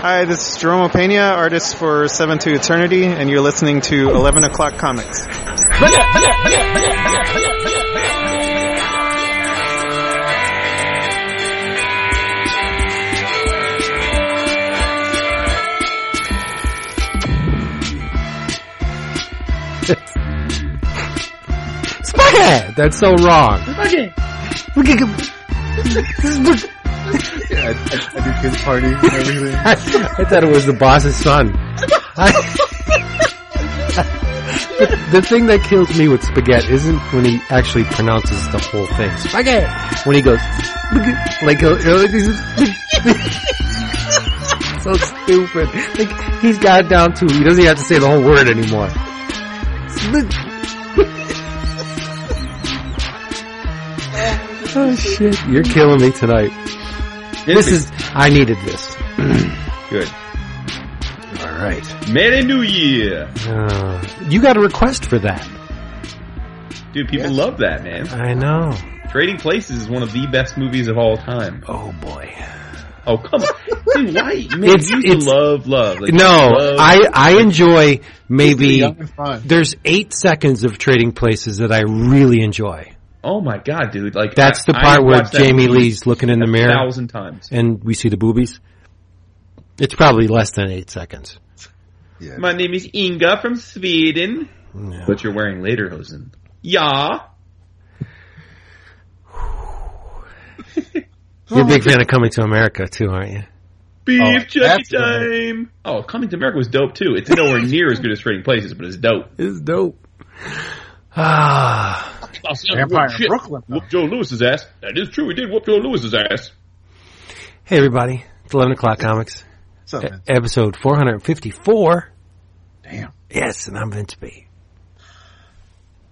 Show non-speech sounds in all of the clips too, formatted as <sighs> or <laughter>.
Hi, this is Jerome Pena, artist for Seven to Eternity, and you're listening to 11 O'Clock Comics. Spaghetti! That's so wrong. Okay. Yeah, <laughs> I, I do kids parties and everything. I, <laughs> I thought it was the boss's son. I, the, the thing that kills me with spaghetti isn't when he actually pronounces the whole thing. Spaghetti! When he goes, spaghetti, like, uh, you know, like this is- <laughs> so stupid. Like, he's got it down too. He doesn't even have to say the whole word anymore. <laughs> oh shit, you're killing me tonight. This is, I needed this. <clears throat> Good. Alright. Merry New Year. Uh, you got a request for that. Dude, people Yes. love that, man. I know. Trading Places is one of the best movies of all time. Oh boy. Oh, come on. <laughs> Dude, why? Man, It's- you it's- love, love. Like, No, love- I, I enjoy maybe, Young and fun. there's eight seconds of trading places that I really enjoy. Oh my god, dude. Like, That's the part where Jamie Lee's looking in the a mirror thousand times. and we see the boobies. It's probably less than eight seconds. Yeah. My name is Inga from Sweden. Yeah. But you're wearing lederhosen. Yeah. <laughs> You're a big fan of Coming to America too, aren't you? Beef Oh, jerky that's time. Oh, Coming to America was dope too. It's nowhere near as good as Trading Places, but it's dope. It's dope. <sighs> Ah, Vampire in Brooklyn. Whoop Joe Lewis's ass. That is true. He did whoop Joe Lewis's ass. hey everybody, it's 11 o'clock comics, What's up, e- episode 454. Damn. Yes, and I'm Vince B.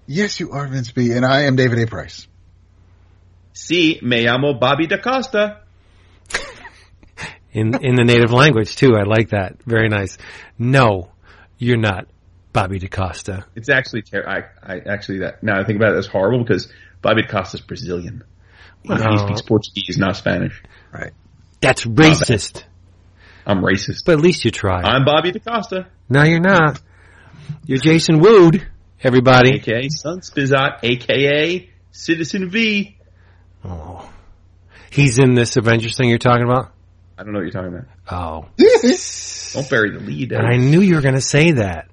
Yes, you are Vince B, and I am David A. Price. Si, me llamo Bobby DaCosta. <laughs> in in the native language too. I like that. Very nice. No, you're not Bobby DaCosta. It's actually ter- I, I actually that now I think about it, that's horrible because Bobby DaCosta's Brazilian. He, he speaks Portuguese, not Spanish. Right. That's racist. I'm racist. But at least you try. I'm Bobby DaCosta, no, you're not. You're Jason Wood. Everybody. aka Sun Spizot, aka Citizen V. Oh. He's in this Avengers thing you're talking about. I don't know what you're talking about. Oh, Don't bury the lead. and I knew you were going to say that.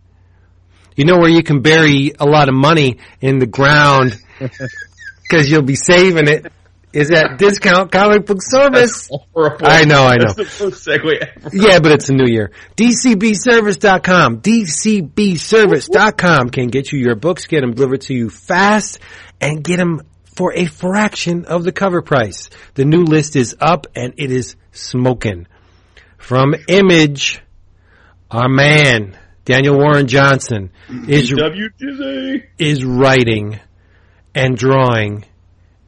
You know where you can bury a lot of money in the ground <laughs> because you'll be saving it. Is at discount comic book service. I know, I know. That's the worst segue ever. Yeah, but it's a new year. DCBService.com. DCBService.com can get you your books, get them delivered to you fast, and get them for a fraction of the cover price. The new list is up and it is smoking. From Image, our man, Daniel Warren Johnson, is, is writing and drawing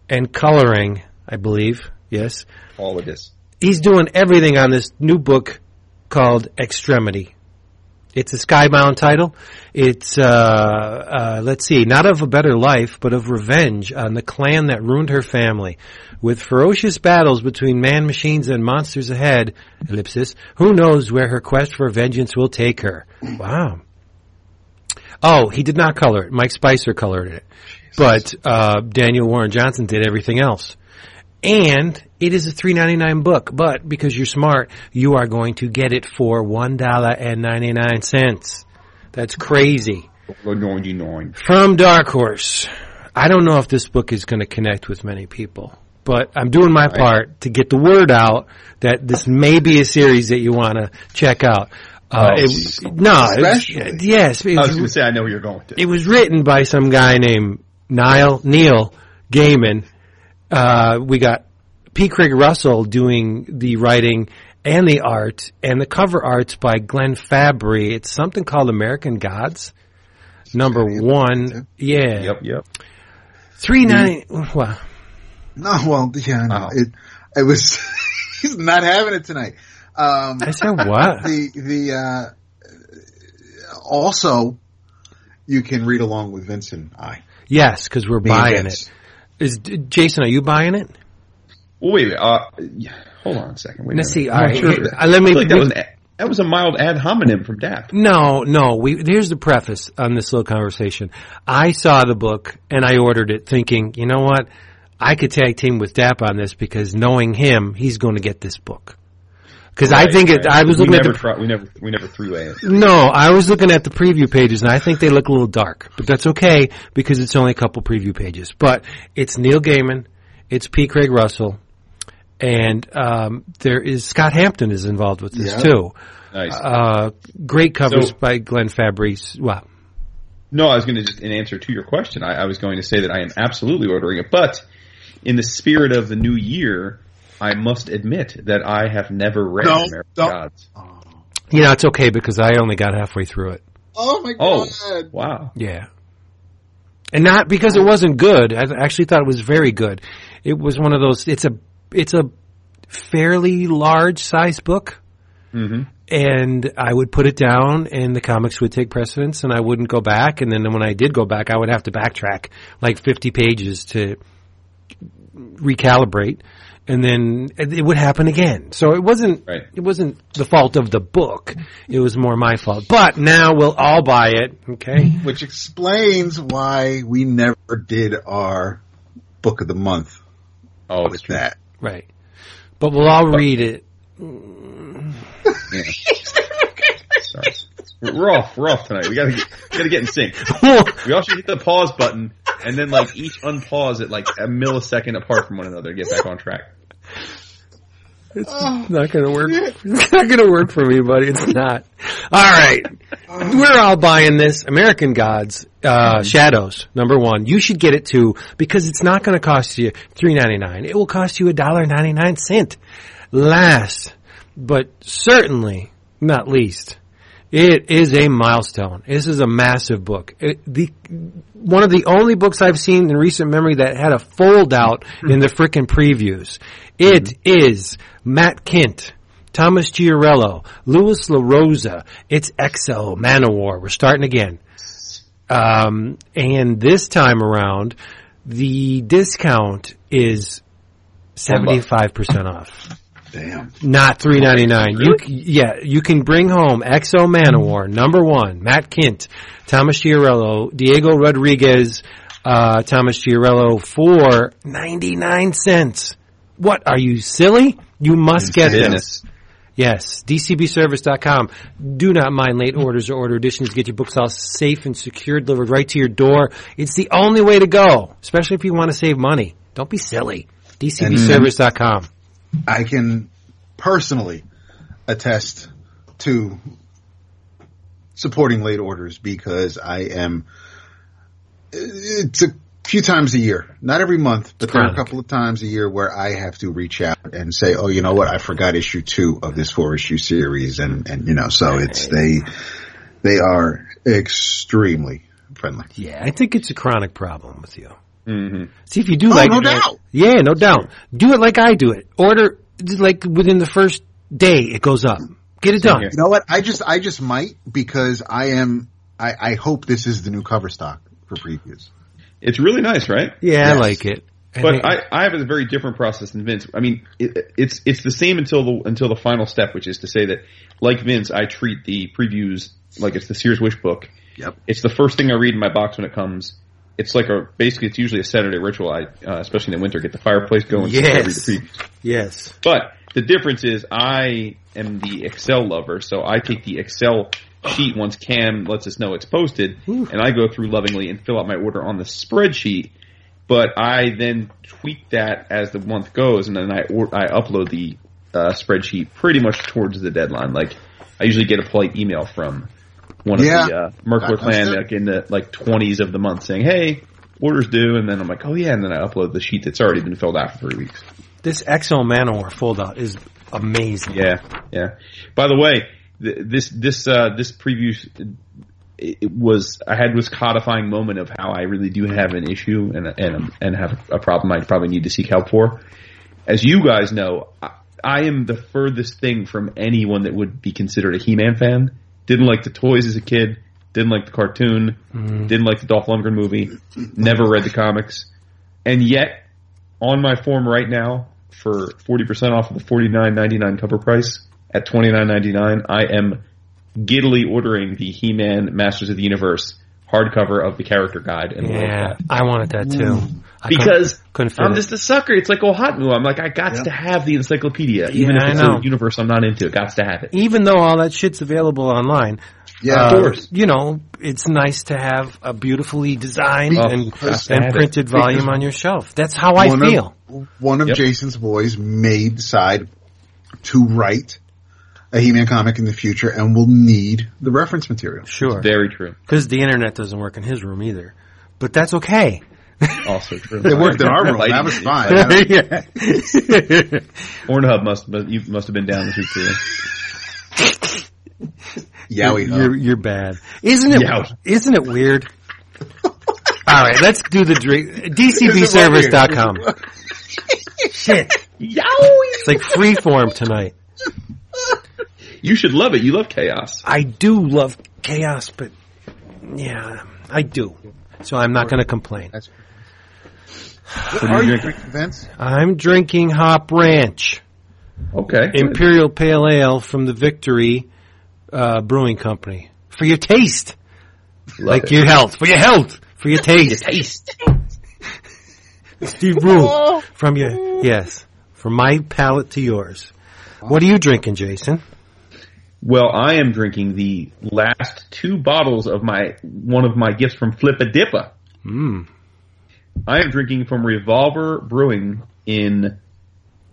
and coloring, I believe. Yes All of this. he's doing everything on this new book called Extremity. It's a skybound title. It's, uh, uh, let's see, not of a better life, but of revenge on the clan that ruined her family. With ferocious battles between man machines and monsters ahead, ellipsis, who knows where her quest for vengeance will take her. Wow. Oh, he did not color it. Mike Spicer colored it. But, uh, Daniel Warren Johnson did everything else and it is a three ninety nine book. But because you're smart, you are going to get it for one dollar and ninety nine cents. That's crazy. From Dark Horse. I don't know if this book is going to connect with many people, but I'm doing my part to get the word out that this may be a series that you want to check out. Uh, Oh, it- no, it- yes, it I was was- going to say I know where you're going with this. it was written by some guy named Niall Neil Gaiman. Uh, we got P. Craig Russell doing the writing and the art, and the cover art's by Glenn Fabry. It's something called American Gods. Number one, yeah, Yep, yep. three nine. Well, No, well, yeah, I know. Oh. It, it was, <laughs> he's not having it tonight. Um, I said what? <laughs> the, the, uh, also, you can read along with Vincent I. yes, because we're Me buying Vince. it. Is Jason? Are you buying it? Well, wait, uh, yeah, hold on a second. Wait a Let's see. minute. All right, sure. uh, let me. I like that was an, That was a mild ad hominem from DAP. No, no. We here's the preface on this little conversation. I saw the book and I ordered it, thinking, you know what, I could tag team with Dap on this because knowing him, he's going to get this book. Because I Right, think it. right. I was we looking at the try, we never we never threw it. no, I was looking at the preview pages and I think they look a little dark, but that's okay because it's only a couple preview pages. But it's Neil Gaiman, it's P. Craig Russell, and um, there is Scott Hampton is involved with this Yeah. too. Nice. Uh, great covers So- by Glenn Fabry. Well, No, I was going to just in answer to your question. I, I was going to say that I am absolutely ordering it, but in the spirit of the new year, I must admit that I have never read No, American don't. Gods. you know it's okay because I only got halfway through it. Oh my god! Oh, god! wow! Yeah. And not because it wasn't good. I actually thought it was very good. It was one of those. It's a it's a fairly large size book, hmm and I would put it down, and the comics would take precedence, and I wouldn't go back. And then when I did go back, I would have to backtrack like fifty pages to recalibrate, and then it would happen again. So it wasn't Right. it wasn't the fault of the book. It was more my fault. But now we'll all buy it. Okay. Which explains why we never did our book of the month Oh, it's with that. Right. But we'll all read it. Yeah. <laughs> Sorry, we're we're off. We're off tonight. We gotta get, we gotta get in sync. <laughs> We all should hit the pause button and then like each unpause it like a millisecond apart from one another to get back on track. It's not going to work. It's not going to work for me, buddy. It's not. All right. We're all buying this. American Gods, uh, Shadows, number one. You should get it too because it's not going to cost you three ninety nine. It will cost you a dollar ninety nine cent. Last, but certainly not least, it is a milestone. This is a massive book. It, the one of the only books I've seen in recent memory that had a fold out in the frickin' previews. It is Matt Kindt. Thomas Giorello, Lewis LaRosa. It's X-O Manowar. We're starting again. Um, and this time around, the discount is seventy five percent off. Damn. Not three ninety nine. You c- yeah, you can bring home X-O Manowar number one, Matt Kindt, Thomas Giorello, Diego Rodriguez, uh, Thomas Giorello for ninety nine cents. What are you silly? You must get this. Yes, dcbservice.com. Do not mind late orders or order additions. Get your books all safe and secure, delivered right to your door. It's the only way to go, especially if you want to save money. Don't be silly. dcbservice.com. I can personally attest to supporting late orders because I am. It's a few times a year, not every month, but there are a couple of times a year where I have to reach out and say, "Oh, you know what? I forgot issue two of this four issue series," and and you know, so it's they they are extremely friendly. Yeah, I think it's a chronic problem with you. Hmm See if you do Oh, like no it. doubt. Yeah, no doubt. Do it like I do it. Order like within the first day it goes up. Get it done. here. You know what? I just I just might because I am. I, I hope this is the new cover stock for previews. It's really nice, right? Yeah, I like it. I But think- I, I have a very different process than Vince. I mean, it, it's it's the same until the until the final step, which is to say that, like Vince, I treat the previews like it's the Sears Wish book. Yep. It's the first thing I read in my box when it comes. It's like a basically it's usually a Saturday ritual. I uh, especially in the winter get the fireplace going. so I read Yes. yes. But the difference is I am the Excel lover, so I take the Excel sheet once Cam lets us know it's posted, and I go through lovingly and fill out my order on the spreadsheet. But I then tweak that as the month goes, and then I or, I upload the uh, spreadsheet pretty much towards the deadline. Like I usually get a polite email from one of Yeah. the uh, Merkler clan like in the like twenties of the month saying, "Hey, orders due," and then I'm like, "Oh yeah," and then I upload the sheet that's already been filled out for three weeks. This X-O Manowar fold out is amazing. Yeah, yeah. By the way, th- this this uh, this preview it it was I had this codifying moment of how I really do have an issue and and and have a problem I probably need to seek help for. As you guys know, I, I am the furthest thing from anyone that would be considered a He-Man fan. Didn't like the toys as a kid. Didn't like the cartoon. Mm. Didn't like the Dolph Lundgren movie. Never read the comics. And yet, on my form right now for 40% off of the 49.99 cover price at twenty nine ninety nine, I am giddily ordering the He Man Masters of the Universe hardcover of the character guide and Yeah, Guide. I wanted that too. Mm. I couldn't- Because couldn't I'm just a sucker. It's like OHOTMU. I'm like, I got Yeah. to have the encyclopedia, even Yeah, if it's I know. a universe I'm not into. Got to have it. even though all that shit's available online. Yeah, uh, of course. You know, it's nice to have a beautifully designed Oh, and, and have it. printed volume on your shelf. That's how I one feel. Of, one of Yep. Jason's boys may decide to write a He-Man comic in the future and will need the reference material. sure. Very true. Because the internet doesn't work in his room either. But that's okay. <laughs> Also true. It worked in our room. That was fine. <laughs> yeah. <laughs> Pornhub must must- you must have been down this week too. Yowie. huh? You're, you're bad. Isn't it, Yeah. isn't it weird? All right, let's do the drink. DCBservice.com. Shit. It's like freeform tonight. You should love it. You love chaos. I do love chaos, but yeah, I do. So I'm not going to complain. That's- What Are are you you drinking, Vince? I'm drinking Hop Ranch Okay. Imperial Pale Ale from the Victory uh, Brewing Company for your taste, Love like it. your health, for your health, for your <laughs> taste. taste. <laughs> Steve Brew from your yes, from my palate to yours. What are you drinking, Jason? Well, I am drinking the last two bottles of my one of my gifts from Flippa Dippa. Mm. I am drinking from Revolver Brewing in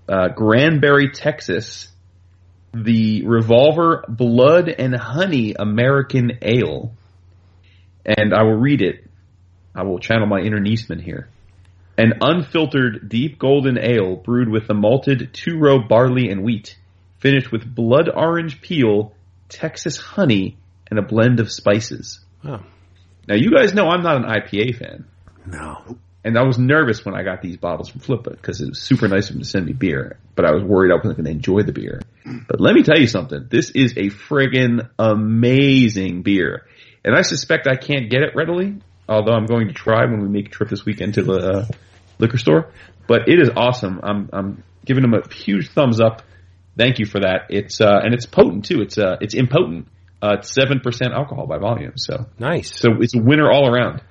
uh, Granbury, Texas. The Revolver Blood and Honey American Ale, and I will read it. I will channel my inner Niesman here. An unfiltered deep golden ale brewed with the malted two row barley and wheat, finished with blood orange peel, Texas honey, and a blend of spices. Oh. Now you guys know I'm not an IPA fan. No. And I was nervous when I got these bottles from Flippa because it was super nice of them to send me beer, but I was worried I wasn't going to enjoy the beer. But let me tell you something. This is a friggin' amazing beer. And I suspect I can't get it readily, although I'm going to try when we make a trip this weekend to the uh, liquor store. But it is awesome. I'm, I'm giving them a huge thumbs up. Thank you for that. It's, uh, and it's potent too. It's, uh, it's impotent. Uh, it's 7% alcohol by volume. So, Nice. so it's a winner all around.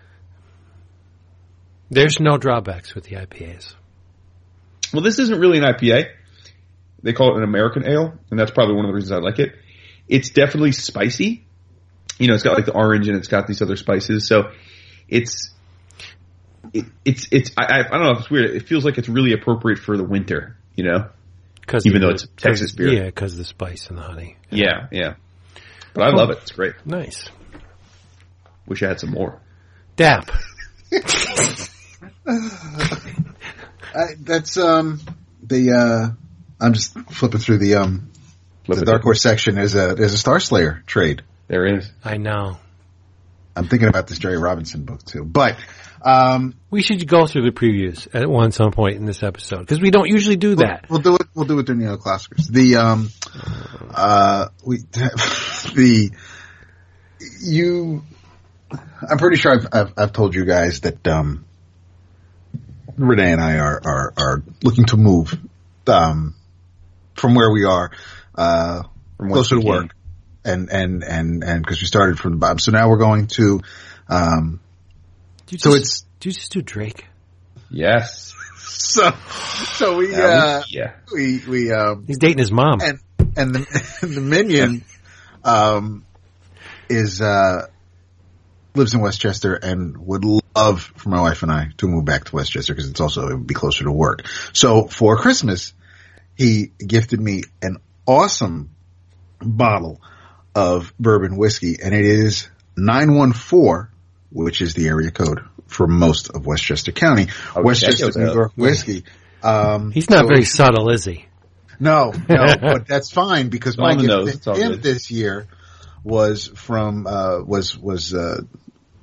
There's no drawbacks with the IPAs. Well, this isn't really an IPA. They call it an American ale, and that's probably one of the reasons I like it. It's definitely spicy. You know, it's got like the orange and it's got these other spices, so it's it, it's it's I, I don't know if it's weird. It feels like it's really appropriate for the winter. You know? Cause Even though the- it's Texas beer. Yeah, because the spice and the honey. Yeah, yeah. yeah. But I oh. love it. It's great. Nice. Wish I had some more. Dap. <laughs> <sighs> I, that's um the uh I'm just flipping through the um Flip the. Dark Horse section. There's a there's a Star Slayer trade. There is. I know. I'm thinking about this Jerry Robinson book too. But um We should go through the previews at one some point in this episode because we don't usually do that. We'll do it. We'll do it during the classics. The um, uh, we <laughs> the you. I'm pretty sure I've, I've I've told you guys that um, Renee and I are are are looking to move um from where we are uh From closer to work and and and and because we started from the bottom, so now we're going to um Do you so just- it's do you just do Drake? Yes. <laughs> so so we Yeah, uh we- yeah. we we um He's dating his mom. and and the, <laughs> and the minion um is uh lives in Westchester and would love for my wife and I to move back to Westchester because it's also it would be closer to work. So for Christmas, he gifted me an awesome bottle of bourbon whiskey, and it is nine one four, which is the area code for most of Westchester County. Oh, Westchester, New. York whiskey. Um, He's not so- very subtle, is he? no, no, <laughs> but that's fine because my gift to him this year was from uh, was was uh,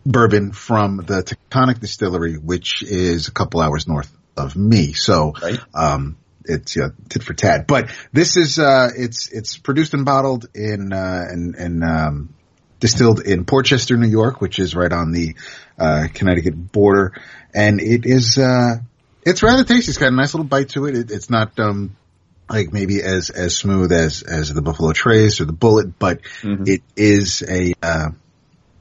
bourbon from the Tectonic Distillery, which is a couple hours north of me. So, Right. um, it's yeah, tit for tat. But this is uh, it's it's produced and bottled in uh, and and um, distilled in Portchester, New York, which is right on the uh, Connecticut border, and it is uh, it's rather tasty. It's got a nice little bite to it. it it's not um, like maybe as as smooth as as the Buffalo Trace or the Bulleit, but Mhm. it is a uh,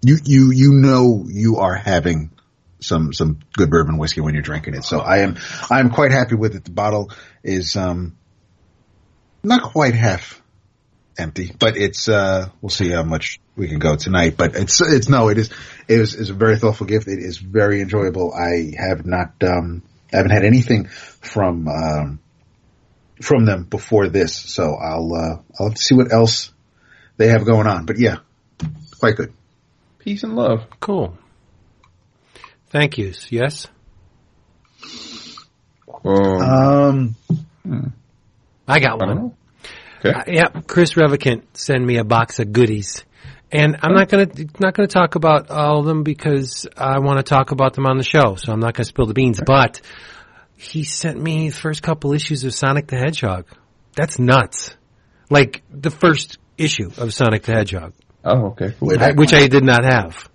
you you you know you are having some some good bourbon whiskey when you're drinking it. So I am I am quite happy with it. The bottle is um not quite half empty, but it's uh we'll see how much we can go tonight. But it's it's no, it is it is is a very thoughtful gift. It is very enjoyable. I have not um I haven't had anything from um from them before this, so I'll uh I'll have to see what else they have going on. But yeah, quite good. Peace and love. Cool. Thank you. Yes? Um, I got I one. know. Okay. Uh, yeah, Chris Revicant sent me a box of goodies. And I'm not gonna not gonna talk about all of them because I want to talk about them on the show, so I'm not gonna spill the beans. But he sent me the first couple issues of Sonic the Hedgehog. That's nuts. Like the first issue of Sonic the Hedgehog, oh, okay. Cool. I- which I did not have.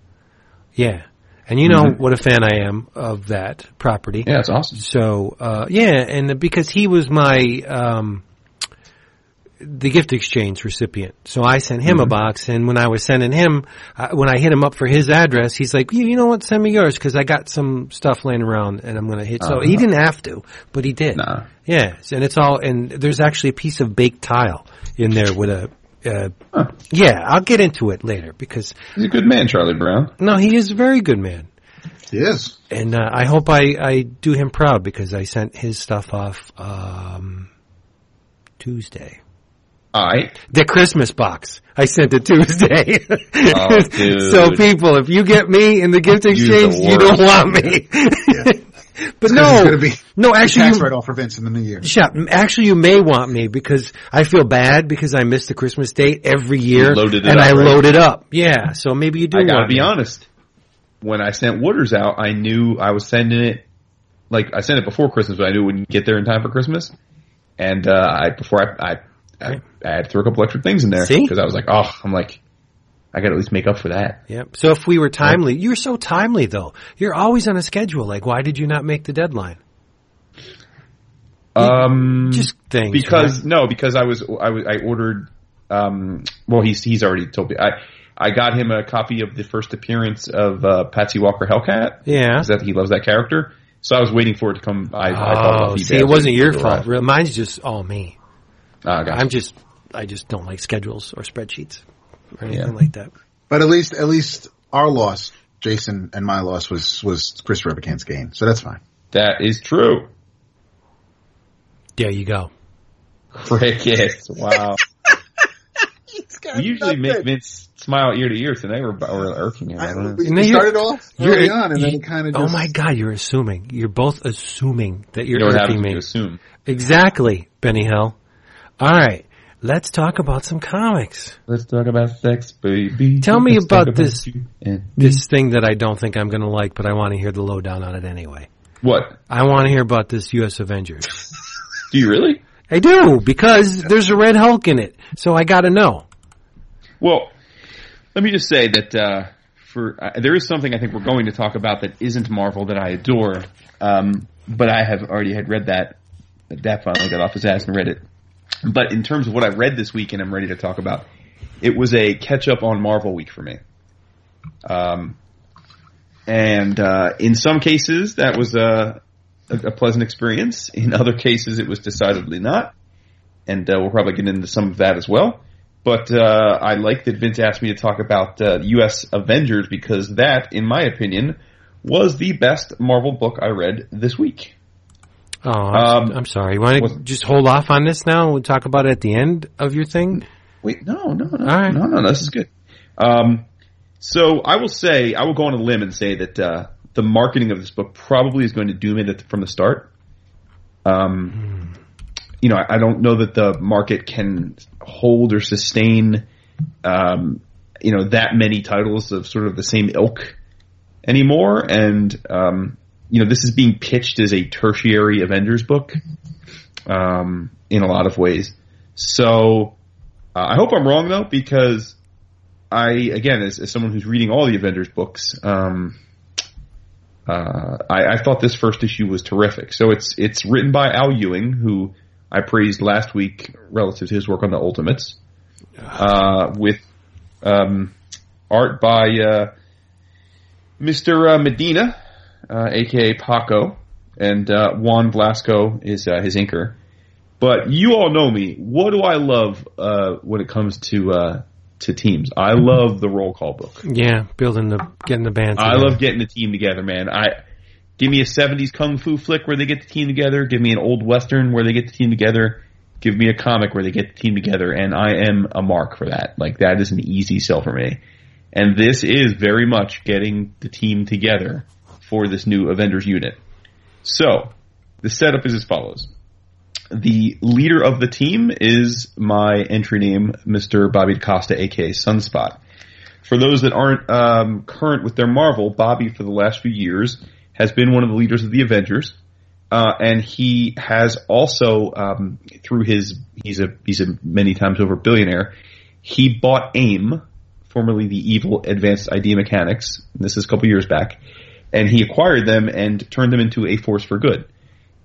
Yeah, and you know what a fan I am of that property. Yeah, it's awesome. So uh, yeah, and because he was my um, the gift exchange recipient, so I sent him a box. And when I was sending him, uh, when I hit him up for his address, he's like, "You, you know what? Send me yours because I got some stuff laying around, and I'm going to hit." So he didn't have to, but he did. Nah. Yeah, and it's all and there's actually a piece of baked tile in there with a. Uh, Huh. yeah, I'll get into it later because He's a good man, Charlie Brown. no, he is a very good man yes. and uh, I hope I, I do him proud because I sent his stuff off um, Tuesday. All right. The Christmas box. I sent it Tuesday. Oh, <laughs> so people, if you get me in the gift You're the exchange, you don't want me. But no, be no, actually, tax you, write off for Vince in the new year. Shut- actually, you may want me because I feel bad because I miss the Christmas date every year, You loaded it and up, I right? load it up. Yeah, so maybe you do. I gotta want be me. honest. When I sent Wooders out, I knew I was sending it. Like I sent it before Christmas, but I knew it wouldn't get there in time for Christmas. And uh, I before I I, I, I had to throw a couple extra things in there because I was like, oh, I'm like, I got to at least make up for that. Yep. So if we were timely, you're so timely though. You're always on a schedule. Like, why did you not make the deadline? Um, Just things. because right? no, because I was I was I ordered. Um, well, he's he's already told me. I I got him a copy of the first appearance of uh, Patsy Walker Hellcat. yeah. That he loves that character? So I was waiting for it to come. I, I thought Oh, see, it wasn't your fault. Real- Mine's just all me. Ah, gotcha. I'm just, I just don't like schedules or spreadsheets or anything Yeah. like that. But at least, at least our loss, Jason and my loss was, was Chris Revicant's gain. So that's fine. That is true. There you go. Crickets. Wow. <laughs> we usually make nothing. Vince smile ear to ear. Today we're, we're irking him. I don't know. We And then started off you're- early on and then you- it kind of Oh my God, you're assuming. You're both assuming that You you're know irking me. you assume. Exactly, Benny Hill. All right, let's talk about some comics. Let's talk about sex, baby. Tell me Let's about this- This thing that I don't think I'm going to like, but I want to hear the lowdown on it anyway. What? I want to hear about this U.S. Avengers. <laughs> Do you really? I do because there's a Red Hulk in it, so I got to know. Well, let me just say that uh, for uh, there is something I think we're going to talk about that isn't Marvel that I adore, um, but I have already had read that. That finally got off his ass and read it. But in terms of what I've read this week and I'm ready to talk about, it was a catch up on Marvel week for me. Um, and uh, in some cases that was a, a, pleasant experience. In other cases, it was decidedly not. And uh, we'll probably get into some of that as well. But uh, I like that Vince asked me to talk about uh, U.S. Avengers because that, in my opinion, was the best Marvel book I read this week. Oh, I'm, Um, I'm sorry. You want to just hold off on this now? We'll talk about it at the end of your thing. Wait, no, no, no, right. no, no, no, this is good. Um, so I will say, I will go on a limb and say that uh, the marketing of this book probably is going to doom it from the start. Um, you know, I, I don't know that the market can hold or sustain, um, you know, that many titles of sort of the same ilk anymore. And, um, you know, this is being pitched as a tertiary Avengers book, um, in a lot of ways. So, uh, I hope I'm wrong though, because I, again, as, as someone who's reading all the Avengers books, um, uh, I, I thought this first issue was terrific. So it's it's written by Al Ewing, who I praised last week relative to his work on the Ultimates, uh, with um, art by uh, Mr. Uh, Medina, aka Paco, and uh, Juan Vlasco is uh, his inker. But you all know me. What do I love uh, when it comes to uh, to teams? I love the roll call book. Yeah, building the getting the band. I love getting the team together, man. I give me a '70s kung fu flick where they get the team together. Give me an old western where they get the team together. Give me a comic where they get the team together, and I am a mark for that. Like that is an easy sell for me. And this is very much getting the team together for this new Avengers unit. So the setup is as follows. The leader of the team is my entry name, Mr. Bobby DaCosta, aka Sunspot. For those that aren't um, current with their Marvel, Bobby for the last few years has been one of the leaders of the Avengers, uh, and he has also um, through his he's a he's a many times over billionaire. He bought AIM, formerly the evil Advanced Idea Mechanics. This is a couple years back, and he acquired them and turned them into a force for good,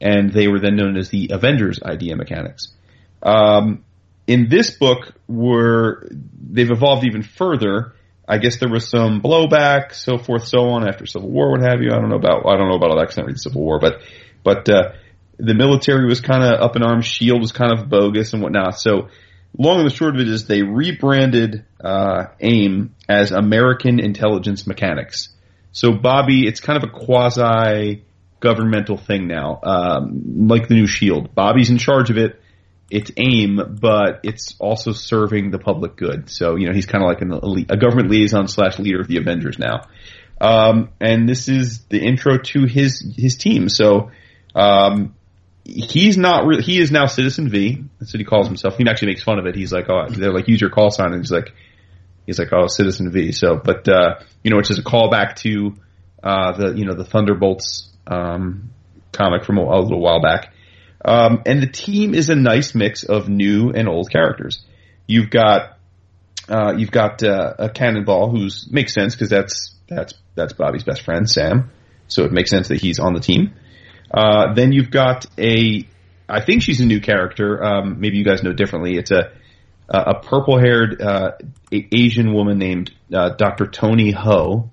and they were then known as the Avengers Idea Mechanics. Um, in this book, were they've evolved even further. I guess there was some blowback, so forth, so on after Civil War, what have you. I don't know about I don't know about all that. 'cause I read Civil War, but but uh, the military was kind of up in arms. Shield was kind of bogus and whatnot. So long and the short of it is they rebranded uh, AIM as American Intelligence Mechanics. So Bobby, it's kind of a quasi governmental thing now, um, like the new Shield. Bobby's in charge of it. It's AIM, but it's also serving the public good. So you know he's kind of like an elite, a government liaison slash leader of the Avengers now. Um, and this is the intro to his his team. So um, he's not really, he is now Citizen V. That's what he calls himself. He actually makes fun of it. He's like, oh, they're like, use your call sign. And he's like, he's like, oh, Citizen V. So, but, uh, you know, which is a callback to, uh, the, you know, the Thunderbolts, um, comic from a, a little while back. Um, and the team is a nice mix of new and old characters. You've got, uh, you've got, uh, a Cannonball who's, makes sense because that's, that's, that's Bobby's best friend, Sam. So it makes sense that he's on the team. Uh, then you've got a, I think she's a new character. Um, maybe you guys know differently. It's a a purple haired uh, Asian woman named uh, Dr. Toni Ho.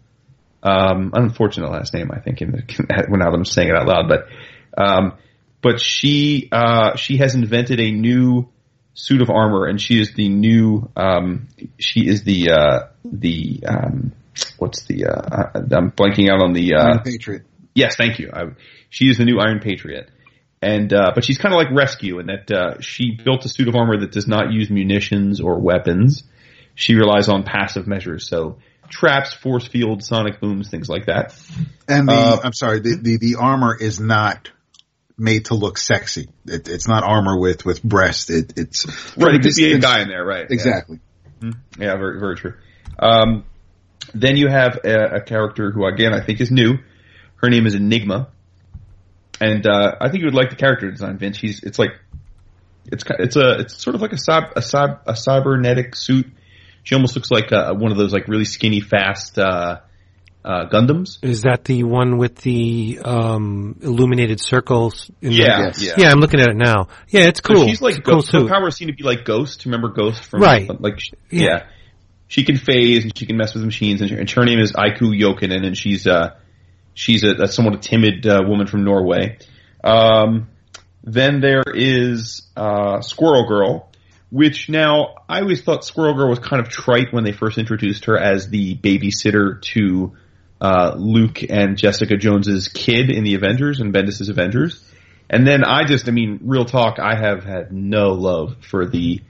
Um, unfortunate last name, I think, in the, <laughs> when I'm saying it out loud, but um, but she uh, she has invented a new suit of armor, and she is the new um, she is the uh, the um, what's the uh, I'm blanking out on the Iron Patriot. Yes, thank you. I, she is the new Iron Patriot, and uh, but she's kind of like Rescue in that uh, she built a suit of armor that does not use munitions or weapons. She relies on passive measures, so traps, force fields, sonic booms, things like that. And the Uh, I'm sorry, the, the the armor is not made to look sexy. It, it's not armor with with breast. It, it's Right, it could be a guy in there, right? Yeah. Exactly. Yeah, very, very true. Um, then you have a, a character who, again, I think is new. Her name is Enigma, and uh, I think you would like the character design, Vince. She's it's like it's it's a it's sort of like a cyb, a, cyb, a cybernetic suit. She almost looks like uh one of those like really skinny, fast uh, uh, Gundams. Is that the one with the um, illuminated circles? In the- Yeah, Yes. yeah. yeah. I'm looking at it now. Yeah, it's So cool. she's like It's a cool Ghost. Her powers seem to be like Ghost. Remember Ghost from Right. Like Yeah. yeah. she can phase and she can mess with machines. And her, and her name is Aikku Jokinen, and she's uh she's a, a somewhat timid uh, woman from Norway. Um, then there is uh, Squirrel Girl, which now I always thought Squirrel Girl was kind of trite when they first introduced her as the babysitter to uh, Luke and Jessica Jones's kid in the Avengers and Bendis' Avengers. And then I just, I mean, real talk, I have had no love for the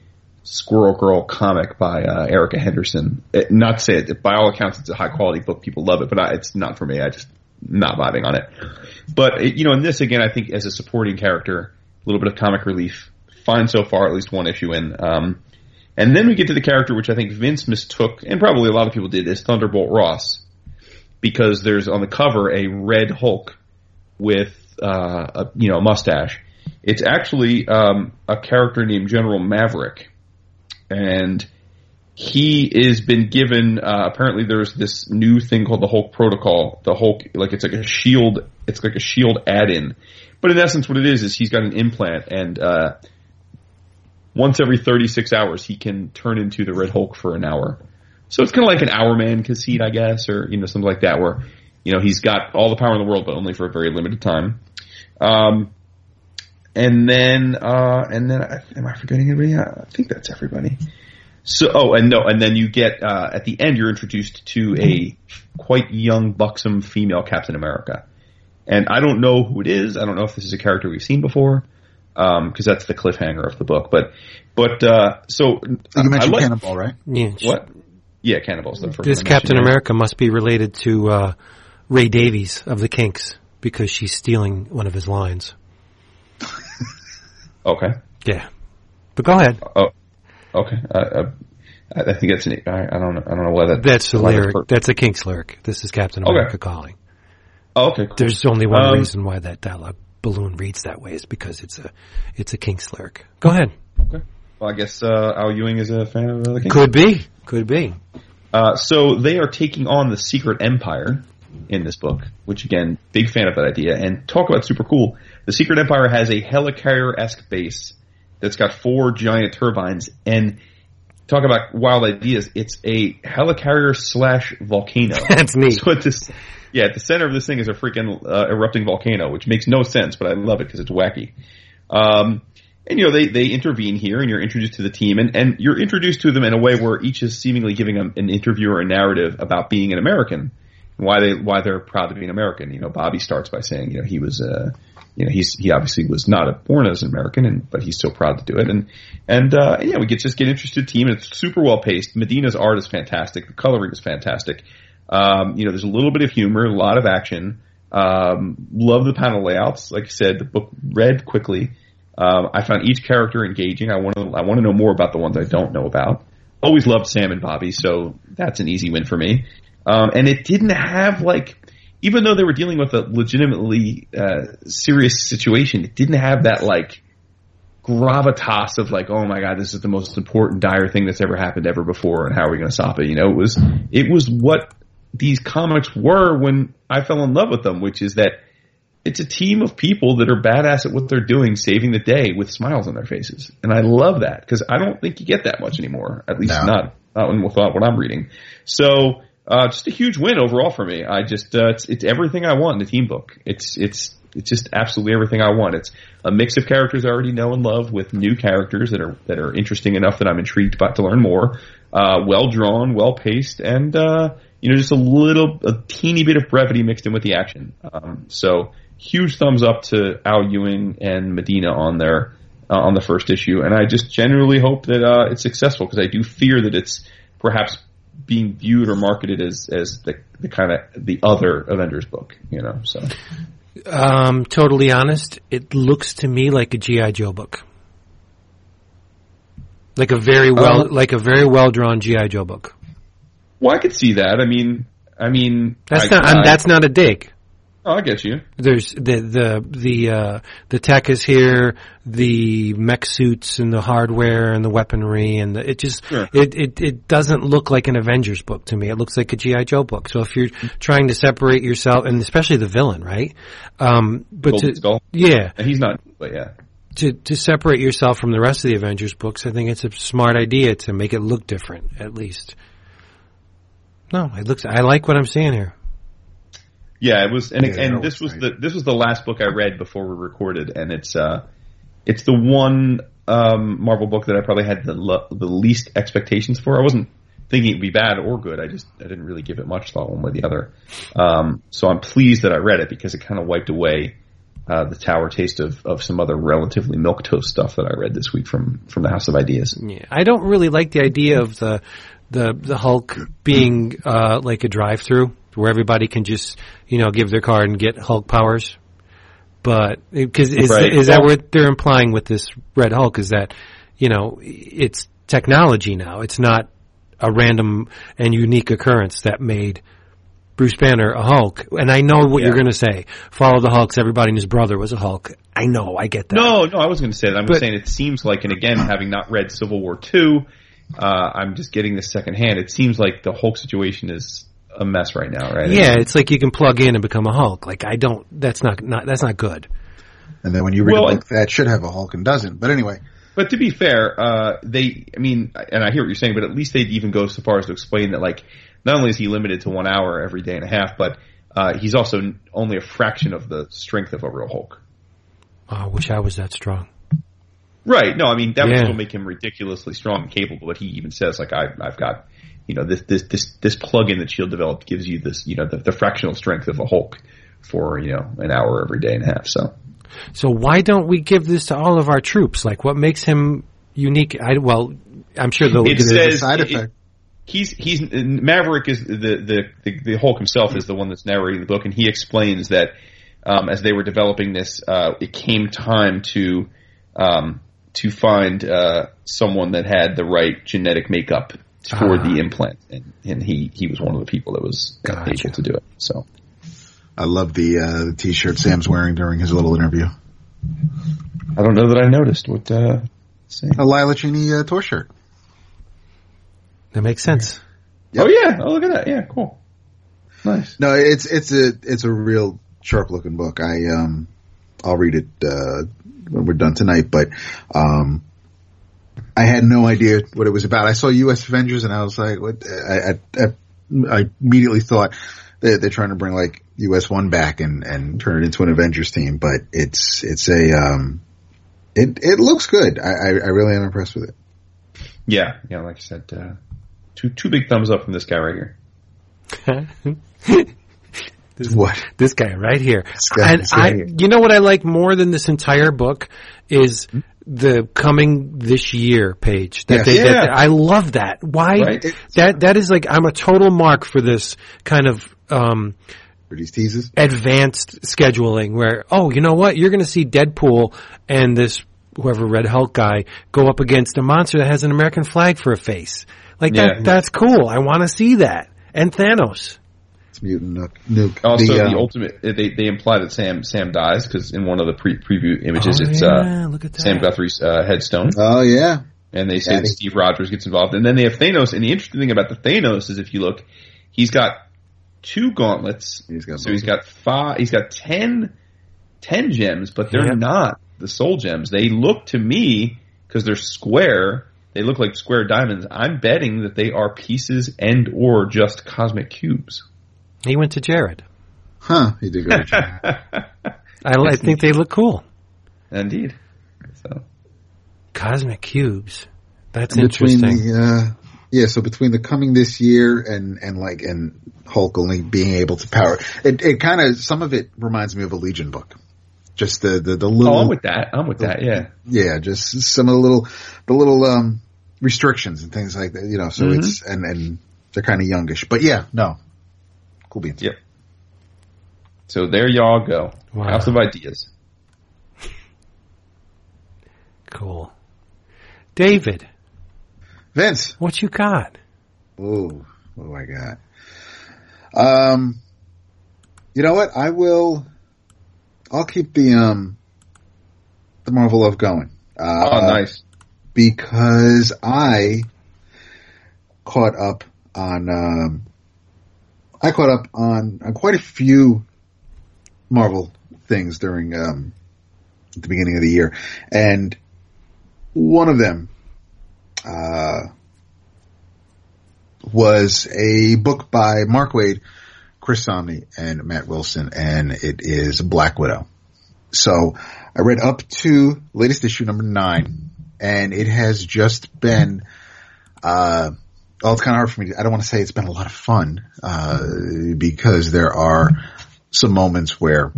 Squirrel Girl comic by uh, Erica Henderson. It, not to say it, by all accounts, it's a high quality book. People love it, but I, it's not for me. I just not vibing on it. But it, you know, in this again, I think as a supporting character, a little bit of comic relief, fine so far. At least one issue in. Um, and then we get to the character which I think Vince mistook, and probably a lot of people did, is Thunderbolt Ross, because there's on the cover a red Hulk with uh, a you know a mustache. It's actually um, a character named General Maverick, and he is been given. Uh, apparently, there's this new thing called the Hulk Protocol. The Hulk, like it's like a shield. It's like a shield add-in, but in essence, what it is is he's got an implant, and uh, once every 36 hours he can turn into the Red Hulk for an hour. So it's kind of like an hour man conceit, I guess, or you know something like that, where you know he's got all the power in the world, but only for a very limited time. Um, and then uh, and then am I forgetting anybody? I think that's everybody. So oh, and no, and then you get uh, at the end you're introduced to a quite young, buxom female Captain America, and I don't know who it is. I don't know if this is a character we've seen before um, because um, that's the cliffhanger of the book. But but uh, so you mentioned like, Cannonball, right? Yeah. What? Yeah, Cannonball's the first. This Captain America must be related to uh, Ray Davies of the Kinks because she's stealing one of his lines. <laughs> okay. Yeah, but go ahead. Oh, okay. Uh, uh, I think that's an. I, I don't. I don't know why that. That's a lyric. That's a Kinks lyric. This is Captain America okay. calling. Oh, okay. Cool. There's only one um, reason why that dialogue balloon reads that way is because it's a it's a Kinks lyric. Go ahead. Okay. Well, I guess uh, Al Ewing is a fan of the Kinks. Could be. Could be. Uh, so they are taking on the Secret Empire in this book, which again, big fan of that idea. And talk about super cool. The Secret Empire has a helicarrier-esque base that's got four giant turbines and talk about wild ideas. It's a helicarrier slash volcano. <laughs> That's neat. So at this, yeah, at the center of this thing is a freaking uh, erupting volcano, which makes no sense, but I love it because it's wacky. Um, and you know they they intervene here, and you're introduced to the team, and and you're introduced to them in a way where each is seemingly giving a, an interview or a narrative about being an American, and why they why they're proud to be an American. You know, Bobby starts by saying, you know, he was a uh, you know, he's he obviously was not born as an American, and but he's still proud to do it. And and, uh, yeah, we get just get interested team. It's super well paced. Medina's art is fantastic. The coloring is fantastic. Um, you know, there's a little bit of humor, a lot of action. Um, love the panel layouts. Like I said, the book read quickly. Um, I found each character engaging. I want to I want to know more about the ones I don't know about. Always loved Sam and Bobby, so that's an easy win for me. Um, and it didn't have like, even though they were dealing with a legitimately uh, serious situation, it didn't have that like gravitas of like, oh my god, this is the most important dire thing that's ever happened ever before, and how are we going to stop it? You know, it was it was what these comics were when I fell in love with them, which is that it's a team of people that are badass at what they're doing, saving the day with smiles on their faces. And I love that because I don't think you get that much anymore. At least no. not, not when, with what I'm reading. So, uh, just a huge win overall for me. I just, uh, it's, it's everything I want in the team book. It's, it's, it's just absolutely everything I want. It's a mix of characters I already know and love with new characters that are, that are interesting enough that I'm intrigued about to learn more. Uh, well drawn, well paced, and, uh, you know, just a little, a teeny bit of brevity mixed in with the action. Um, so, huge thumbs up to Al Ewing and Medina on their uh, on the first issue, and I just generally hope that uh, it's successful because I do fear that it's perhaps being viewed or marketed as as the, the kind of the other Avengers book, you know. So, um, totally honest, it looks to me like a GI Joe book, like a very well uh, like a very well drawn GI Joe book. Well, I could see that. I mean, I mean, that's I, not I, that's not a dig. Oh, I get you. There's the the the uh, the tech is here, the mech suits and the hardware and the weaponry and the, it just sure. it, it it doesn't look like an Avengers book to me. It looks like a GI Joe book. So if you're trying to separate yourself, and especially the villain, right? Um, but to, yeah, and he's not. But yeah. To, to separate yourself from the rest of the Avengers books, I think it's a smart idea to make it look different, at least. No, it looks. I like what I'm seeing here. Yeah, it was, and yeah, and this was, was the this was the last book I read before we recorded, and it's uh, it's the one um, Marvel book that I probably had the the least expectations for. I wasn't thinking it'd be bad or good. I just I didn't really give it much thought one way or the other. Um, so I'm pleased that I read it because it kind of wiped away uh, the tower taste of, of some other relatively milk toast stuff that I read this week from from the House of Ideas. Yeah, I don't really like the idea of the the the Hulk being uh, like a drive through where everybody can just you know give their card and get Hulk powers. But because is right. is that what they're implying with this Red Hulk? Is that you know it's technology now? It's not a random and unique occurrence that made Bruce Banner a Hulk. And I know what yeah. you're going to say. Follow the Hulks. Everybody and his brother was a Hulk. I know. I get that. No, no, I was going to say that. I'm but, saying it seems like, and again, having not read Civil War two, uh, I'm just getting this secondhand. It seems like the Hulk situation is a mess right now, right? Yeah, it's like you can plug in and become a Hulk. Like I don't. That's not not that's not good. And then when you read well, a book that should have a Hulk and doesn't, but anyway. But to be fair, uh, they, I mean, and I hear what you're saying, but at least they'd even go so far as to explain that, like, not only is he limited to one hour every day and a half, but uh, he's also only a fraction of the strength of a real Hulk. Oh, I wish I was that strong. Right. No, I mean that would still make him ridiculously strong and capable. But he even says, like, I, I've got, you know, this this this this plug-in that Shield developed gives you this, you know, the, the fractional strength of a Hulk for you know an hour every day and a half. So So why don't we give this to all of our troops? Like, what makes him unique? I, well, I'm sure they'll look It at it. says- Side it- effect. he's he's Maverick is the the the, the Hulk himself is the one that's narrating the book, and he explains that um, as they were developing this, uh, it came time to um, to find uh, someone that had the right genetic makeup for Ah. the implant, and, and he he was one of the people that was Gotcha. able to do it. So I love the uh, the t-shirt Sam's wearing during his little interview. I don't know that I noticed what. Uh. A Lila Cheney uh, tour shirt. That makes sense. Oh yeah! Oh look at that! Yeah, cool. Nice. No, it's it's a it's a real sharp looking book. I um I'll read it uh when we're done tonight, but um I had no idea what it was about. I saw U.S. Avengers and I was like, what? I I, I, I immediately thought they they're trying to bring like U.S. One back and and turn it into an Avengers team, but it's it's a um it it looks good. I I, I really am impressed with it. Yeah, yeah. Like I said, uh, two two big thumbs up from this guy right here. <laughs> this, What? this guy right here. guy- and this guy I, here. you know what I like more than this entire book is the coming this year page. That Yes. they, that Yeah. they- I love that. Why? Right. That that is like I'm a total mark for this kind of um, these teases. advanced scheduling where, oh, you know what? You're going to see Deadpool and this whoever Red Hulk guy go up against a monster that has an American flag for a face. Like Yeah. that, that's cool. I want to see that. And Thanos. It's mutant nuke. nuke. Also, the, uh, ultimate they they imply that Sam Sam dies because in one of the pre preview images Oh, it's yeah, uh, look at that. Sam Guthrie's uh, headstone, Oh yeah. and they say Daddy. that Steve Rogers gets involved, and then they have Thanos. And the interesting thing about the Thanos is if you look, he's got two gauntlets. He's got so he's both. got five. He's got 10, 10 gems, but they're Yep. not the soul gems. They look to me because they're square. They look like square diamonds. I'm betting that they are pieces and or just cosmic cubes. He went to Jared. Huh. He did go to China. <laughs> I, I think they look cool. Indeed. So Cosmic cubes. That's between interesting. the uh yeah so between the coming this year and and like and hulk only being able to power it it kind of some of it reminds me of a legion book just the the, the little Oh, I'm with that. I'm with that. Yeah. yeah just some of the little the little um restrictions and things like that you know so Mhm. it's and and they're kind of youngish but yeah no cool beans Yep. So there y'all go. Wow. House of ideas. Cool. David, vince what you got? oh what do i got um you know what i will i'll keep the um the marvel love going uh, Oh, nice. because I caught up on um, I caught up on, on quite a few Marvel things during um, the beginning of the year, and one of them uh, was a book by Mark Waid, Chris Samnee, and Matt Wilson, and it is Black Widow. So I read up to latest issue number nine, and it has just been, uh, well, it's kind of hard for me. To, I don't want to say it's been a lot of fun, uh, because there are some moments where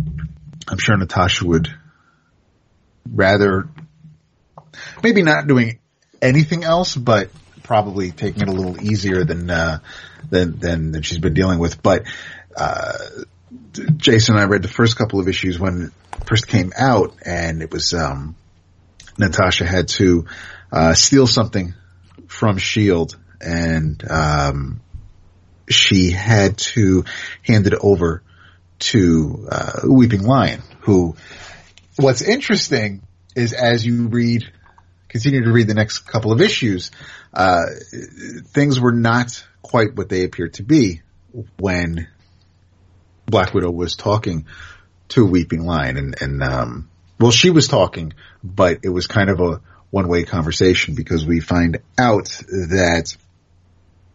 I'm sure Natasha would rather, maybe not doing anything else, but probably taking it a little easier than, uh, than, than, than she's been dealing with. But, uh, Jason and I read the first couple of issues when it first came out and it was, um, Natasha had to, uh, steal something from Shield and, um, she had to hand it over to, uh, Weeping Lion who, what's interesting is as you read, continue to read the next couple of issues, uh, things were not quite what they appeared to be when Black Widow was talking to Weeping Lion and, and, um, well, she was talking, but it was kind of a one way conversation because we find out that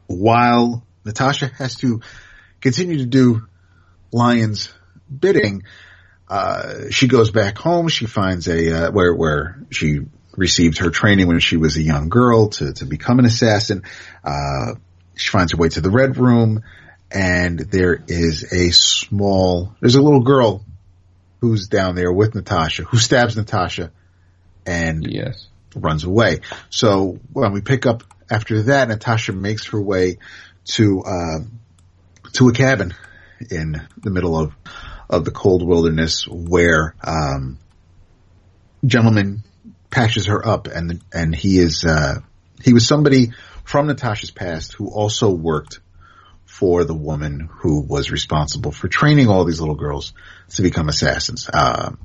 while Natasha has to continue to do Lion's bidding, uh, she goes back home. She finds a uh, where where she received her training when she was a young girl to to become an assassin. Uh, she finds her way to the Red Room, and there is a small. There's a little girl who's down there with Natasha, who stabs Natasha, and Yes. runs away. So when we pick up after that, Natasha makes her way to uh, to a cabin in the middle of of the cold wilderness where um, gentleman patches her up, and and he is uh, he was somebody from Natasha's past who also worked for the woman who was responsible for training all these little girls to become assassins. Um,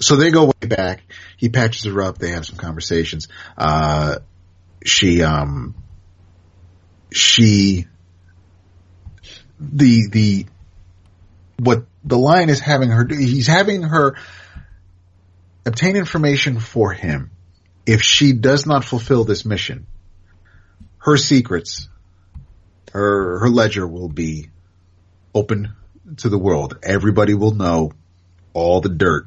so they go way back. He patches her up. They have some conversations. Uh, she, um, she, the, the, what the lion is having her do, he's having her obtain information for him. If she does not fulfill this mission, her secrets, her, her ledger will be open to the world. Everybody will know all the dirt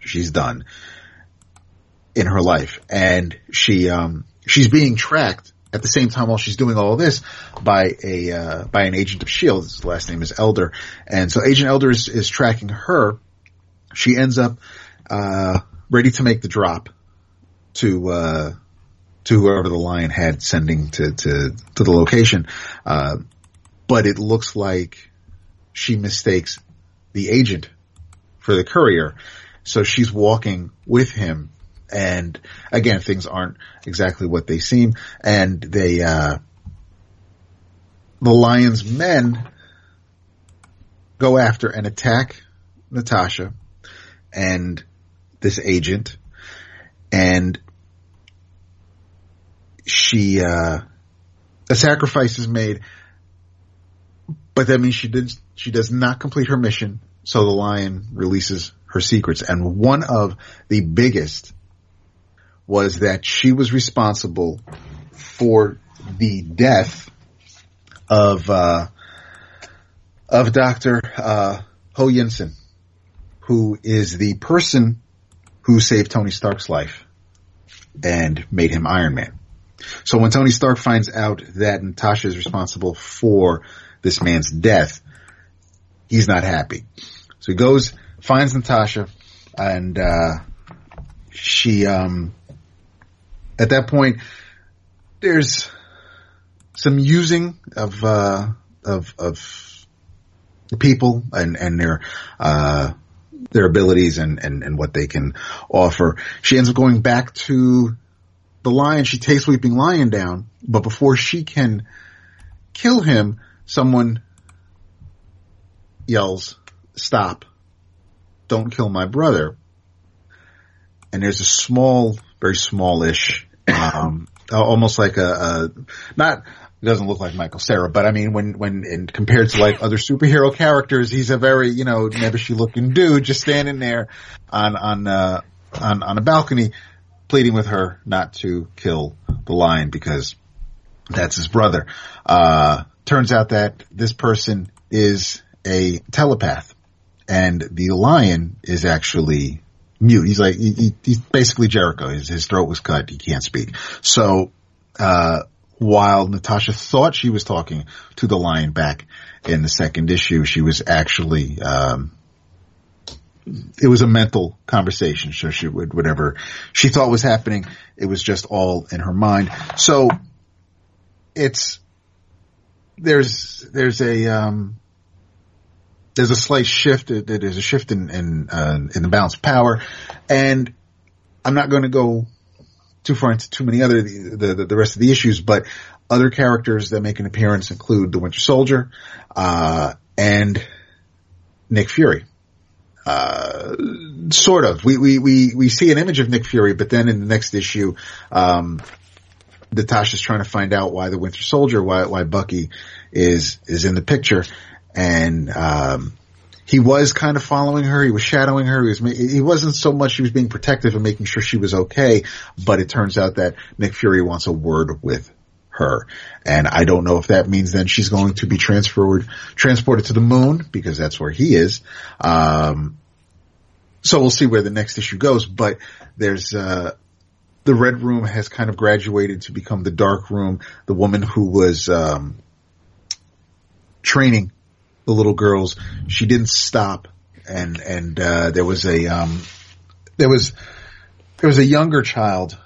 she's done in her life. And she, um, she's being tracked at the same time while she's doing all this by a, uh, by an agent of S.H.I.E.L.D. His last name is Elder. And so Agent Elder is, is tracking her. She ends up, uh, ready to make the drop to, uh, to whoever the lion had sending to, to, to the location. Uh, but it looks like she mistakes the agent for the courier. So she's walking with him and again, things aren't exactly what they seem and they, uh, the lion's men go after and attack Natasha and this agent and she, uh, a sacrifice is made, but that means she did, she does not complete her mission. So the lion releases her secrets. And one of the biggest was that she was responsible for the death of, uh, of Dr. Uh, Ho Yinsen, who is the person who saved Tony Stark's life and made him Iron Man. So when Tony Stark finds out that Natasha is responsible for this man's death, he's not happy. So he goes, finds Natasha, and uh, she, um, at that point, there's some using of uh, of of people and and their uh, their abilities and, and and what they can offer. She ends up going back to the lion. She takes Weeping Lion down, but before she can kill him, someone yells, "Stop! Don't kill my brother!" And there's a small, very smallish, um, almost like a, a not. Doesn't look like Michael Cera, but I mean, when, when, and compared to like other superhero characters, he's a very, you know, nebbishy looking dude just standing there on, on, uh, on, on a balcony pleading with her not to kill the lion because that's his brother. Uh, turns out that this person is a telepath and the lion is actually mute. He's like, he, he- he's basically Jericho. His, his throat was cut. He can't speak. So, uh, while Natasha thought she was talking to the lion back in the second issue, she was actually, um, it was a mental conversation. So she would, whatever she thought was happening, it was just all in her mind. So it's, there's, there's a, um, there's a slight shift. There's a shift in, in, uh, in the balance of power. And I'm not going to go too far into too many other, the, the, the rest of the issues, but other characters that make an appearance include the Winter Soldier, uh, and Nick Fury. Uh, sort of. We, we, we, we see an image of Nick Fury, but then in the next issue, um, Natasha's trying to find out why the Winter Soldier, why, why Bucky is, is in the picture. And, um, he was kind of following her. He was shadowing her. He was, he wasn't so much he was being protective and making sure she was okay, but it turns out that Nick Fury wants a word with her. And I don't know if that means then she's going to be transferred, transported to the moon because that's where he is. Um, so we'll see where the next issue goes, but there's, uh, the red room has kind of graduated to become the dark room. The woman who was, um, training the little girls, she didn't stop and, and, uh, there was a, um, there was, there was a younger child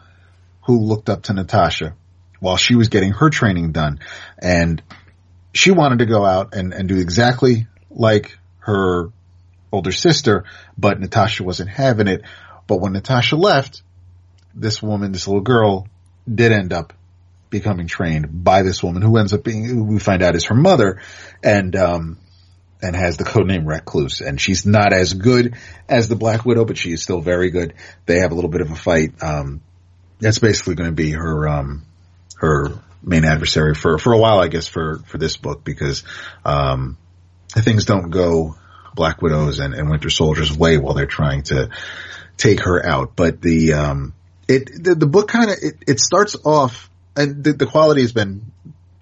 who looked up to Natasha while she was getting her training done. And she wanted to go out and, and do exactly like her older sister, but Natasha wasn't having it. But when Natasha left, this woman, this little girl did end up becoming trained by this woman who ends up being, who we find out is her mother and, um, and has the codename Recluse. And she's not as good as the Black Widow, but she is still very good. They have a little bit of a fight. Um, that's basically going to be her, um, her main adversary for, for a while, I guess, for, for this book because, um, things don't go Black Widows and, and Winter Soldier's way while they're trying to take her out. But the, um, it, the, the book kind of, it, it starts off and the, the quality has been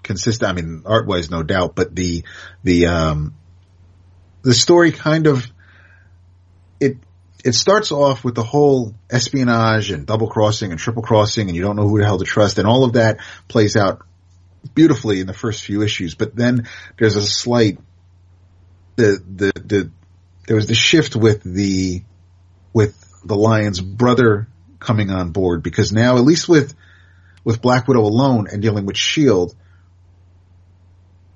consistent. I mean, art wise, no doubt, but the, the, um, the story kind of, it, it starts off with the whole espionage and double crossing and triple crossing and you don't know who the hell to trust and all of that plays out beautifully in the first few issues. But then there's a slight, the, the, the, there was the shift with the, with the Lion's brother coming on board because now, at least with, with Black Widow alone and dealing with Shield,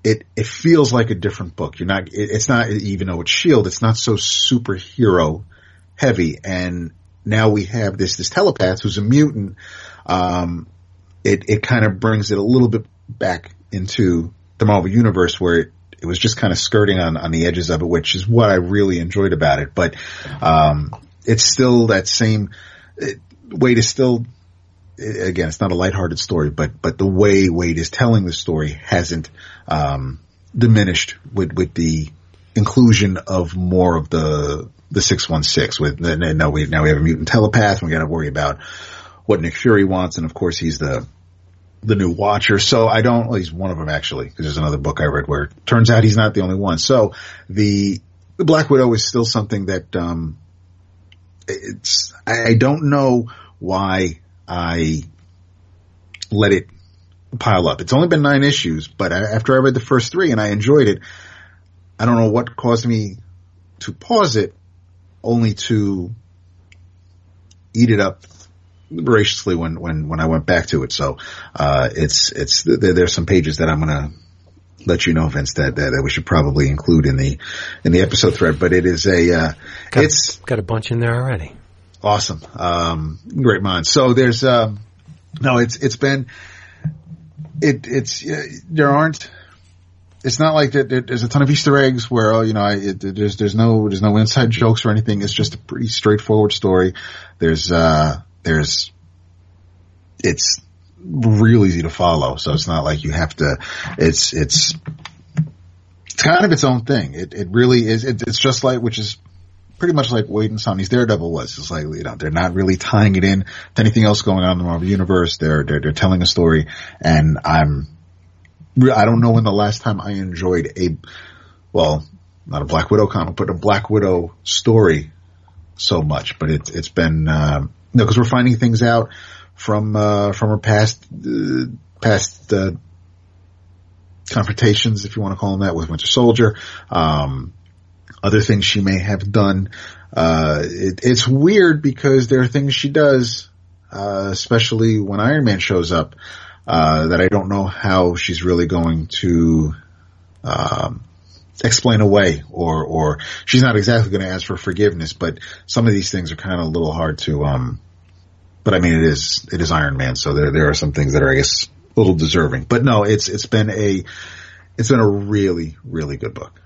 it, it feels like a different book. You're not, it, it's not, even though it's Shield, it's not so superhero heavy. And now we have this, this telepath who's a mutant. Um, it, it kind of brings it a little bit back into the Marvel universe where it, it was just kind of skirting on, on the edges of it, which is what I really enjoyed about it. But, um, it's still that same Waid is still, again, it's not a lighthearted story, but, but the way Waid is telling the story hasn't, um, diminished with, with the inclusion of more of the, the 616 with, now we, now we have a mutant telepath we got to worry about what Nick Fury wants. And of course he's the, the new Watcher. So I don't, well, he's one of them actually, because there's another book I read where it turns out he's not the only one. So the, the Black Widow is still something that, um, it's, I, I don't know why I let it pile up. It's only been nine issues, but after I read the first three and I enjoyed it, I don't know what caused me to pause it only to eat it up voraciously when, when, when I went back to it. So, uh, it's, it's, there, there's some pages that I'm going to let you know, Vince, that, that, that we should probably include in the, in the episode thread, but it is a, uh, Got, it's got a bunch in there already. Awesome. Um, great minds. So there's, um, no, it's, it's been, it, it's, uh, there aren't, it's not like that there's a ton of Easter eggs where, oh, you know, I, it, there's, there's no, there's no inside jokes or anything. It's just a pretty straightforward story. There's, uh, there's, it's real easy to follow. So it's not like you have to, it's, it's, it's kind of its own thing. It, it really is. It, it's just like, which is pretty much like Waid and Samnee's Daredevil was. It's like, you know, they're not really tying it in to anything else going on in the Marvel universe. They're, they're, they're telling a story and I'm, I don't know when the last time I enjoyed a, well, not a Black Widow comic, but a Black Widow story so much, but it, it's been, um, no, cause we're finding things out from, uh, from her past, uh, past, uh, confrontations, if you want to call them that, with Winter Soldier. Um, other things she may have done. Uh, it, it's weird because there are things she does, uh, especially when Iron Man shows up, uh, that I don't know how she's really going to, um, explain away or, or she's not exactly going to ask for forgiveness, but some of these things are kind of a little hard to, um, but I mean, it is, it is Iron Man. So there, there are some things that are, I guess, a little deserving, but no, it's, it's been a, it's been a really, really good book.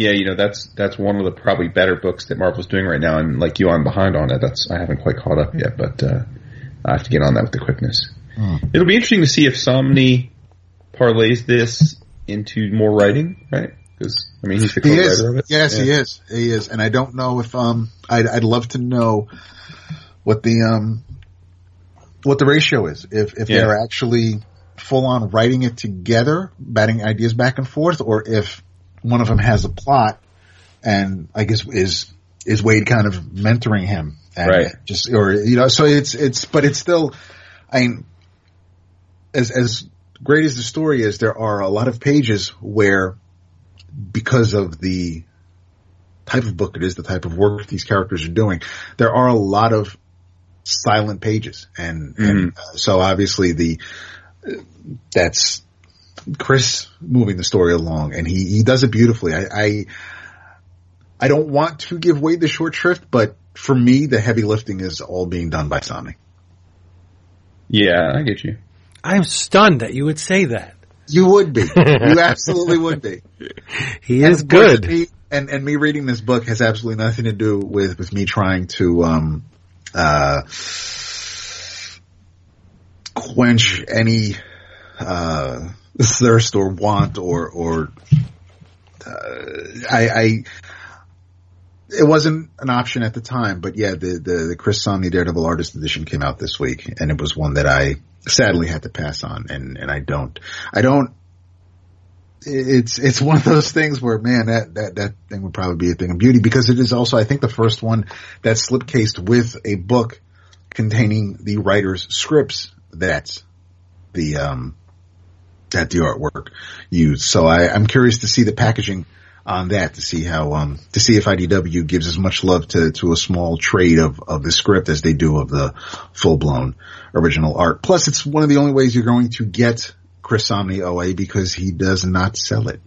Yeah, you know that's that's one of the probably better books that Marvel's doing right now, and like you, I'm behind on it. That's I haven't quite caught up yet, but uh, I have to get on that with the quickness. It'll be interesting to see if Samnee parlays this into more writing, right? Because I mean, he's the He is. co-writer of it. Yes, Yeah. he is. He is. And I don't know if um I'd I'd love to know what the um what the ratio is. If if Yeah. they're actually full on writing it together, batting ideas back and forth, or if one of them has a plot and I guess is is Waid kind of mentoring him and Right. just or you know so it's it's but it's still I mean as as great as the story is there are a lot of pages where because of the type of book it is, the type of work these characters are doing, there are a lot of silent pages, and, and uh, so obviously the uh, that's Chris moving the story along, and he he does it beautifully. I I, I don't want to give Waid the short shrift, but for me, the heavy lifting is all being done by Samnee. Yeah, I get you. I'm stunned that you would say that. You would be, <laughs> you absolutely would be. He And is good. me- and and me reading this book has absolutely nothing to do with with me trying to um uh quench any uh thirst or want or or uh, I I it wasn't an option at the time, but yeah, the the, the Chris Samnee Daredevil Artist Edition came out this week, and it was one that I sadly had to pass on, and and I don't I don't it's it's one of those things where man that that that thing would probably be a thing of beauty because it is also I think the first one that's slipcased with a book containing the writer's scripts that the um that the artwork used. So I, I'm curious to see the packaging on that to see how um to see if IDW gives as much love to to a small trade of of the script as they do of the full blown original art. Plus, it's one of the only ways you're going to get Chris Samnee OA because he does not sell it.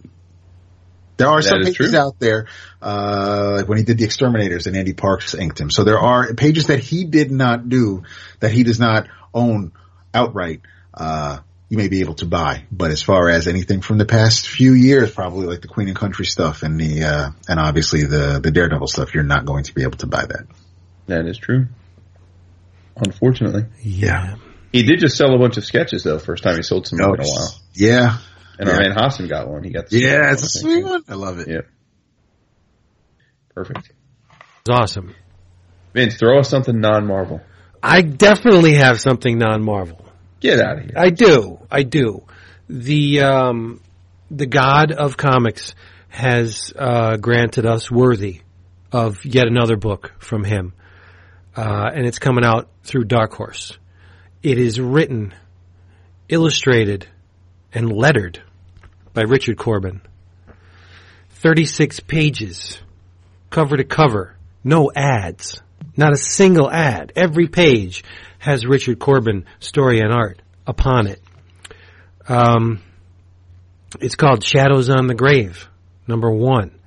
There are That some pages true. out there, uh, like when he did the Exterminators and Andy Parks inked him. So there are pages that he did not do that he does not own outright. Uh, you may be able to buy, but as far as anything from the past few years, probably like the Queen and Country stuff and the, uh, and obviously the, the Daredevil stuff, you're not going to be able to buy that. That is true. Unfortunately, Yeah. he did just sell a bunch of sketches though. First time he sold some in a while. Yeah. And our Yeah. man Hassan got one. He got the Yeah, it's a I think. sweet one. I love it. Yeah. Perfect. It's awesome. Vince, throw us something non-Marvel. I definitely have something non-Marvel. Get out of here. I do. I do. The um, the God of comics has uh, granted us worthy of yet another book from him, uh, and it's coming out through Dark Horse. It is written, illustrated, and lettered by Richard Corben. Thirty-six pages, cover to cover, no ads, not a single ad. Every page has Richard Corben story and art upon it. Um, it's called Shadows on the Grave, number one,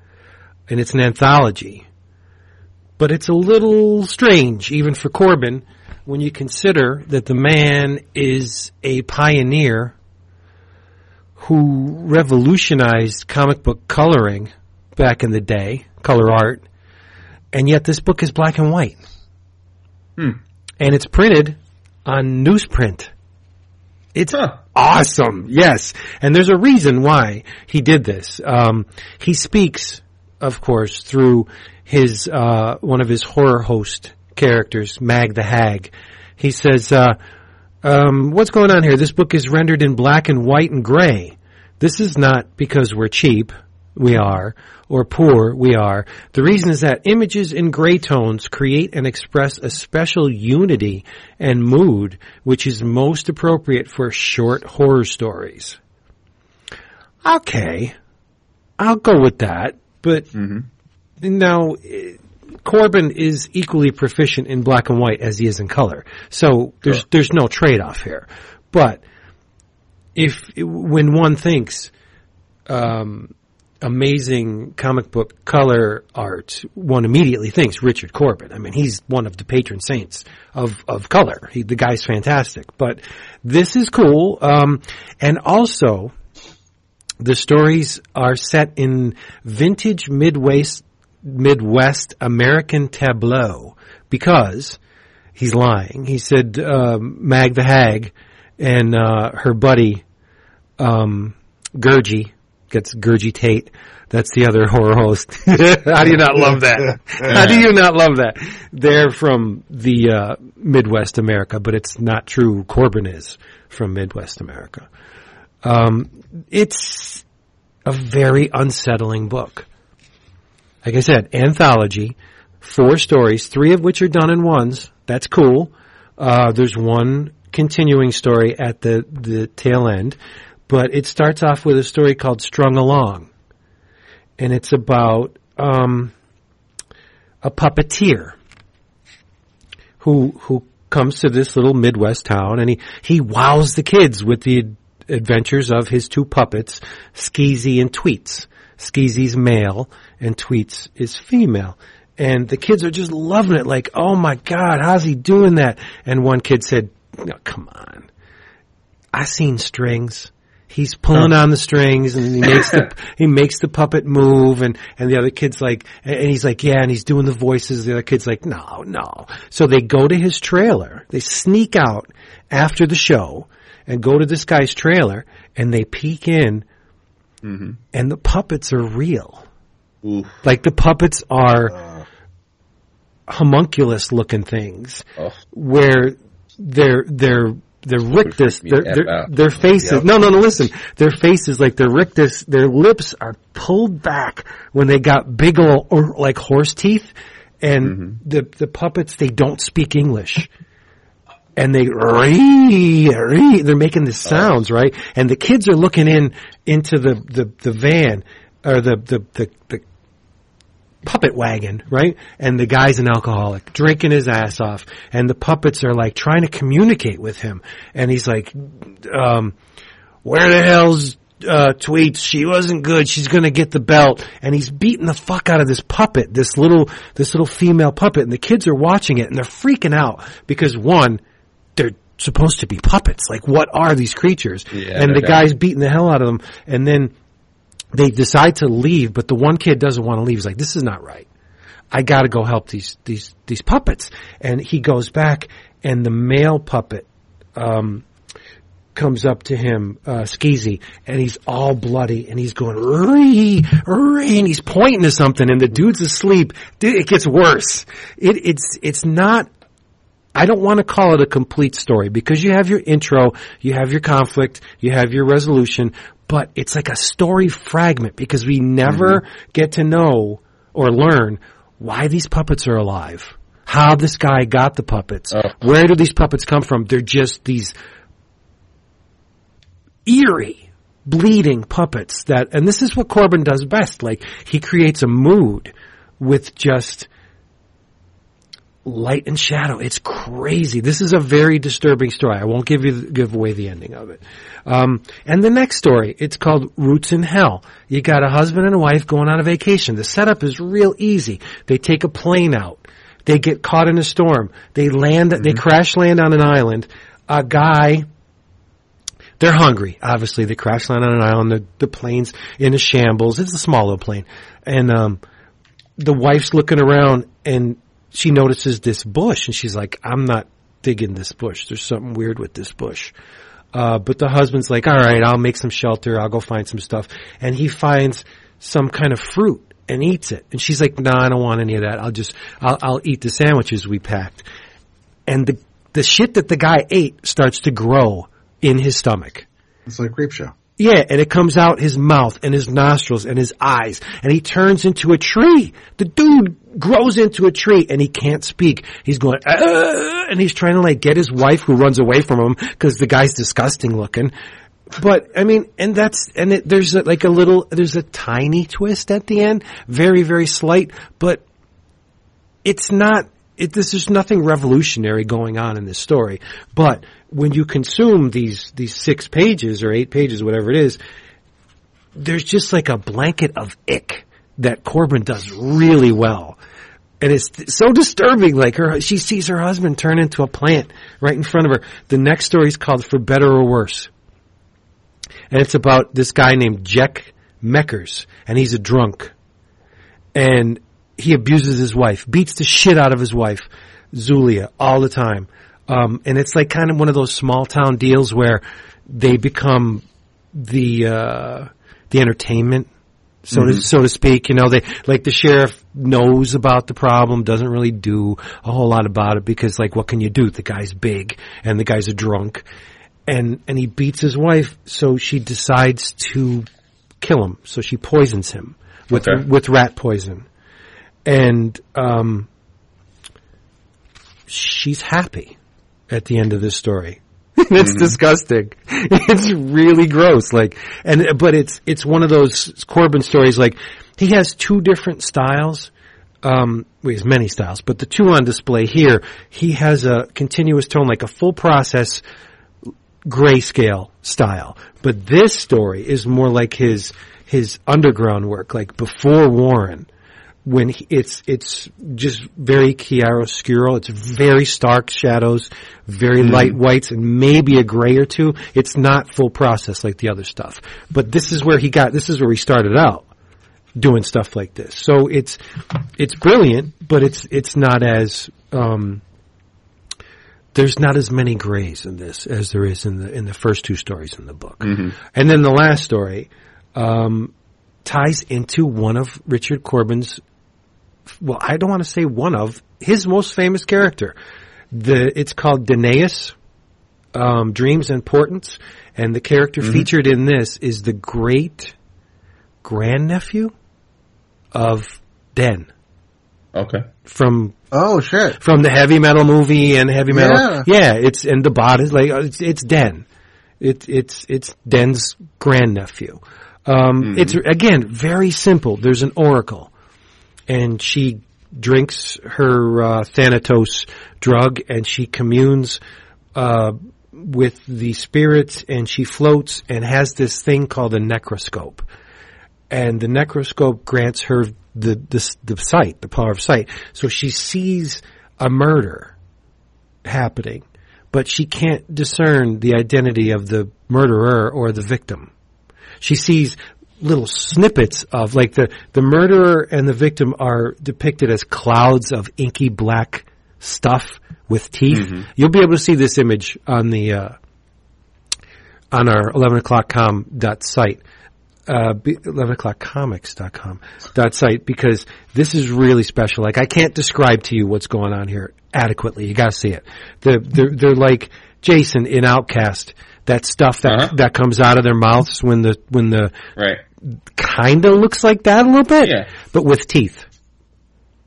and it's an anthology. But it's a little strange, even for Corben, when you consider that the man is a pioneer who revolutionized comic book coloring back in the day, color art, and yet this book is black and white. Hmm. And it's printed on newsprint. It's Huh. awesome. Yes. And there's a reason why he did this. Um, he speaks, of course, through his, uh, one of his horror host characters, Mag the Hag. He says, uh, um, what's going on here? This book is rendered in black and white and gray. This is not because we're cheap. We are. Or poor. We are. The reason is that images in gray tones create and express a special unity and mood which is most appropriate for short horror stories. Okay. I'll go with that. But now, eh, Corben is equally proficient in black and white as he is in color. So there's, there's no trade-off here. But if, when one thinks, um, amazing comic book color art, one immediately thinks Richard Corben. I mean, he's one of the patron saints of, of color. He, the guy's fantastic. But this is cool. Um, and also, the stories are set in vintage Midwest, Midwest American tableau because he's lying. He said, um, Mag the Hag and, uh, her buddy, um, gets Gurgie Tate. That's the other <laughs> horror host. <laughs> How do you not love that? <laughs> How do you not love that? They're from the uh, Midwest America, but it's not true. Corben is from Midwest America. Um, it's a very unsettling book. Like I said, anthology, four stories, three of which are done in ones. That's cool. Uh, there's one continuing story at the, the tail end, but it starts off with a story called Strung Along. And it's about, um, a puppeteer who, who comes to this little Midwest town and he, he wows the kids with the adventures of his two puppets, Skeezy and Tweets. Skeezy's male and Tweets is female. And the kids are just loving it, like, oh my god, how's he doing that? And one kid said, no, come on. I seen strings. He's pulling on the strings and he makes the, <laughs> he makes the puppet move and, and the other kid's like, and he's like, yeah, and he's doing the voices. The other kid's like, no, no. So they go to his trailer. They sneak out after the show and go to this guy's trailer and they peek in mm-hmm. and the puppets are real. Oof. Like the puppets are uh. homunculus looking things Oh. where their their their rictus, their their, their faces. Yep. No, no, no. Listen, their faces like their rictus, their lips are pulled back when they got big ol' or like horse teeth, and Mm-hmm. the the puppets they don't speak English. And they ree, ree, they're making the sounds, right? And the kids are looking in into the, the, the van or the, the, the, the puppet wagon, right? And the guy's an alcoholic, drinking his ass off, and the puppets are like trying to communicate with him, and he's like, um, "Where the hell's uh, Tweets? She wasn't good. She's gonna get the belt." And he's beating the fuck out of this puppet, this little, this little female puppet, and the kids are watching it and they're freaking out because one, they're supposed to be puppets. Like, what are these creatures? Yeah, and the guy's beating the hell out of them, and then they decide to leave, but the one kid doesn't want to leave. He's like, "This is not right. I got to go help these these these puppets." And he goes back, and the male puppet um, comes up to him, uh, Skeezy, and he's all bloody, and he's going ree ree, and he's pointing to something, and the dude's asleep. It gets worse. It, it's it's not I don't want to call it a complete story because you have your intro, you have your conflict, you have your resolution, but it's like a story fragment because we never mm-hmm. get to know or learn why these puppets are alive. How this guy got the puppets. Oh. Where do these puppets come from? They're just these eerie, bleeding puppets that, and this is what Corben does best. Like, he creates a mood with just light and shadow. It's crazy. This is a very disturbing story. I won't give you give away the ending of it. Um, and the next story, it's called Roots in Hell. You got a husband and a wife going on a vacation. The setup is real easy. They take a plane out. They get caught in a storm. They land. They crash land on an island. A guy. They're hungry. Obviously, they crash land on an island. The, the plane's in a shambles. It's a small little plane, and um, the wife's looking around and she notices this bush and she's like, I'm not digging this bush. There's something weird with this bush. Uh, but the husband's like, all right, I'll make some shelter. I'll go find some stuff. And he finds some kind of fruit and eats it. And she's like, no, I don't want any of that. I'll just, I'll, I'll eat the sandwiches we packed. And the, the shit that the guy ate starts to grow in his stomach. It's like Creep Show. Yeah, and it comes out his mouth and his nostrils and his eyes, and he turns into a tree. The dude grows into a tree, and he can't speak. He's going, and he's trying to like get his wife, who runs away from him because the guy's disgusting looking. But I mean, and that's and it, there's a, like a little, there's a tiny twist at the end, very very slight, but it's not it, this is nothing revolutionary going on in this story. But when you consume these these six pages or eight pages, whatever it is, there's just like a blanket of ick that Corben does really well. And it's so disturbing. Like her, she sees her husband turn into a plant right in front of her. The next story is called "For Better or Worse," and it's about this guy named Jack Meckers, and he's a drunk, and he abuses his wife, beats the shit out of his wife, Zulia, all the time. Um, and it's like kind of one of those small town deals where they become the uh, the entertainment, so to so to speak. You know, they like the sheriff knows about the problem, doesn't really do a whole lot about it because, like, what can you do? The guy's big and the guy's a drunk, and and he beats his wife, so she decides to kill him. So she poisons him with Okay. with rat poison, and um, she's happy at the end of this story. <laughs> it's disgusting. <laughs> It's really gross. Like, and but it's it's one of those Corben stories. Like, he has two different styles. Um, well, he has many styles, but the two on display here, he has a continuous tone, like a full process grayscale style. But this story is more like his his underground work, like before Warren, when he, it's it's just very chiaroscuro. It's very stark shadows, very light whites, and maybe a gray or two. It's not full process like the other stuff. But this is where he got. This is where he started out doing stuff like this. So it's it's brilliant, but it's it's not as um, there's not as many grays in this as there is in the in the first two stories in the book. And then the last story um, ties into one of Richard Corben's. Well, I don't want to say one of his most famous character. The it's called Denaeus, um, Dreams and Portents, and the character featured in this is the great grandnephew of Den Okay. from Oh shit. from the heavy metal movie and heavy metal. Yeah. Yeah, it's and the bot is like it's it's Den. It's it's it's Den's grandnephew. Um, It's again very simple. There's an oracle, and she drinks her uh, Thanatos drug, and she communes uh, with the spirits, and she floats and has this thing called a necroscope and the necroscope grants her the, the the sight, the power of sight. So she sees a murder happening, but she can't discern the identity of the murderer or the victim. She sees little snippets of like the the murderer and the victim are depicted as clouds of inky black stuff with teeth. You'll be able to see this image on the uh, on our 11 o'clock com dot site uh, 11 o'clock comics.com dot site because this is really special. Like I can't describe to you what's going on here adequately. You gotta see it. They're, they're, they're like Jason in Outcast. That stuff that, Uh-huh. that comes out of their mouths when the, when the Right. Kinda looks like that a little bit, Yeah. but with teeth.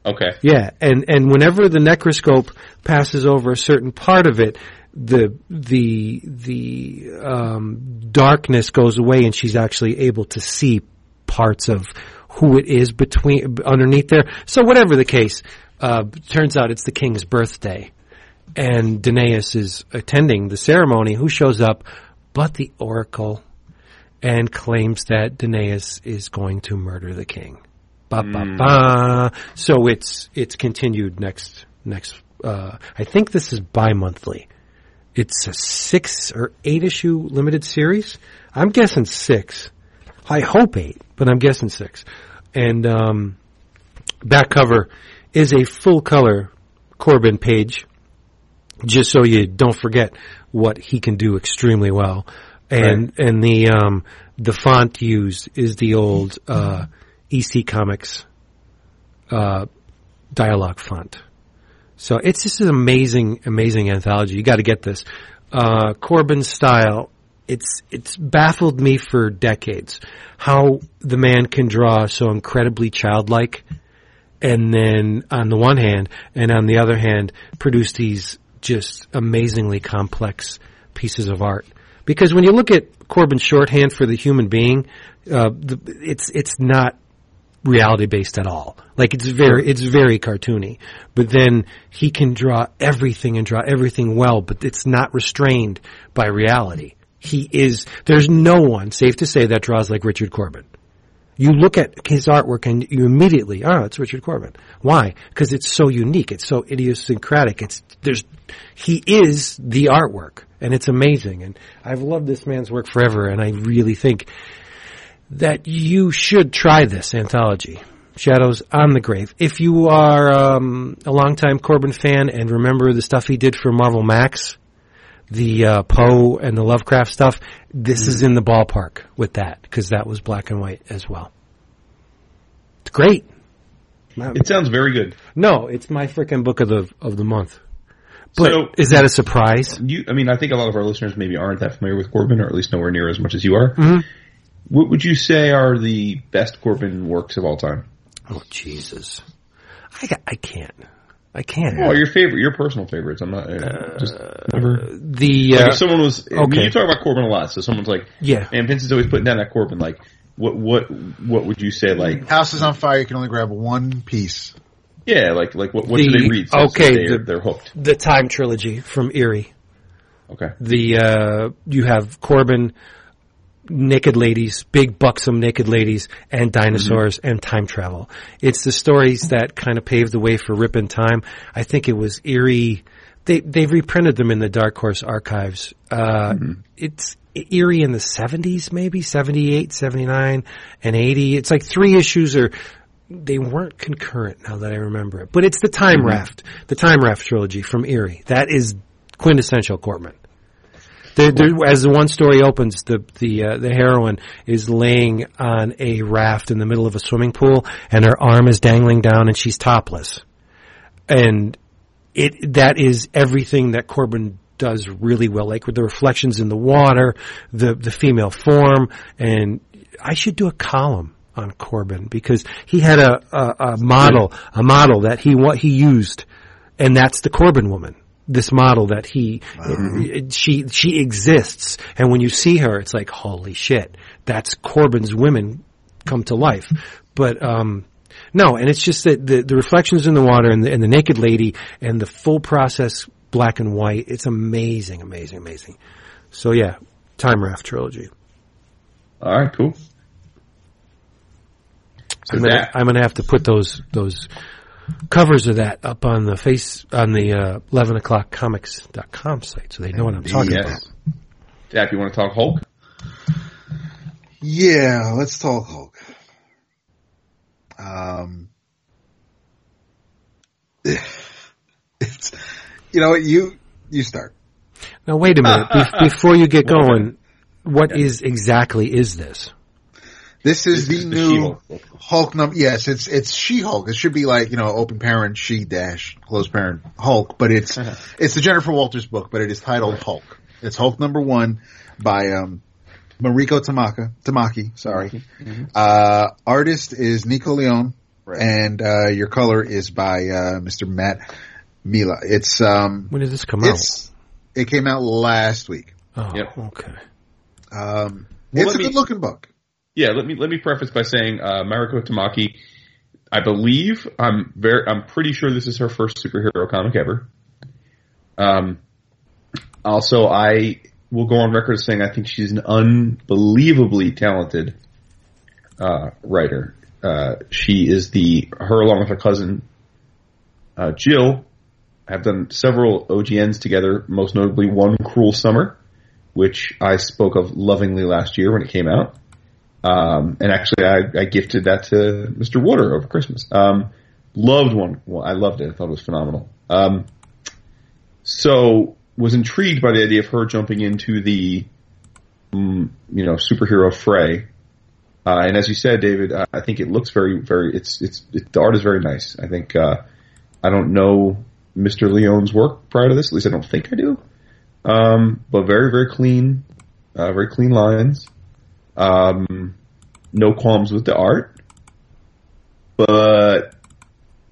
Okay. Yeah, and and whenever the necroscope passes over a certain part of it, the the the um, darkness goes away, and she's actually able to see parts of who it is between underneath there. So whatever the case, uh, turns out it's the king's birthday, and Denaeus is attending the ceremony. Who shows up? But the oracle, and claims that Denaeus is going to murder the king. Ba ba ba. So it's it's continued next next. Uh, I think this is bi-monthly. It's a six or eight issue limited series. I'm guessing six. I hope eight, but I'm guessing six. And um, back cover is a full color Corben page, just so you don't forget what he can do extremely well. And and the um, the font used is the old uh, EC Comics uh, dialogue font. So it's just an amazing, amazing anthology. You got to get this. Uh, Corben's style. It's it's baffled me for decades how the man can draw so incredibly childlike, and then on the one hand, and on the other hand, produce these just amazingly complex pieces of art. Because when you look at Corben's shorthand for the human being, uh, the, it's it's not reality based at all. Like it's very it's very cartoony. But then he can draw everything and draw everything well, but it's not restrained by reality. He is there's no one, safe to say, that draws like Richard Corben. You look at his artwork and you immediately, oh, it's Richard Corben. Why? Because it's so unique. It's so idiosyncratic. It's there's he is the artwork, and it's amazing. And I've loved this man's work forever, and I really think that you should try this anthology, Shadows on the Grave. If you are um, a longtime Corben fan and remember the stuff he did for Marvel Max, the uh, Poe and the Lovecraft stuff, this is in the ballpark with that because that was black and white as well. It's great. It sounds very good. No, it's my freaking book of the of the month. But So- is that a surprise? You, I mean, I think a lot of our listeners maybe aren't that familiar with Corben, or at least nowhere near as much as you are. Mhm. What would you say are the best Corben works of all time? Oh Jesus, I I can't, I can't. Oh, your favorite, your personal favorites. I'm not uh, just never. the Like uh, if someone was, I mean, okay. you talk about Corben a lot, so someone's like, yeah, and Vince is always putting down that Corben." Like, what, what, what would you say? Like, House is on fire. You can only grab one piece. yeah, like, like what, what The- do they read? So, so okay, they're, the- they're hooked. the Time trilogy from Eerie. Okay, The uh, you have Corben, naked ladies, big buxom naked ladies, and dinosaurs mm-hmm. and time travel. It's the stories that kind of paved the way for Rip and Time. I think it was Eerie. They they've reprinted them in the Dark Horse archives. Uh, mm-hmm. It's Eerie in the 70s, maybe 78, 79, and 80. It's like three issues or they weren't concurrent now that I remember it. But it's the Time mm-hmm. Raft, the Time Raft trilogy from Eerie. That is quintessential Corben. There, there, as the one story opens, the the uh, the heroine is laying on a raft in the middle of a swimming pool, and her arm is dangling down, and she's topless. And it that is everything that Corben does really well, like with the reflections in the water, the the female form, and I should do a column on Corben because he had a a, a model, a model that he what he used, and that's the Corben woman. This model that he, she, she exists, and when you see her, it's like holy shit, that's Corben's women come to life. But um, no, and it's just that the, the reflections in the water and the, and the naked lady and the full process black and white. It's amazing, amazing, amazing. So yeah, Time Raft trilogy. all right, cool. So I'm gonna, that I'm gonna have to put those those covers of that up on the face on the uh, 11 o'clock comics.com site so they know what I'm talking about. yes. Jack, you want to talk Hulk? Yeah, let's talk Hulk. Um, <laughs> it's you know what you you start. Now wait a minute <laughs> Be- before you get going. What is exactly is this? This is This the is new She-Hulk. Number. Yes, it's it's She Hulk. It should be like you know open parent She dash close parent Hulk, but it's it's the Jennifer Walters book, but it is titled Hulk. It's Hulk number one by um, Mariko Tamaka Tamaki. Sorry, uh, artist is Nico Leone, Right. and uh, your color is by uh, Mr. Matt Milla. It's um, When did this come out? it came out last week. Oh, Yep. okay. Um, Well, it's let a me- good looking book. Yeah, let me let me preface by saying uh, Mariko Tamaki. I believe I'm very I'm pretty sure this is her first superhero comic ever. Um, also, I will go on record saying I think she's an unbelievably talented uh, writer. Uh, she is the her along with her cousin uh, Jill have done several OGNs together. Most notably, one Cruel Summer, which I spoke of lovingly last year when it came out. Um, and actually, I, I gifted that to Mr. Water over Christmas. Um, loved one. Well, I loved it. I thought it was phenomenal. Um, so was intrigued by the idea of her jumping into the, mm, you know, superhero fray. Uh, and as you said, David, uh, I think it looks very, very. It's it's it, the art is very nice. I think uh, I don't know Mr. Leone's work prior to this. At least I don't think I do. Um, but very, very clean, uh, very clean lines. Um, no qualms with the art, but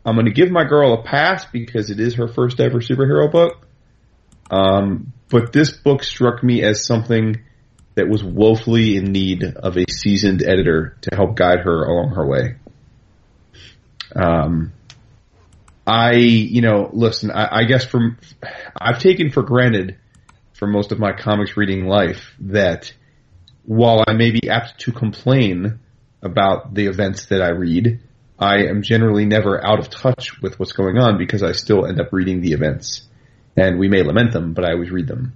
I'm going to give my girl a pass because it is her first ever superhero book. Um, but this book struck me as something that was woefully in need of a seasoned editor to help guide her along her way. Um, I, you know, listen, I, I guess from, I've taken for granted for most of my comics reading life that while I may be apt to complain about the events that I read, I am generally never out of touch with what's going on because I still end up reading the events. And we may lament them, but I always read them.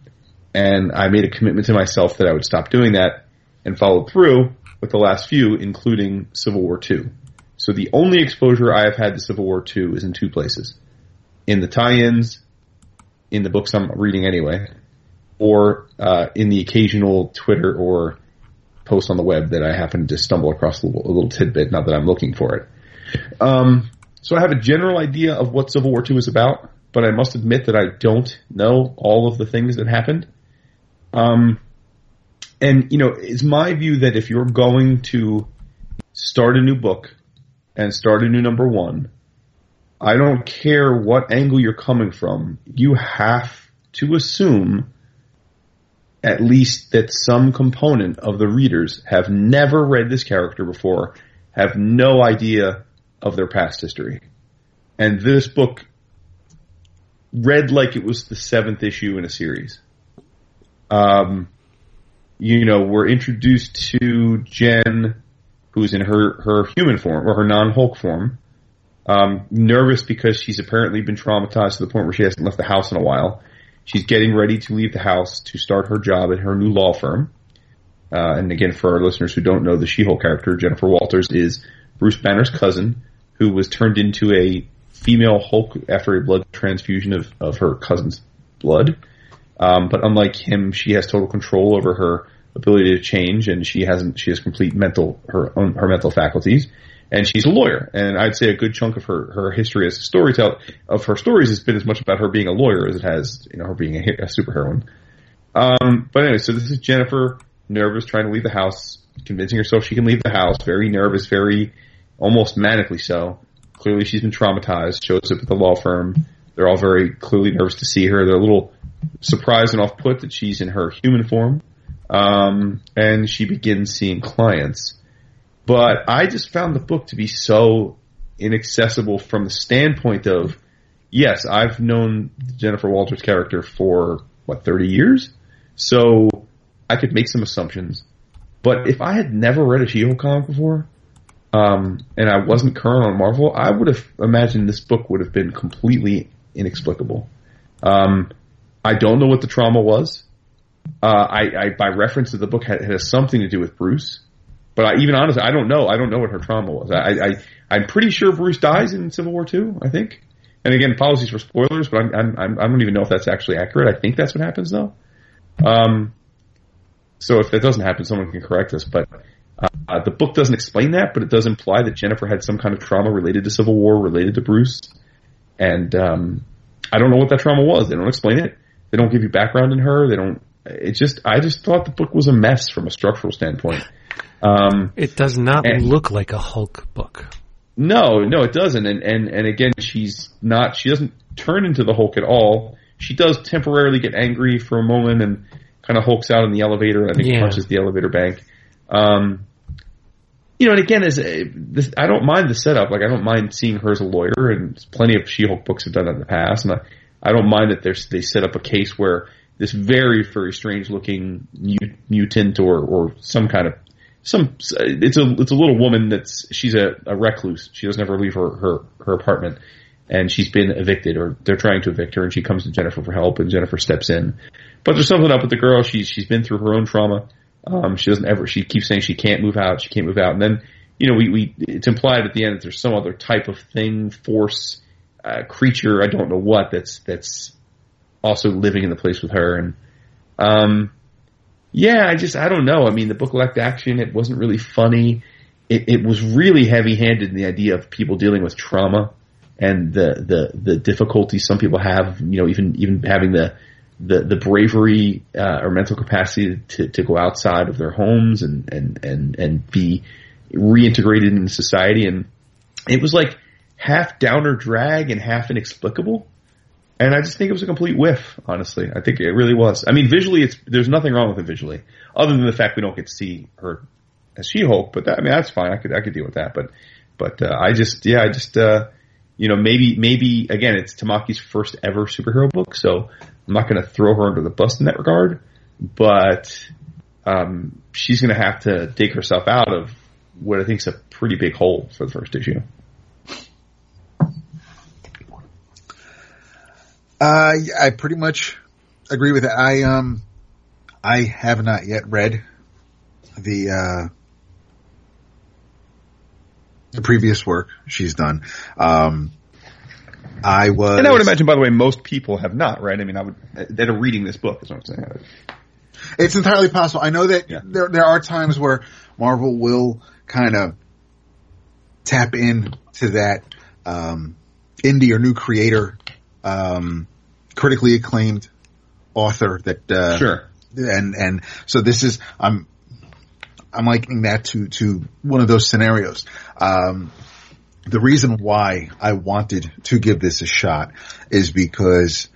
And I made a commitment to myself that I would stop doing that and followed through with the last few, including Civil War II. So the only exposure I have had to Civil War II is in two places. In the tie-ins, in the books I'm reading anyway, or uh, in the occasional Twitter or post on the web that I happen to stumble across a little, a little tidbit. Not that I'm looking for it. Um, so I have a general idea of what Civil War II is about, but I must admit that I don't know all of the things that happened. Um, and you know, it's my view that if you're going to start a new book and start a new number one, I don't care what angle you're coming from, you have to assume at least that some component of the readers have never read this character before, have no idea of their past history. And this book read like it was the seventh issue in a series. Um, you know, we're introduced to Jen, who's in her, her human form, or her non-Hulk form, um, nervous because she's apparently been traumatized to the point where she hasn't left the house in a while. She's getting ready to leave the house to start her job at her new law firm. Uh, and again, for our listeners who don't know, the She-Hulk character, Jennifer Walters, is Bruce Banner's cousin, who was turned into a female Hulk after a blood transfusion of, of her cousin's blood. Um, but unlike him, she has total control over her ability to change, and she hasn't. She has complete mental her own her mental faculties, and she's a lawyer. And I'd say a good chunk of her her history as a storyteller of her stories has been as much about her being a lawyer as it has you know her being a, a superheroine. Um, but anyway, so this is Jennifer, nervous, trying to leave the house, convincing herself she can leave the house, very nervous, very almost manically so. Clearly, she's been traumatized. Shows up at the law firm. They're all very clearly nervous to see her. They're a little surprised and off put that she's in her human form. Um, and she begins seeing clients. But I just found the book to be so inaccessible from the standpoint of, yes, I've known Jennifer Walters' character for, what, 30 years? So I could make some assumptions. But if I had never read a She-Hulk comic before, um, and I wasn't current on Marvel, I would have imagined this book would have been completely inexplicable. Um, I don't know what the trauma was. Uh, I, I, by reference to the book, had, has something to do with Bruce. But I, even honestly, I don't know. I don't know what her trauma was. I, I, I'm pretty sure Bruce dies in Civil War II. I think. And again, apologies for spoilers, but I'm, I'm, I'm, I don't even know if that's actually accurate. I think that's what happens though. Um, so if that doesn't happen, someone can correct us. But uh, the book doesn't explain that, but it does imply that Jennifer had some kind of trauma related to Civil War, related to Bruce. And um, I don't know what that trauma was. They don't explain it. They don't give you background in her. They don't. It just. I just thought the book was a mess from a structural standpoint. Um, It does not And- look like a Hulk book. no, no, it doesn't. And and and again, she's not. She doesn't turn into the Hulk at all. She does temporarily get angry for a moment and kind of hulks out in the elevator. and I think Yeah. punches the elevator bank. Um, you know, and again, as a, this, I don't mind the setup. Like, I don't mind seeing her as a lawyer, and plenty of She-Hulk books have done that in the past. And I, I don't mind that there's they set up a case where this very, very strange-looking mutant or or some kind of some it's a it's a little woman that's she's a, a recluse. She doesn't ever leave her, her her apartment, and she's been evicted or they're trying to evict her, and she comes to Jennifer for help, and Jennifer steps in. But there's something up with the girl. She's she's been through her own trauma. Um, she doesn't ever. She keeps saying she can't move out. She can't move out, and then you know we we it's implied at the end that there's some other type of thing, force, uh, creature. I don't know what that's that's also living in the place with her, and um, yeah, I just I don't know. I mean, the book lacked action. It wasn't really funny. It, it was really heavy handed in the idea of people dealing with trauma and the the the difficulties some people have. You know, even even having the the the bravery uh, or mental capacity to to go outside of their homes and and and and be reintegrated into society. And it was like half downer drag and half inexplicable. And I just think it was a complete whiff, honestly. I think it really was. I mean, visually, it's there's nothing wrong with it visually, other than the fact we don't get to see her as She-Hulk. But that, I mean, that's fine. I could I could deal with that. But but uh, I just yeah, I just uh, you know maybe maybe again it's Tamaki's first ever superhero book, so I'm not going to throw her under the bus in that regard. But um, she's going to have to dig herself out of what I think is a pretty big hole for the first issue. Uh, I pretty much agree with that. I um, I have not yet read the uh, the previous work she's done. Um, I was, And I would imagine, by the way, most people have not, right? I mean, I would that are reading this book is what I'm saying. It's entirely possible. I know that Yeah. there there are times where Marvel will kind of tap in to that um, indie or new creator, um, critically acclaimed author that uh, Sure. and and so this is I'm I'm likening that to to one of those scenarios. Um, the reason why I wanted to give this a shot is because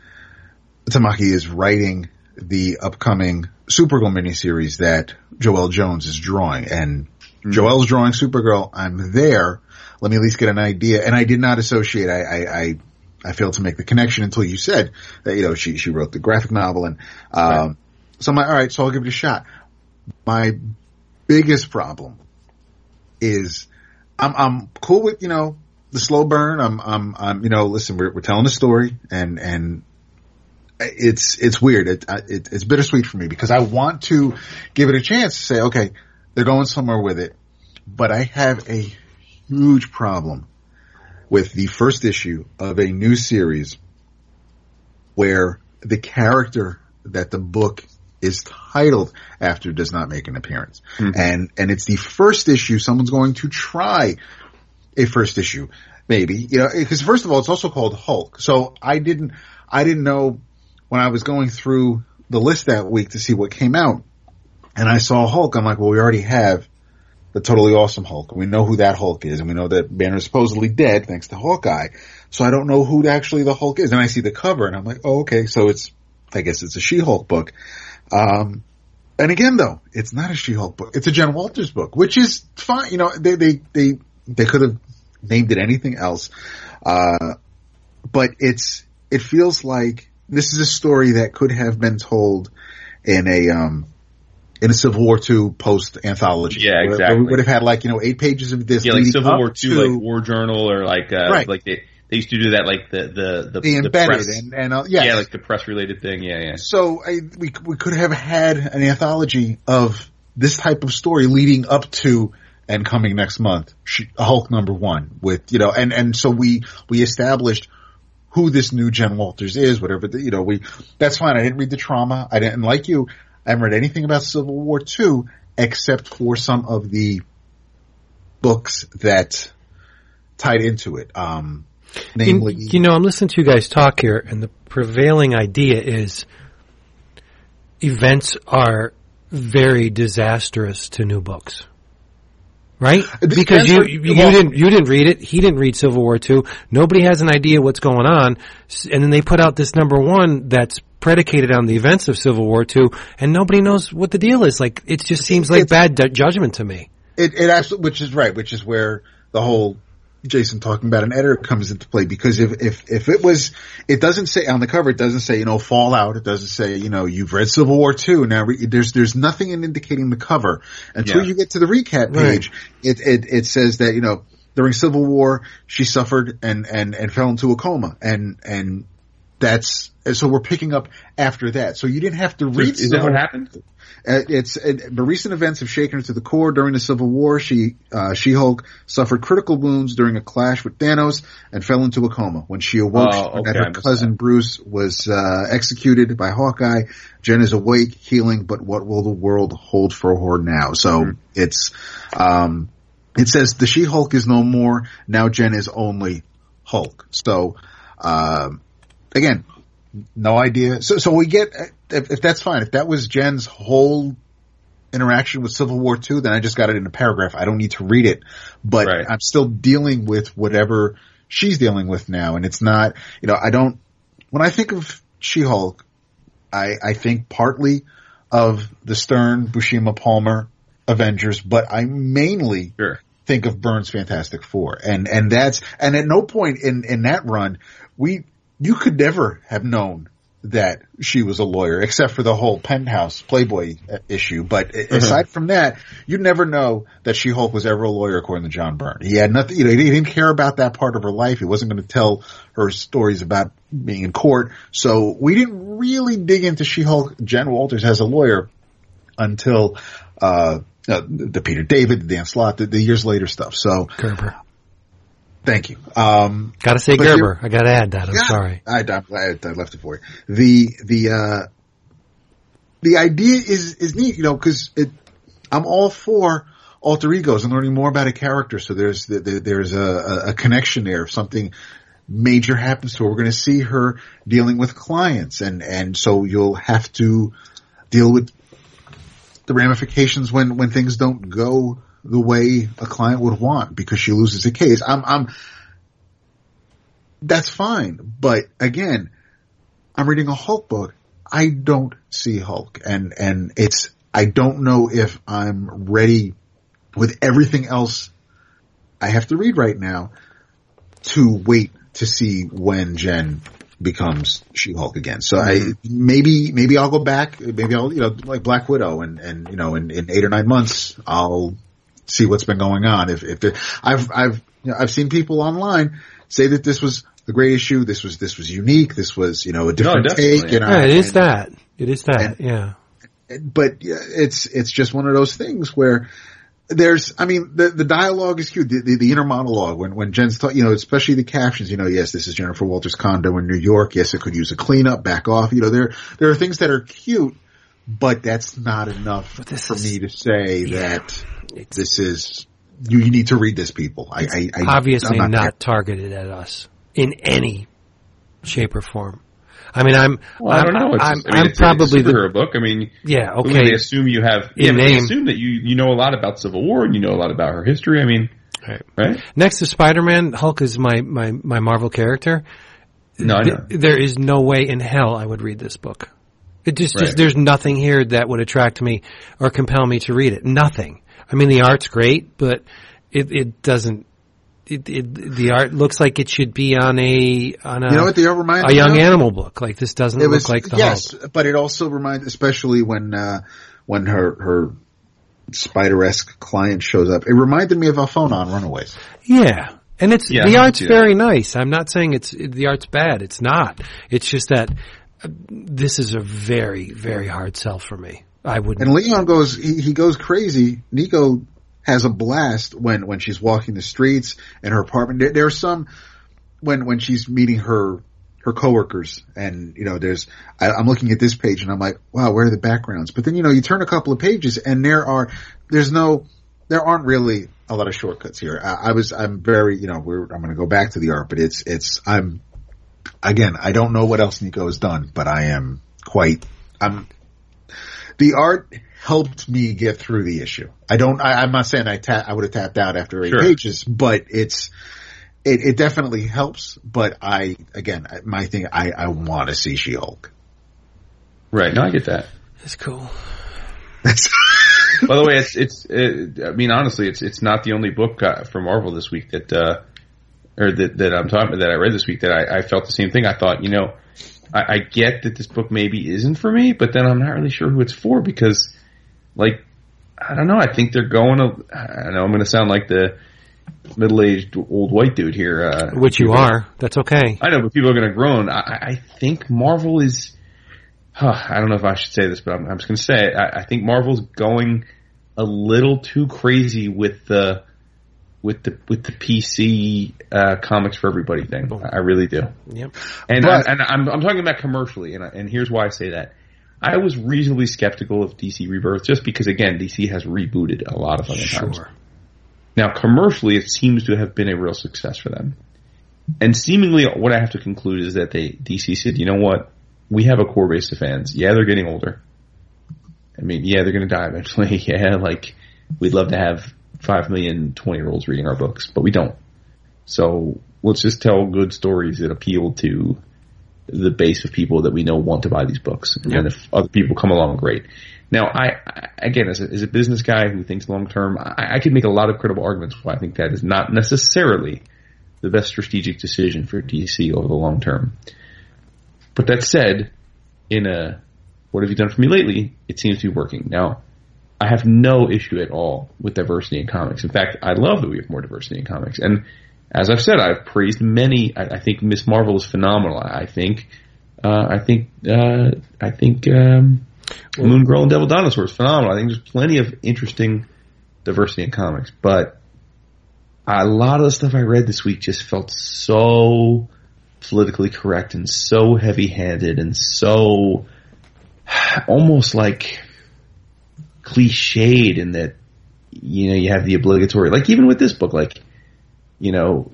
Tamaki is writing the upcoming Supergirl miniseries that Joelle Jones is drawing, and Joelle's drawing Supergirl. I'm there. Let me at least get an idea. And I did not associate. I I, I, I failed to make the connection until you said that you know she she wrote the graphic novel, and um, Right. so I'm like, all right, so I'll give it a shot. My biggest problem is I'm I'm cool with you know the slow burn. I'm I'm I'm you know listen we're we're telling a story and and it's it's weird. It, it it's bittersweet for me because I want to give it a chance to say okay they're going somewhere with it, but I have a huge problem with the first issue of a new series where the character that the book is titled after does not make an appearance. Hmm. And, and it's the first issue someone's going to try a first issue, maybe, you know, because first of all, it's also called Hulk. So I didn't, I didn't know when I was going through the list that week to see what came out and I saw Hulk, I'm like, well, we already have the totally awesome Hulk. We know who that Hulk is and we know that Banner is supposedly dead thanks to Hawkeye. So I don't know who actually the Hulk is. And I see the cover and I'm like, oh, okay. So it's, I guess it's a She-Hulk book. Um, and again though, it's not a She-Hulk book. It's a Jen Walters book, which is fine. You know, they, they, they, they could have named it anything else. Uh, but it's, it feels like this is a story that could have been told in a, um, in a Civil War II post anthology. Yeah, Where- where exactly. We would have had like, you know, eight pages of this. Yeah, like Civil War Two, to like War Journal, or like uh, Right. like they they used to do that, like the the the, the embedded press, and, and, uh, yes. yeah, like the press related thing. Yeah, yeah. So I, we we could have had an anthology of this type of story leading up to and coming next month, Hulk number one with you know, and and so we we established who this new Jen Walters is, whatever the, you know. We that's fine. I didn't read the trauma. I didn't like you. I haven't read anything about Civil War two except for some of the books that tied into it. Um, namely, you know, I'm listening to you guys talk here, and the prevailing idea is events are very disastrous to new books. Right? Because you, you, you didn't you didn't read it. He didn't read Civil War two. Nobody has an idea what's going on, and then they put out this number one that's predicated on the events of Civil War two, and nobody knows what the deal is. Like it just seems like bad judgment to me. It, it absolutely, which is right, which is where the whole Jason talking about an editor comes into play because if, if, if it was, it doesn't say on the cover, it doesn't say, you know, Fallout. It doesn't say, you know, you've read Civil War two. Now re- there's, there's nothing in indicating the cover until Yeah. you get to the recap Right. page. It, it, it says that, you know, during Civil War, she suffered and, and, and fell into a coma and, and that's, and so we're picking up after that. So you didn't have to read. Is that what happened? Uh, it's uh, the recent events have shaken her to the core. During the Civil War, she uh, She-Hulk suffered critical wounds during a clash with Thanos and fell into a coma. When she awoke, Oh, she that okay, her cousin Bruce was uh, executed by Hawkeye. Jen is awake, healing, but what will the world hold for her now? So Mm-hmm. it's um, it says the She-Hulk is no more. Now Jen is only Hulk. So um, again, no idea. So, so we get, if, if that's fine, if that was Jen's whole interaction with Civil War II, then I just got it in a paragraph. I don't need to read it, but Right. I'm still dealing with whatever she's dealing with now. And it's not, you know, I don't, when I think of She-Hulk, I, I think partly of the Stern, Buscema, Palmer, Avengers, but I mainly Sure. think of Byrne's Fantastic Four. And, and that's, and at no point in, in that run, we, you could never have known that she was a lawyer except for the whole penthouse Playboy issue. But aside from that, you'd never know that She-Hulk was ever a lawyer according to John Byrne. He had nothing, you know, he didn't care about that part of her life. He wasn't going to tell her stories about being in court. So we didn't really dig into She-Hulk, Jen Walters as a lawyer until, uh, uh, the Peter David, the Dan Slott, the, the years later stuff. So Gerber. Thank you. Um, Gotta say Gerber. I gotta add that. I'm yeah, sorry. I, I'm I left it for you. The the uh, the idea is is neat, you know, because it. I'm all for alter egos and learning more about a character. So there's the, the, there's a, a- a connection there. If something major happens to her, we're going to see her dealing with clients, and and so you'll have to deal with the ramifications when when things don't go the way a client would want because she loses a case. I'm I'm that's fine. But again, I'm reading a Hulk book. I don't see Hulk and, and it's, I don't know if I'm ready with everything else I have to read right now to wait to see when Jen becomes She-Hulk again. So I, mm-hmm. maybe, maybe I'll go back, maybe I'll, you know, like Black Widow and, and, you know, in, in eight or nine months, I'll see what's been going on. If, if there, I've, I've, you know, I've seen people online say that this was a great issue. This was, this was unique. This was, you know, a different definitely. take. You know, Yeah, it is and- that. It is that. and- yeah. but it's it's just one of those things where there's I mean the the dialogue is cute the the, the inner monologue when when Jen's talking you know especially the captions you know yes this is Jennifer Walters condo in New York yes it could use a cleanup back off you know there there are things that are cute but that's not enough this for is- me to say Yeah. that this is you, you need to read this people I, I, I obviously I'm not, targeted at us in any shape or form. I mean, I'm, Well, I I'm, don't know. It's, I'm, I mean, I'm it's, probably it's a the, book. I mean, yeah, okay. okay. they assume you have, In yeah, but they name. assume that you, you know a lot about Civil War and you know a lot about her history. I mean, Right. right? Next to Spider-Man, Hulk is my, my, my Marvel character. No, I know. Th- there is no way in hell I would read this book. It just, just there's nothing here that would attract me or compel me to read it. Nothing. I mean, the art's great, but it, it doesn't. It, it, the art looks like it should be on a on a you know what the reminds a me young of? animal book. Like this doesn't it look was like the yes, Hulk. but it also reminds, especially when uh, when her her spider-esque client shows up. It reminded me of Alphona on Runaways. Yeah. And it's Yeah, the art's very nice. I'm not saying it's the art's bad. It's not. It's just that uh, this is a very very hard sell for me. I would And Leon goes, he, he goes crazy. Nico has a blast when when she's walking the streets and her apartment. There, are some when when she's meeting her her coworkers, and you know, there's I, I'm looking at this page and I'm like, wow, where are the backgrounds? But then you know, you turn a couple of pages and there are there's no there aren't really a lot of shortcuts here. I, I was I'm very you know we're I'm going to go back to the art, but it's it's I'm again I don't know what else Nico has done, but I am quite I'm the art helped me get through the issue. I don't, I, I'm not saying I ta- I would have tapped out after eight Sure. pages, but it's, it, it definitely helps. But I, again, my thing, I, I want to see She-Hulk. Right. No, I get that. It's cool. By the way, it's it's. It, I mean, honestly, it's it's not the only book uh, from Marvel this week that, uh, or that that I'm talking that I read this week that I, I felt the same thing. I thought, you know, I, I get that this book maybe isn't for me, but then I'm not really sure who it's for because, like, I don't know. I think they're going to. I know I'm going to sound like the middle-aged old white dude here, uh, Which you are. That's okay. I know, but people are going to groan. I, I- I think Marvel is. Huh, I don't know if I should say this, but I'm, I'm just going to say it. I, I think Marvel's going a little too crazy with the with the with the PC uh, comics for everybody thing. I really do. Yep. And But- I, and I'm I'm talking about commercially, and I, and here's why I say that. I was reasonably skeptical of DC Rebirth just because again DC has rebooted a lot of other times. Sure. Now, commercially, it seems to have been a real success for them. And seemingly, what I have to conclude is that they DC said, you know what, we have a core base of fans. Yeah, they're getting older. I mean, yeah, they're going to die eventually. <laughs> yeah, like we'd love to have five million 20 year olds reading our books, but we don't. So let's just tell good stories that appeal to the base of people that we know want to buy these books. And Yep. if other people come along, great. Now, I, I again, as a, as a business guy who thinks long term, I, I could make a lot of credible arguments why I think that is not necessarily the best strategic decision for DC over the long term. But that said, in a what have you done for me lately? It seems to be working. Now, I have no issue at all with diversity in comics. In fact, I love that we have more diversity in comics. And as I've said, I've praised many. I, I think Miss Marvel is phenomenal. I think, uh, I think, uh, I think um, Moon Girl and Devil Dinosaur is phenomenal. I think there's plenty of interesting diversity in comics, but a lot of the stuff I read this week just felt so politically correct and so heavy handed and so <sighs> almost like cliched in that you know you have the obligatory like even with this book like you know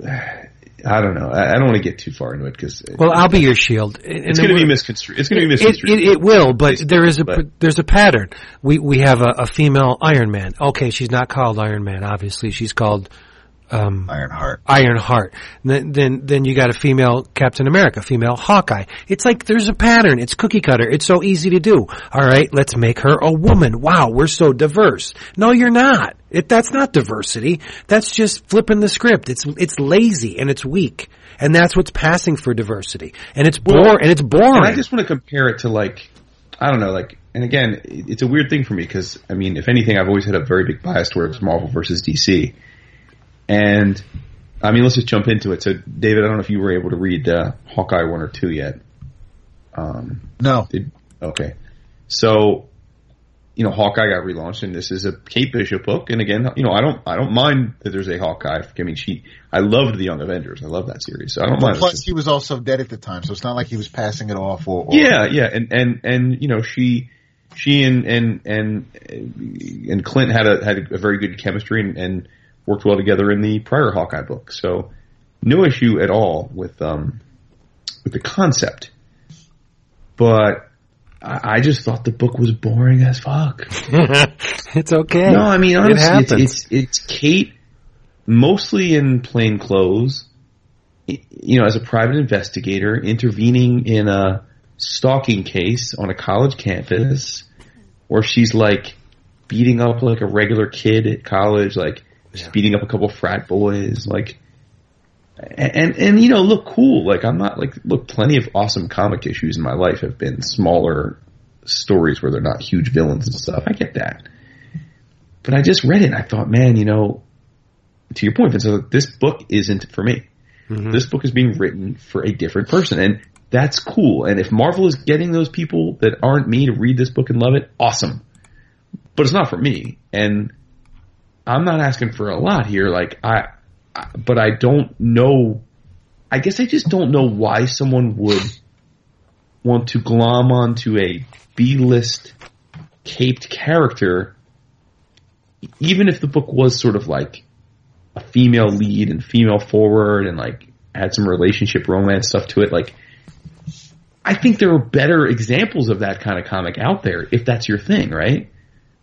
I don't know. I, I don't want to get too far into it because well, I'll be your shield. And it's going to be misconstrued. It's going to be It, misconstrued. it, it will, but there is a But- there's a pattern. We we have a, a female Iron Man. Okay, she's not called Iron Man. Obviously, she's called um, Ironheart. Iron Heart. Then, then then you got a female Captain America, female Hawkeye. It's like there's a pattern. It's cookie cutter. It's so easy to do. All right, let's make her a woman. Wow, we're so diverse. No, you're not. It, that's not diversity. That's just flipping the script. It's it's lazy and it's weak, and that's what's passing for diversity. And it's bore and it's boring. And I just want to compare it to like, I don't know, like, and again, it's a weird thing for me because, I mean, if anything, I've always had a very big bias towards Marvel versus DC. And, I mean, let's just jump into it. So, David, I don't know if you were able to read uh, Hawkeye 1 or 2 yet. Um, No. did, okay. So, you know, Hawkeye got relaunched and this is a Kate Bishop book. And again, you know, I don't, I don't mind that there's a Hawkeye. I mean, she, I loved the Young Avengers. I love that series. So I don't mind. Plus, he was also dead at the time, so it's not like he was passing it off or. or Yeah, yeah, and and and you know she she and and and and Clint had a had a very good chemistry and, and worked well together in the prior Hawkeye book. So no issue at all with um with the concept, but I, I just thought the book was boring as fuck. <laughs> it's okay. No, I mean honestly, happens. it's, it's it's Kate mostly in plain clothes. You know, as a private investigator, intervening in a stalking case on a college campus, where she's like beating up like a regular kid at college, like she's beating up a couple frat boys, like. And, and and you know, look cool. Like I'm not like look. Plenty of awesome comic issues in my life have been smaller stories where they're not huge villains and stuff. I get that but I just read it and I thought, man, you know, to your point, Vince, uh, this book isn't for me. This book is being written for a different person and that's cool. And if Marvel is getting those people that aren't me to read this book and love it, awesome. But it's not for me. And I'm not asking for a lot here. Like I, I but I don't know, I guess I just don't know why someone would want to glom onto a B-list caped character even if the book was sort of like a female lead and female forward and like had some relationship romance stuff to it, like I think there are better examples of that kind of comic out there if that's your thing, right?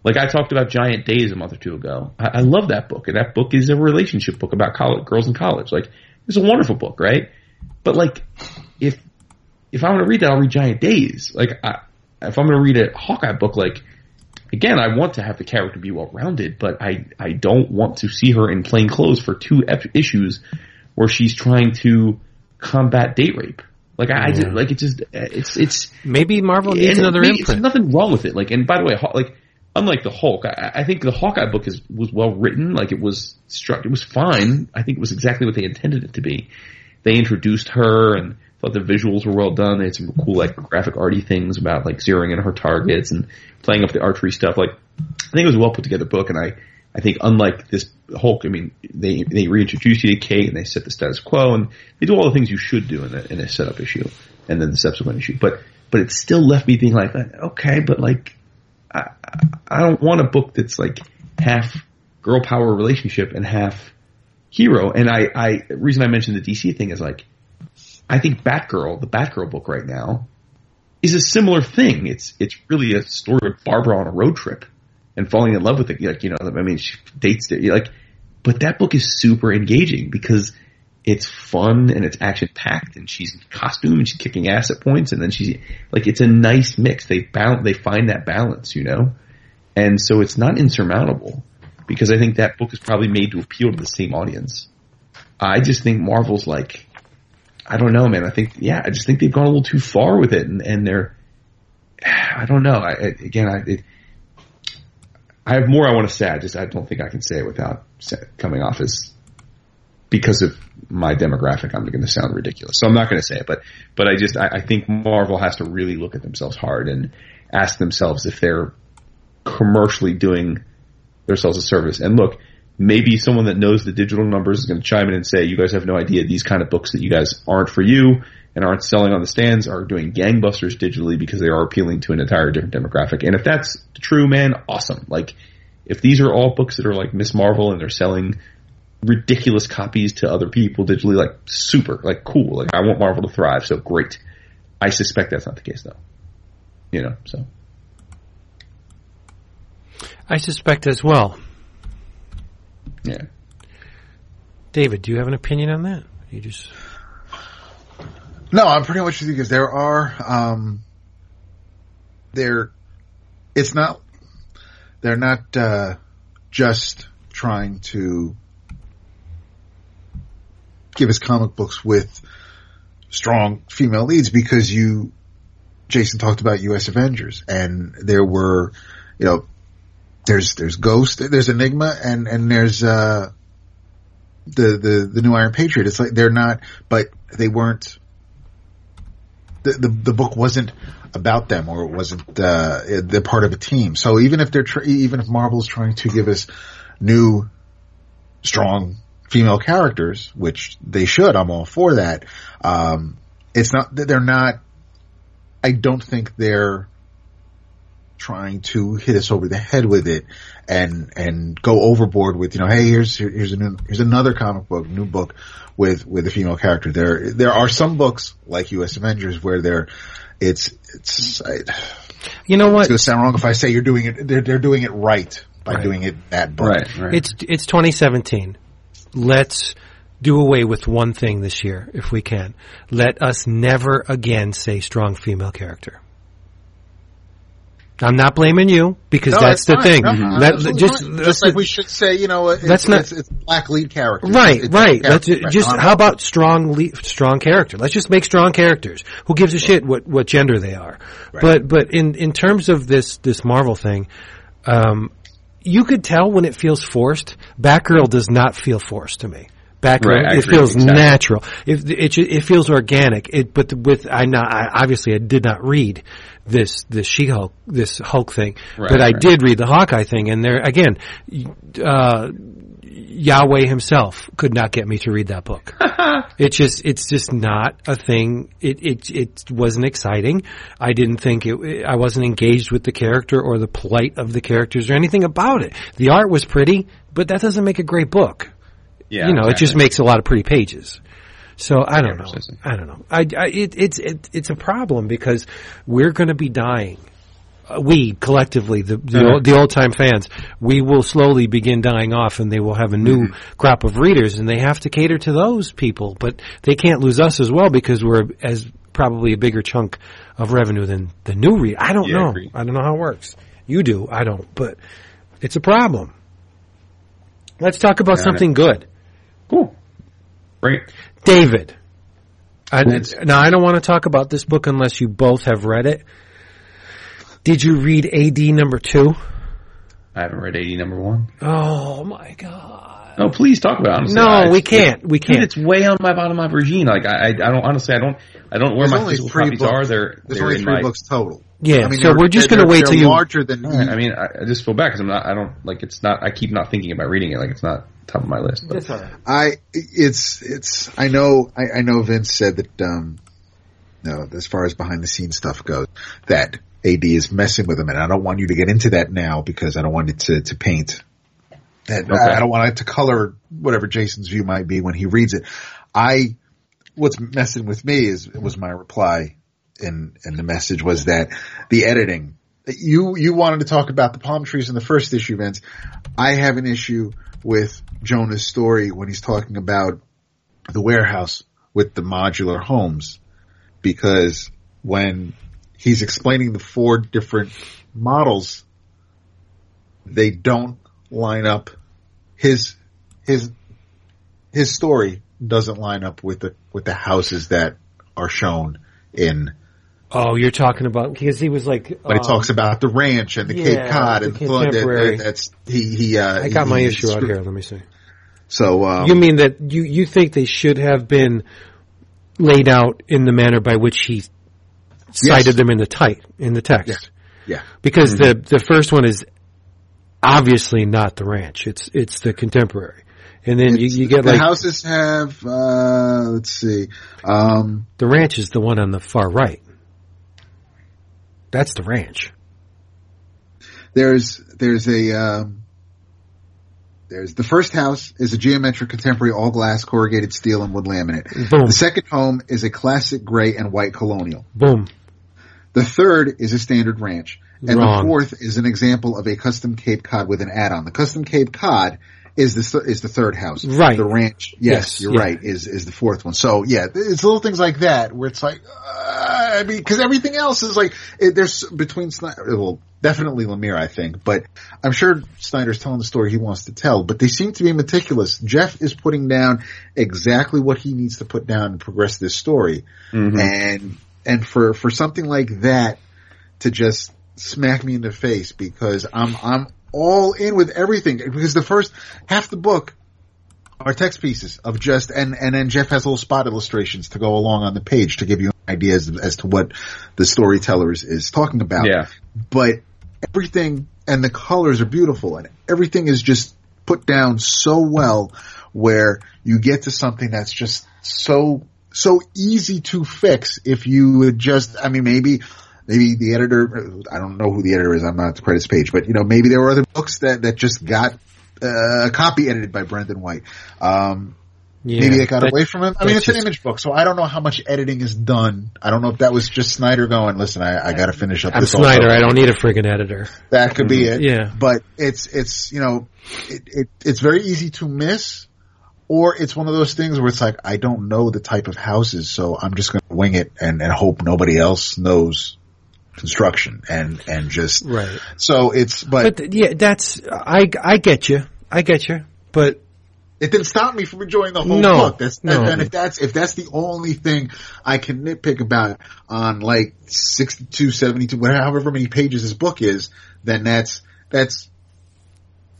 Like I talked about Giant Days a month or two ago. I, I love that book, and that book is a relationship book about college girls in college. Like it's a wonderful book, right? But like if if I want to read that, I'll read Giant Days. Like I, if I'm going to read a Hawkeye book, like again, I want to have the character be well rounded, but I I don't want to see her in plain clothes for two ep- issues where she's trying to combat date rape. Like I, I just, like it just it's it's Maybe Marvel needs another There's imprint. nothing wrong with it. Like, and by the way, like, unlike the Hulk, I, I think the Hawkeye book is was well written. Like, it was struck, it was fine. I think it was exactly what they intended it to be. They introduced her and thought the visuals were well done. They had some cool, like, graphic arty things about like zeroing in her targets and playing up the archery stuff. Like, I think it was a well put together book, and I. I think unlike this Hulk, I mean, they they reintroduce you to Kate and they set the status quo and they do all the things you should do in a, in a setup issue and then the subsequent issue. But but it still left me being like, okay, but like, I, I don't want a book that's like half girl power relationship and half hero. And I, I, the reason I mentioned the DC thing is like, I think Batgirl, the Batgirl book right now, is a similar thing. It's it's really a story of Barbara on a road trip and falling in love with it. Like you know, I mean, she dates it. Like, but that book is super engaging because it's fun and it's action packed and she's in costume and she's kicking ass at points and then she's like it's a nice mix. They bound they find that balance, you know, and so it's not insurmountable because I think that book is probably made to appeal to the same audience. I just think Marvel's like, I don't know, man. I think yeah, I just think they've gone a little too far with it and, and they're, I don't know. I, I again, I. It, I have more I want to say. I just I don't think I can say it without coming off as because of my demographic. I'm going to sound ridiculous, so I'm not going to say it. But but I just I, I think Marvel has to really look at themselves hard and ask themselves if they're commercially doing themselves a service. And look, maybe someone that knows the digital numbers is going to chime in and say, you guys have no idea these kind of books that you guys aren't for you and aren't selling on the stands are doing gangbusters digitally because they are appealing to an entire different demographic. And if that's true, man, awesome. Like, if these are all books that are like Miss Marvel and they're selling ridiculous copies to other people digitally, like super, like cool. Like I want Marvel to thrive, so great. I suspect that's not the case though. You know, so. I suspect as well. Yeah. David, do you have an opinion on that? You just No, I'm pretty much with you because there are, um, there, it's not, they're not, uh, just trying to give us comic books with strong female leads because you, Jason talked about U.S. Avengers and there were, you know, there's, there's Ghost, there's Enigma and, and there's, uh, the, the, the new Iron Patriot. It's like they're not, but they weren't, the, the, the book wasn't about them or it wasn't, uh, they're part of a team. So even if they're, tr- even if Marvel's trying to give us new, strong female characters, which they should, I'm all for that. Um, it's not, that they're not, I don't think they're trying to hit us over the head with it and, and go overboard with, you know, hey, here's, here's a new, here's another comic book, new book with, with a female character. There, there are some books like U.S. Avengers where they're, it's, it's, I, You know what? it's gonna sound wrong if I say you're doing it, they're, they're doing it right by Right. doing it that book. Right, right. It's it's 2017. Let's do away with one thing this year if we can. Let us never again say strong female character. I'm not blaming you because No, that's the thing. No, no, Let- just just like we should say, you know, it's, That's not- it's, it's black lead character. Right, It's right. a Let's right? just how about strong le- strong character? Let's just make strong characters. Who gives a shit what what gender they are? But but in in terms of this this Marvel thing, um, you could tell when it feels forced. Batgirl does not feel forced to me. Batgirl, Right, it feels exactly. natural. It, it it feels organic. It but with I not I, obviously I did not read this this She Hulk this Hulk thing, Right, but I right. did read the Hawkeye thing, and there again, uh, Yahweh himself could not get me to read that book. <laughs> it just, it's just not a thing. It, it, it wasn't exciting. I didn't think it, I wasn't engaged with the character or the plight of the characters or anything about it. The art was pretty, but that doesn't make a great book. yeah, you know, it just makes a lot of pretty pages. So I don't know. I don't know. I, I it, it's it, it's a problem because we're going to be dying. Uh, We collectively, the the, Uh-huh. old, the old time fans, we will slowly begin dying off, and they will have a new Mm-hmm. crop of readers, and they have to cater to those people. But they can't lose us as well because we're as probably a bigger chunk of revenue than the new read. I don't Yeah, know. agreed. I don't know how it works. You do. I don't. But it's a problem. Let's talk about Got it. something good. cool. Right. David. I, now I don't want to talk about this book unless you both have read it. Did you read AD number two? I haven't read AD number one. Oh my god! No, please talk about it. Honestly, No, I- we can't. We can't. it's way on my bottom of my regime. Like I, I, I don't honestly, I don't, I don't know where There's my physical copies books. are. They're, There's they're only in three my, books total. Yeah, I mean, so we're just going to wait they're till you. larger than. I mean, I, I just feel bad because I'm not, I don't like it's not. I keep not thinking about reading it. Like it's not top of my list. But I it's it's I know I, I know Vince said that um no as far as behind the scenes stuff goes that AD is messing with him and I don't want you to get into that now because I don't want it to to paint that Okay. I don't want it to color whatever Jason's view might be when he reads it. I what's messing with me is was my reply and and the message was that the editing you you wanted to talk about the palm trees in the first issue, Vince. I have an issue with Jonah's story when he's talking about the warehouse with the modular homes because when he's explaining the four different models, they don't line up. His his his story doesn't line up with the with the houses that are shown in. Oh, you're talking about because he was like. But he um, talks about the ranch and the yeah, Cape Cod the and the, that, contemporary. that, that's he he. Uh, I got he- my he- issue out here. Let me see. So um, you mean that you you think they should have been laid out in the manner by which he cited them in the tight in the text? Yeah. Because the the first one is obviously not the ranch. It's it's the contemporary, and then you, you get the like houses have. Uh, let's see. Um, the ranch is the one on the far right. That's the ranch. there's there's a um, there's the first house is a geometric contemporary all glass corrugated steel and wood laminate. Boom, The second home is a classic gray and white colonial. boom. The third is a standard ranch. And Wrong. the fourth is an example of a custom Cape Cod with an add-on. The custom Cape Cod is the is the third house. Right. The ranch, yes, Yes, you're yeah. right, is is the fourth one. So yeah, it's little things like that where it's like, uh, I mean, because everything else is like it, there's between Snyder, well, definitely Lemire, I think, but I'm sure Snyder's telling the story he wants to tell. But they seem to be meticulous. Jeff is putting down exactly what he needs to put down and progress this story Mhm. and and for for something like that to just smack me in the face because I'm I'm all in with everything because the first half the book are text pieces of just and and then Jeff has little spot illustrations to go along on the page to give you ideas as to what the storyteller is, is talking about Yeah. but everything and the colors are beautiful and everything is just put down so well where you get to something that's just so so easy to fix if you would just I mean maybe maybe the editor I don't know who the editor is I'm not at the credits page but you know maybe there were other books that that just got uh, a copy edited by Brendan White um Yeah, maybe it got that- away from him. I mean, it's an image book, so I don't know how much editing is done. I don't know if that was just Snyder going, listen, I, I gotta finish up I'm this Snyder. also." I don't need a friggin' editor. That could be it. Yeah. But it's, it's, you know, it, it, it's very easy to miss, or it's one of those things where it's like, I don't know the type of houses, so I'm just gonna wing it and, and hope nobody else knows construction and, and just, Right. so it's, but, But yeah, that's I I get you. I get you. But it didn't stop me from enjoying the whole No, book. That's, no. and if that's, if that's the only thing I can nitpick about on like 62, 72, whatever, however many pages this book is, then that's, that's,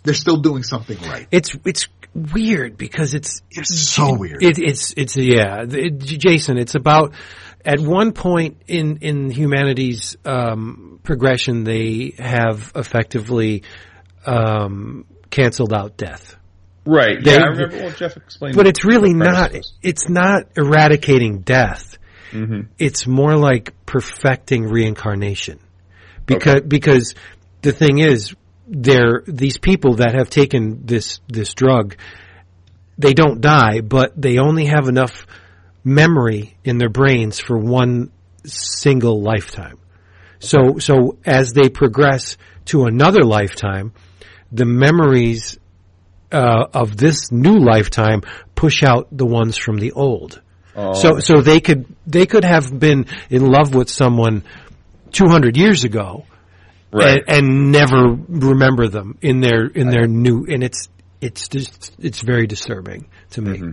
they're still doing something right. it's it's weird because it's It's so weird. It, it's it's yeah, it, Jason. It's about at one point in in humanity's um, progression, they have effectively um, canceled out death. Right. They- yeah, I remember what Jeff explained. But it's really not. It's not eradicating death. was. Mhm. It's more like perfecting reincarnation, because because the thing is, they're these people that have taken this this drug. They don't die, but they only have enough memory in their brains for one single lifetime. So so as they progress to another lifetime, the memories uh, of this new lifetime push out the ones from the old. Oh, So so they could they could have been in love with someone 200 years ago right. and, and never remember them in their in their new and it's it's just it's very disturbing to me. Mm-hmm.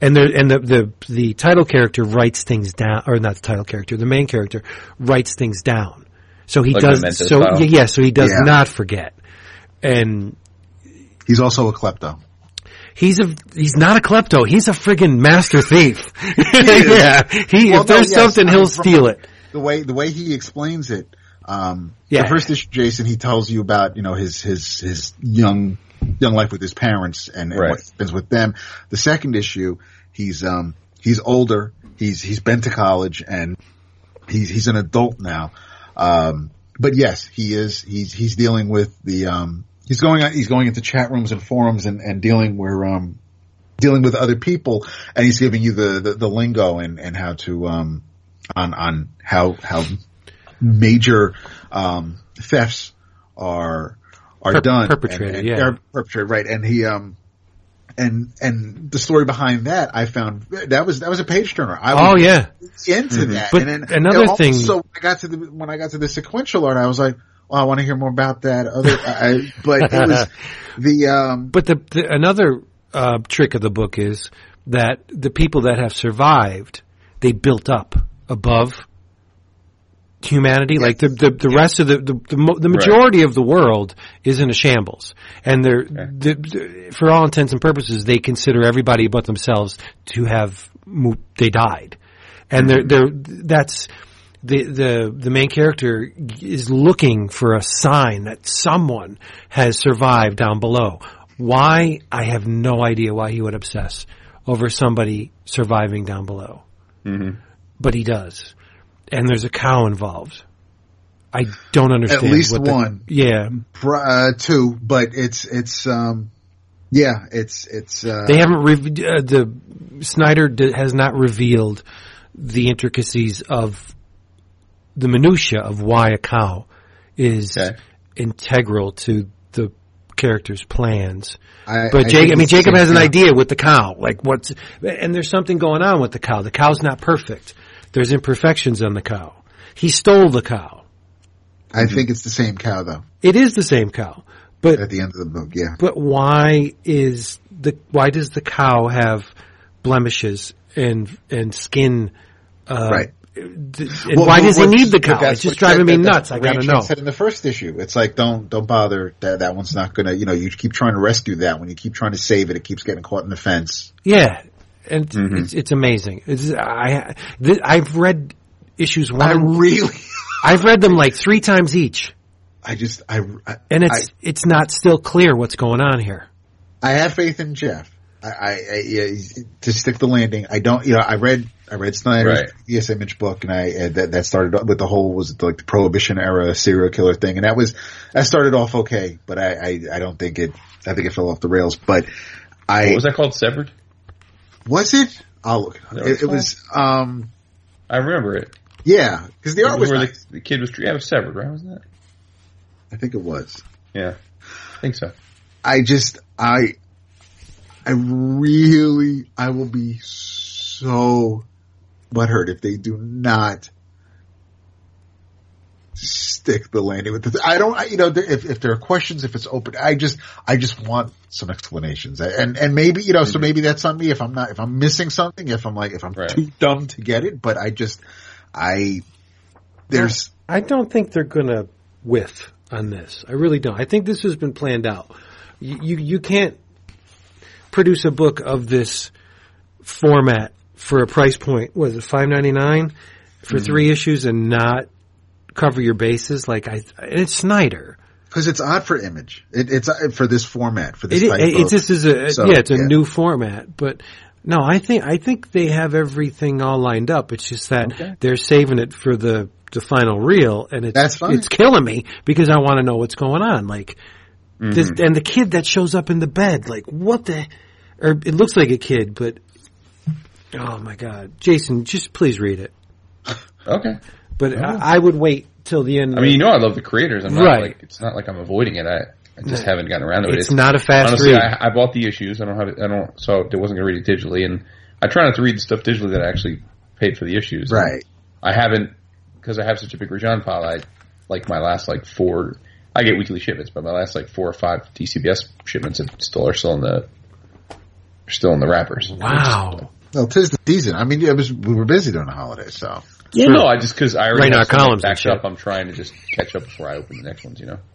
And the and the, the the title character writes things down or not the title character, the main character writes things down. So he Like does so style. yeah, so he does Yeah. not forget. And He's also a klepto. He's a he's not a klepto. He's a friggin' master thief. <laughs> yeah, he Well, if there's no, yes, something, I he'll steal it. The way, the way he explains it, um, Yeah. the first issue, Jason, he tells you about, you know, his, his, his young, young life with his parents and, and Right. what happens with them. The second issue, he's, um, he's older. He's, he's been to college and he's, he's an adult now. Um, but yes, he is, he's, he's dealing with the, um, he's going, on- he's going into chat rooms and forums and, and dealing where, um, dealing with other people and he's giving you the, the, the lingo and, and how to, um, on, on how, how major, um, thefts are, are Per- done. perpetrated, and, and, yeah. perpetrated, right. And he, um, and, and the story behind that, I found that was, that was a page turner. I Oh yeah, into that. But and another and thing- So I got to the, when I got to the sequential art, I was like, well, I want to hear more about that other, I, but it was <laughs> the, um, but the, the another uh, trick of the book is that the people that have survived, they built up above humanity. Like the the, the rest of the the, the, the majority of the world is in a shambles, and they're the, the, for all intents and purposes, they consider everybody but themselves to have they died, and they're they're that's the the the main character is looking for a sign that someone has survived down below. Why? I have no idea why he would obsess over somebody surviving down below. Mm-hmm. But he does. And there's a cow involved. I don't understand. At least what the- one. yeah. Uh, two, but it's it's um, yeah, it's it's uh, They haven't, re- uh, the, Snyder d- has not revealed the intricacies of the minutia of why a cow is Okay. integral to the character's plans. I, But I Jake, I mean, Jacob has an idea with the cow, like what's, and there's something going on with the cow. The cow's not perfect. There's imperfections on the cow. He stole the cow. I think it's the same cow though. It is the same cow, but At the end of the book, yeah. But why is the why does the cow have blemishes and and skin? Uh, Right. And why does he need the cow? It's just driving me said- nuts. I gotta know. Said in the first issue, it's like don't don't bother. That that one's not gonna. You know, you keep trying to rescue that. When you keep trying to save it, it keeps getting caught in the fence. Yeah, and Mm-hmm. it's it's amazing. It's, I th- I've read issues one. I really, <laughs> I've read them like three times each, I just I I, and it's it's not still clear what's going on here. I have faith in Jeff. I, I, I yeah, to stick the landing. I don't, you know, I read, I read Snyder's Right. ES Image book, and I uh, that that started with the whole was it like the Prohibition era serial killer thing, and that was that started off okay, but I, I, I don't think it. I think it fell off the rails. But I What was that called? Severed. Was it. I'll look. It, it was, um, I remember it. yeah, because the art was was. where nice. the, the kid was. Yeah, it was severed, right? Wasn't that? I think it was. Yeah, I think so. I just, I, I really, I will be so butthurt if they do not stick the landing with the, I don't, I, you know, if, if there are questions, if it's open, I just, I just want some explanations and, and maybe, you know, so mm-hmm. maybe that's on me if I'm not, if I'm missing something, if I'm like, if I'm Right. too dumb to get it, but I just, I, there's, I don't think they're going to whiff on this. I really don't. I think this has been planned out. You, you, you can't produce a book of this format for a price point. Was it five ninety nine for mm-hmm. three issues and not cover your bases? Like I, it's Snyder. cause it's odd for image. It, it's uh, for this format, for this It, type it, of. it just is a so, yeah, it's a yeah. new format, but. No, I think I think they have everything all lined up. It's just that Okay. they're saving it for the the final reel, and it's That's fine. it's killing me because I want to know what's going on. Like, this, and the kid that shows up in the bed, like what the, or it looks like a kid, but oh my god, Jason, just please read it. <laughs> Okay. But I, I would wait till the end. I mean, you know, I love the creators. I'm not Right. like it's not like I'm avoiding it. I, I just haven't gotten around to it. it's not a fast honestly. read. I, I bought the issues. I don't have. it- I don't. So I wasn't going to read it digitally, and I try not to read the stuff digitally that I actually paid for the issues. Right. I haven't because I have such a big Rajon pile. I like my last like four. I get weekly shipments, but my last like four or five DCBS shipments have still are still in the still in the wrappers. wow. Well, tis the season. I mean, it was, we were busy during the holidays, so. Yeah, no, I just because I already Writing have our so much columns and backed shit. up. I'm trying to just catch up before I open the next ones. You know. <laughs>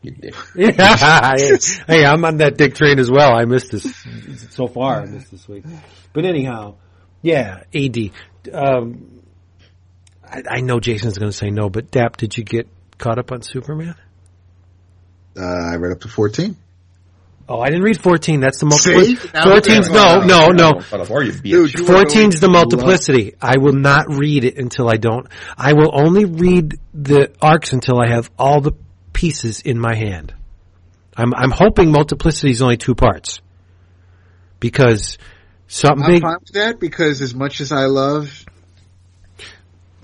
You dick. <laughs> hey, I'm on that dick train as well. I missed this so far. I missed this week, but anyhow, yeah. Ad, um, I, I know Jason's going to say no, but Dap, did you get caught up on Superman? Uh, I read up to 14. Oh, I didn't read 14. That's the See? multiplicity. 14's no, no, no. Cut off, Or you bitch. Dude, 14's the multiplicity. I will not read it until I don't. I will only read the arcs until I have all the pieces in my hand. I'm I'm hoping multiplicity is only two parts because something I'm big. fine with that because as much as I love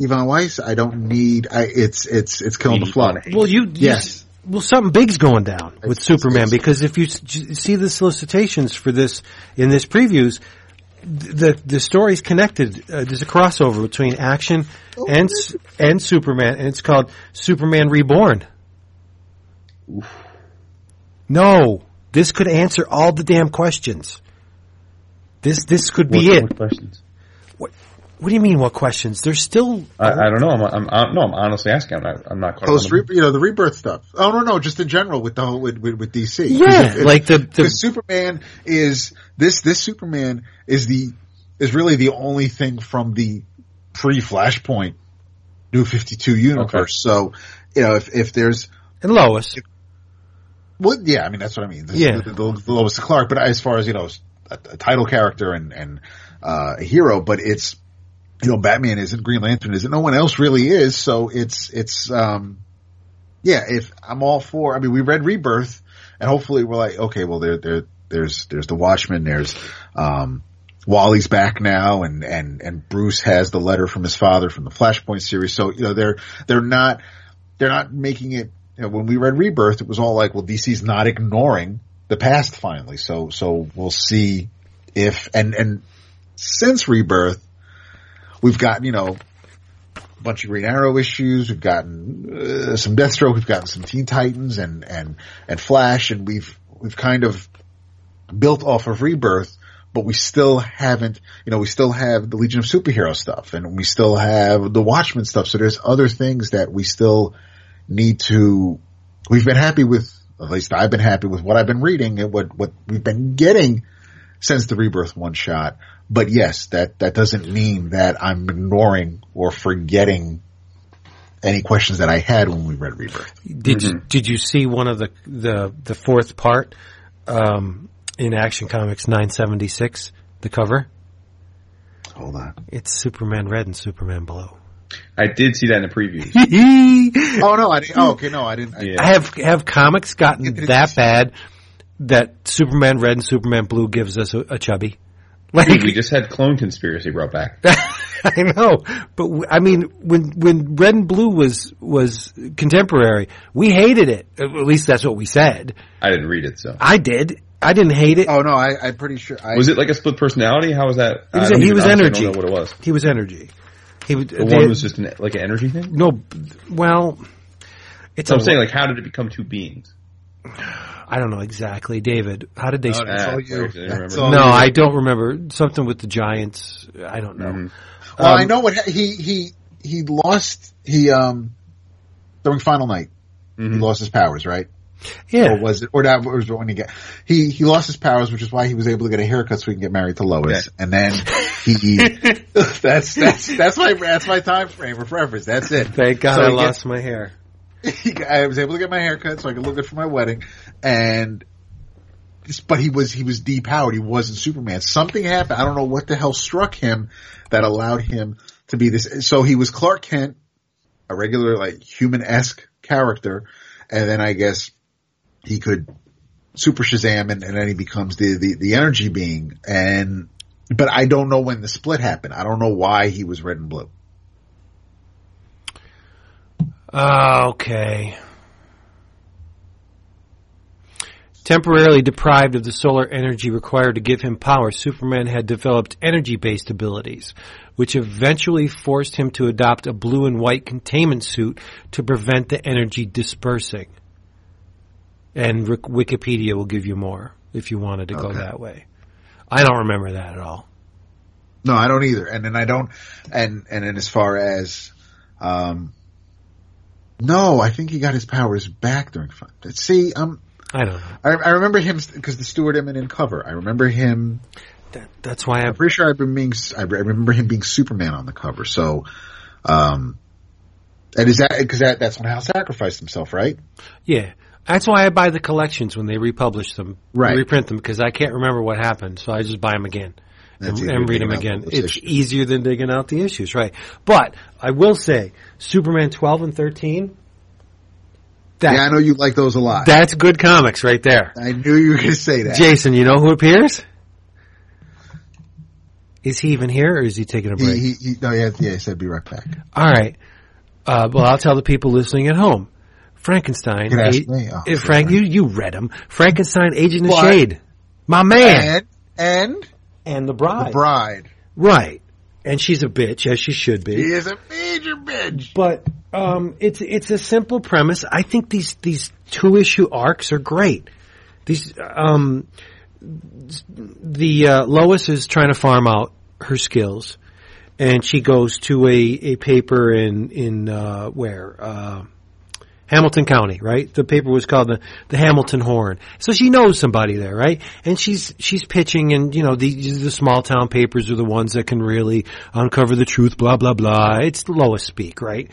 Ivan Reis, I don't need, I, it's, it's, it's killing the flow. Well, you, you Yes. Well, something big's going down with It's- Superman it's- because if you see the solicitations for this in this previews, the the story's connected. Uh, there's a crossover between action and and Superman, and it's called Superman Reborn. No, this could answer all the damn questions. This this could be What- it. questions? What do you mean? What questions? There's still I, I don't know. I'm, I'm, I'm no. I'm honestly asking. I'm not. I'm not caught Post, re- you know, the rebirth stuff. Oh, no, no, just in general with the whole, with, with, with DC. yeah, Because like the the Superman is, this, this Superman is the, is really the only thing from the pre Flashpoint New Fifty Two universe. So you know if if there's And Lois. well, yeah, I mean that's what I mean. This, Yeah. the, the, the Lois Clark, but as far as you know, a, a title character and and uh, a hero, but it's you know Batman isn't, Green Lantern isn't, no one else really is. So it's it's um yeah, if I'm all for. I mean, we read Rebirth, and hopefully we're like, okay, well there there there's there's the Watchmen, there's um Wally's back now, and and and Bruce has the letter from his father from the Flashpoint series. So you know they're they're not they're not making it. You know, when we read Rebirth, it was all like, well, DC's not ignoring the past finally. So so we'll see if and and since Rebirth, we've gotten you know a bunch of Green Arrow issues. We've gotten uh, some Deathstroke. We've gotten some Teen Titans and and and Flash, and we've we've kind of built off of Rebirth, but we still haven't. You know, we still have the Legion of Superhero stuff, and we still have the Watchmen stuff. So there's other things that we still need to. We've been happy with. At least I've been happy with what I've been reading and what what we've been getting since the Rebirth one shot. But yes, that that doesn't mean that I'm ignoring or forgetting any questions that I had when we read Rebirth. Did you did you see one of the the the fourth part um, in Action Comics 976? The cover. Hold on. It's Superman Red and Superman Blue. I did see that in the preview. <laughs> <laughs> Oh no, I didn't. Oh, okay, no, I didn't. I, Yeah. have have comics gotten that bad that Superman Red and Superman Blue gives us a, a chubby? Like Dude, we just had Clone Conspiracy brought back. <laughs> I know, but w- I mean, when when Red and Blue was was contemporary, we hated it. At least that's what we said. I didn't read it, so. I did. I didn't hate it. oh no, I, I'm pretty sure. I, Was it like a split personality? How was that? He was- I he even- was honestly, energy. I don't know what it was. He was energy. He was, The one was just an, like an energy thing? no. Well, it's. So a I'm saying, like, how did it become two beings? I don't know exactly, David. How did they? Oh, sp- that's all you. That's all no, you. I don't remember something with the Giants. I don't know. Mhm. Well, I Um, know what ha- he he he lost. He um during final night he Mhm. lost his powers, right? Yeah, Or was it? Or that was when he got he he lost his powers, which is why he was able to get a haircut so he can get married to Lois. And then he <laughs> <laughs> that's that's that's my that's my time frame of reference. That's it. thank God So I he gets- lost my hair. <laughs> I was able to get my hair cut so I could look good for my wedding, and but he was he was depowered. He wasn't Superman. Something happened. I don't know what the hell struck him that allowed him to be this. So he was Clark Kent, a regular like human esque character, and then I guess he could super Shazam, and, and then he becomes the, the the energy being. And but I don't know when the split happened. I don't know why he was red and blue. Okay. Temporarily deprived of the solar energy required to give him power, Superman had developed energy-based abilities, which eventually forced him to adopt a blue and white containment suit to prevent the energy dispersing. And Rick- Wikipedia will give you more if you wanted to go that way. I don't remember that at all. No, I don't either. And then I don't, and, and then as far as, um, no, I think he got his powers back during fun. See, um, I don't know. I, I remember him because the Stuart Immonen cover. I remember him. That, that's why I I'm pretty sure I've been being. I remember him being Superman on the cover. So, um, and is that because that that's when Hal sacrificed himself, right? Yeah. That's why I buy the collections when they republish them, Right. reprint them, because I can't remember what happened, so I just buy them again and, and read them again. It's issues. easier than digging out the issues, right? But I will say, Superman 12 and 13, that, yeah, I know you like those a lot. that's good comics right there. I knew you were going to say that. Jason, you know who appears? Is he even here, or is he taking a break? he, he, he, no, yeah, yeah, he said be right back. All right. Uh, well, I'll tell the people listening at home. Frankenstein. You A- me. Oh, uh, Frank, you you read him. Frankenstein, Agent of Shade, my man, And and and the bride. the bride. Right. And she's a bitch, as she should be. She is a major bitch. But um, it's it's a simple premise. I think these these two issue arcs are great. These um, the uh, Lois is trying to farm out her skills, and she goes to a, a paper in in uh, where uh, Hamilton County, right? The paper was called the, the Hamilton Horn. So she knows somebody there, right? And she's, she's pitching and, you know, the, the small town papers are the ones that can really uncover the truth, blah, blah, blah. It's the Lois speak, right?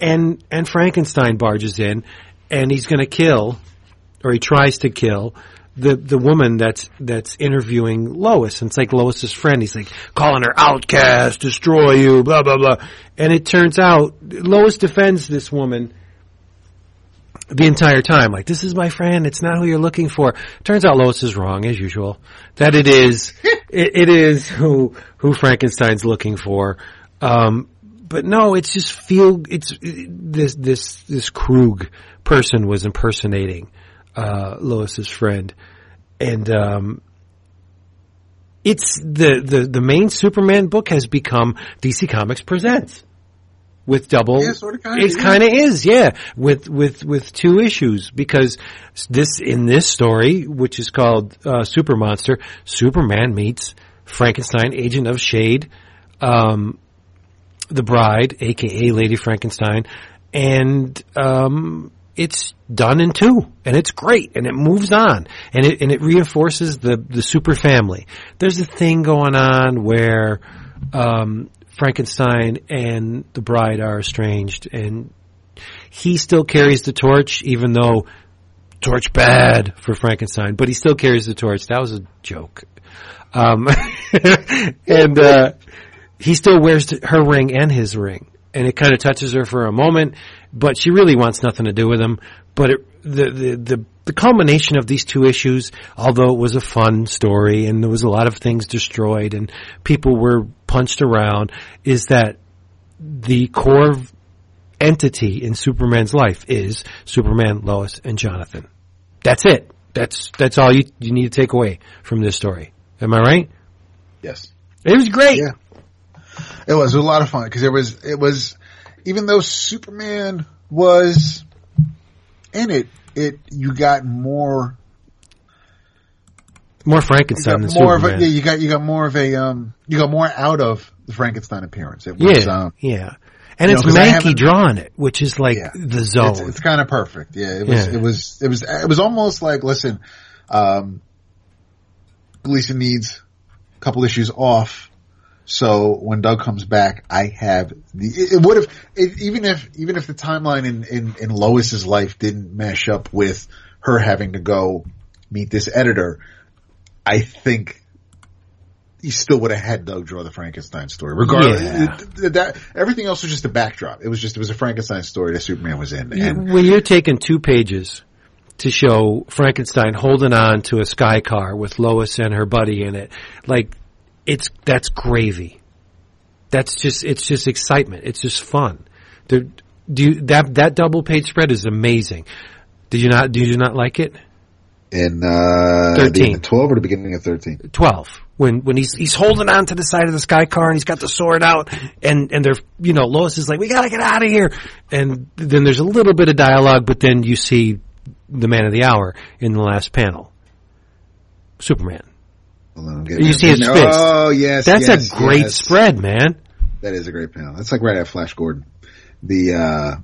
And, and Frankenstein barges in and he's gonna kill, or he tries to kill, the the woman that's that's interviewing Lois, and it's like Lois's friend. He's like calling her outcast, destroy you, blah blah blah. And it turns out Lois defends this woman the entire time. Like this is my friend. It's not who you're looking for. Turns out Lois is wrong as usual. That it is <laughs> it, it is who who Frankenstein's looking for. Um, but no, it's just feel it's this this this Krug person was impersonating uh, Lois's friend, and um, it's the, the the main Superman book has become DC Comics presents with double. Yeah, sorta kinda, it kind of is, yeah, with with with two issues because this in this story, which is called uh, Super Monster, Superman meets Frankenstein, Agent of Shade. Um, the bride, aka Lady Frankenstein, and um, it's done in two, and it's great, and it moves on, and it and it reinforces the the super family. There's a thing going on where um, Frankenstein and the bride are estranged, and he still carries the torch, even though torch bad for Frankenstein, but he still carries the torch. That was a joke. Um, <laughs> and uh, he still wears her ring and his ring, and it kind of touches her for a moment, but she really wants nothing to do with him. But it, the, the the the culmination of these two issues, although it was a fun story and there was a lot of things destroyed and people were punched around, is that the core entity in Superman's life is Superman, Lois, and Jonathan. That's it. That's that's all you you need to take away from this story. Am I right? Yes. It was great. Yeah. It was, a lot of fun because it was, it was, even though Superman was in it, it, you got more, More Frankenstein than more Superman. of a, yeah, you got, you got more of a, um, you got more out of the Frankenstein appearance. It was, yeah, um, yeah. And it's know, Mahnke drawing it, which is like Yeah. the zone. It's, it's kind of perfect. Yeah, it was. Yeah. It was. It was. It was almost like listen, um, Gleason needs a couple issues off. So when Doug comes back, I have the. It, it would have it, even if even if the timeline in, in in Lois's life didn't mesh up with her having to go meet this editor. I think. He still would have had Doug draw the Frankenstein story, regardless. Yeah. It- that everything else was just a backdrop. It was just it was a Frankenstein story that Superman was in, and when you're taking two pages to show Frankenstein holding on to a sky car with Lois and her buddy in it, like it's that's gravy. That's just it's just excitement. It's just fun. There, do you, that that double page spread is amazing. Did you not? Did you not like it? In uh, 13. the twelve or the beginning of thirteen. Twelve. When when he's he's holding on to the side of the sky car and he's got the sword out and and they're you know Lois is like we gotta get out of here and then there's a little bit of dialogue but then you see the man of the hour in the last panel. Superman. On, You see his fist. Oh yes, That's yes, a great yes. spread, man. That is a great panel. That's like right at Flash Gordon. The uh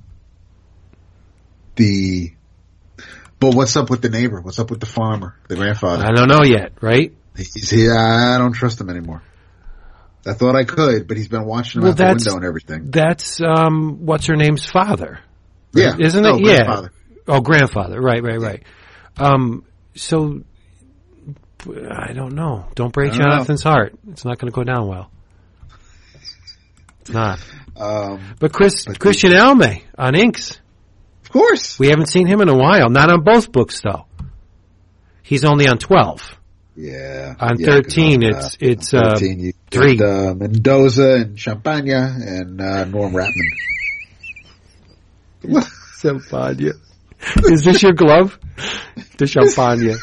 the but what's up with the neighbor? What's up with the farmer, the grandfather? I don't know yet, right? He's here. I don't trust him anymore. I thought I could, but he's been watching him Well, out the window and everything. That's um what's her name's father. Yeah, Isn't it? Yeah. grandfather. Oh, grandfather. Right, right, right. Um so I don't know. Don't break don't know. Jonathan's heart. It's not going to go down well. It's not. Um, But Chris But Christian Alamy on Inks. Of course. We haven't seen him in a while. Not on both books though. He's only on twelve. Yeah. On yeah, 13, 'cause, it's- it's, on uh, 13, you three. uh, Mendoza and Champagne and uh, Norm Rapmund. <laughs> Champagne. <laughs> Is this your glove? The <laughs> champagne.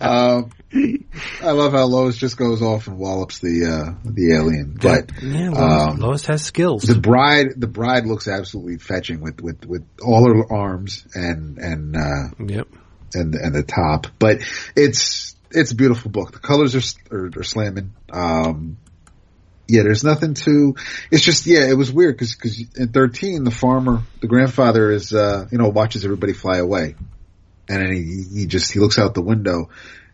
um, I love how Lois just goes off and wallops the uh, the alien, but yeah, Lois, um, Lois has skills. the bride the bride looks absolutely fetching with with with all her arms and and uh, yep. and and the top, but it's it's a beautiful book. The colors are are, are slamming. Um, yeah, there's nothing to. It's just yeah, it was weird because because in 13 the farmer, the grandfather is uh you know watches everybody fly away, and then he he just he looks out the window,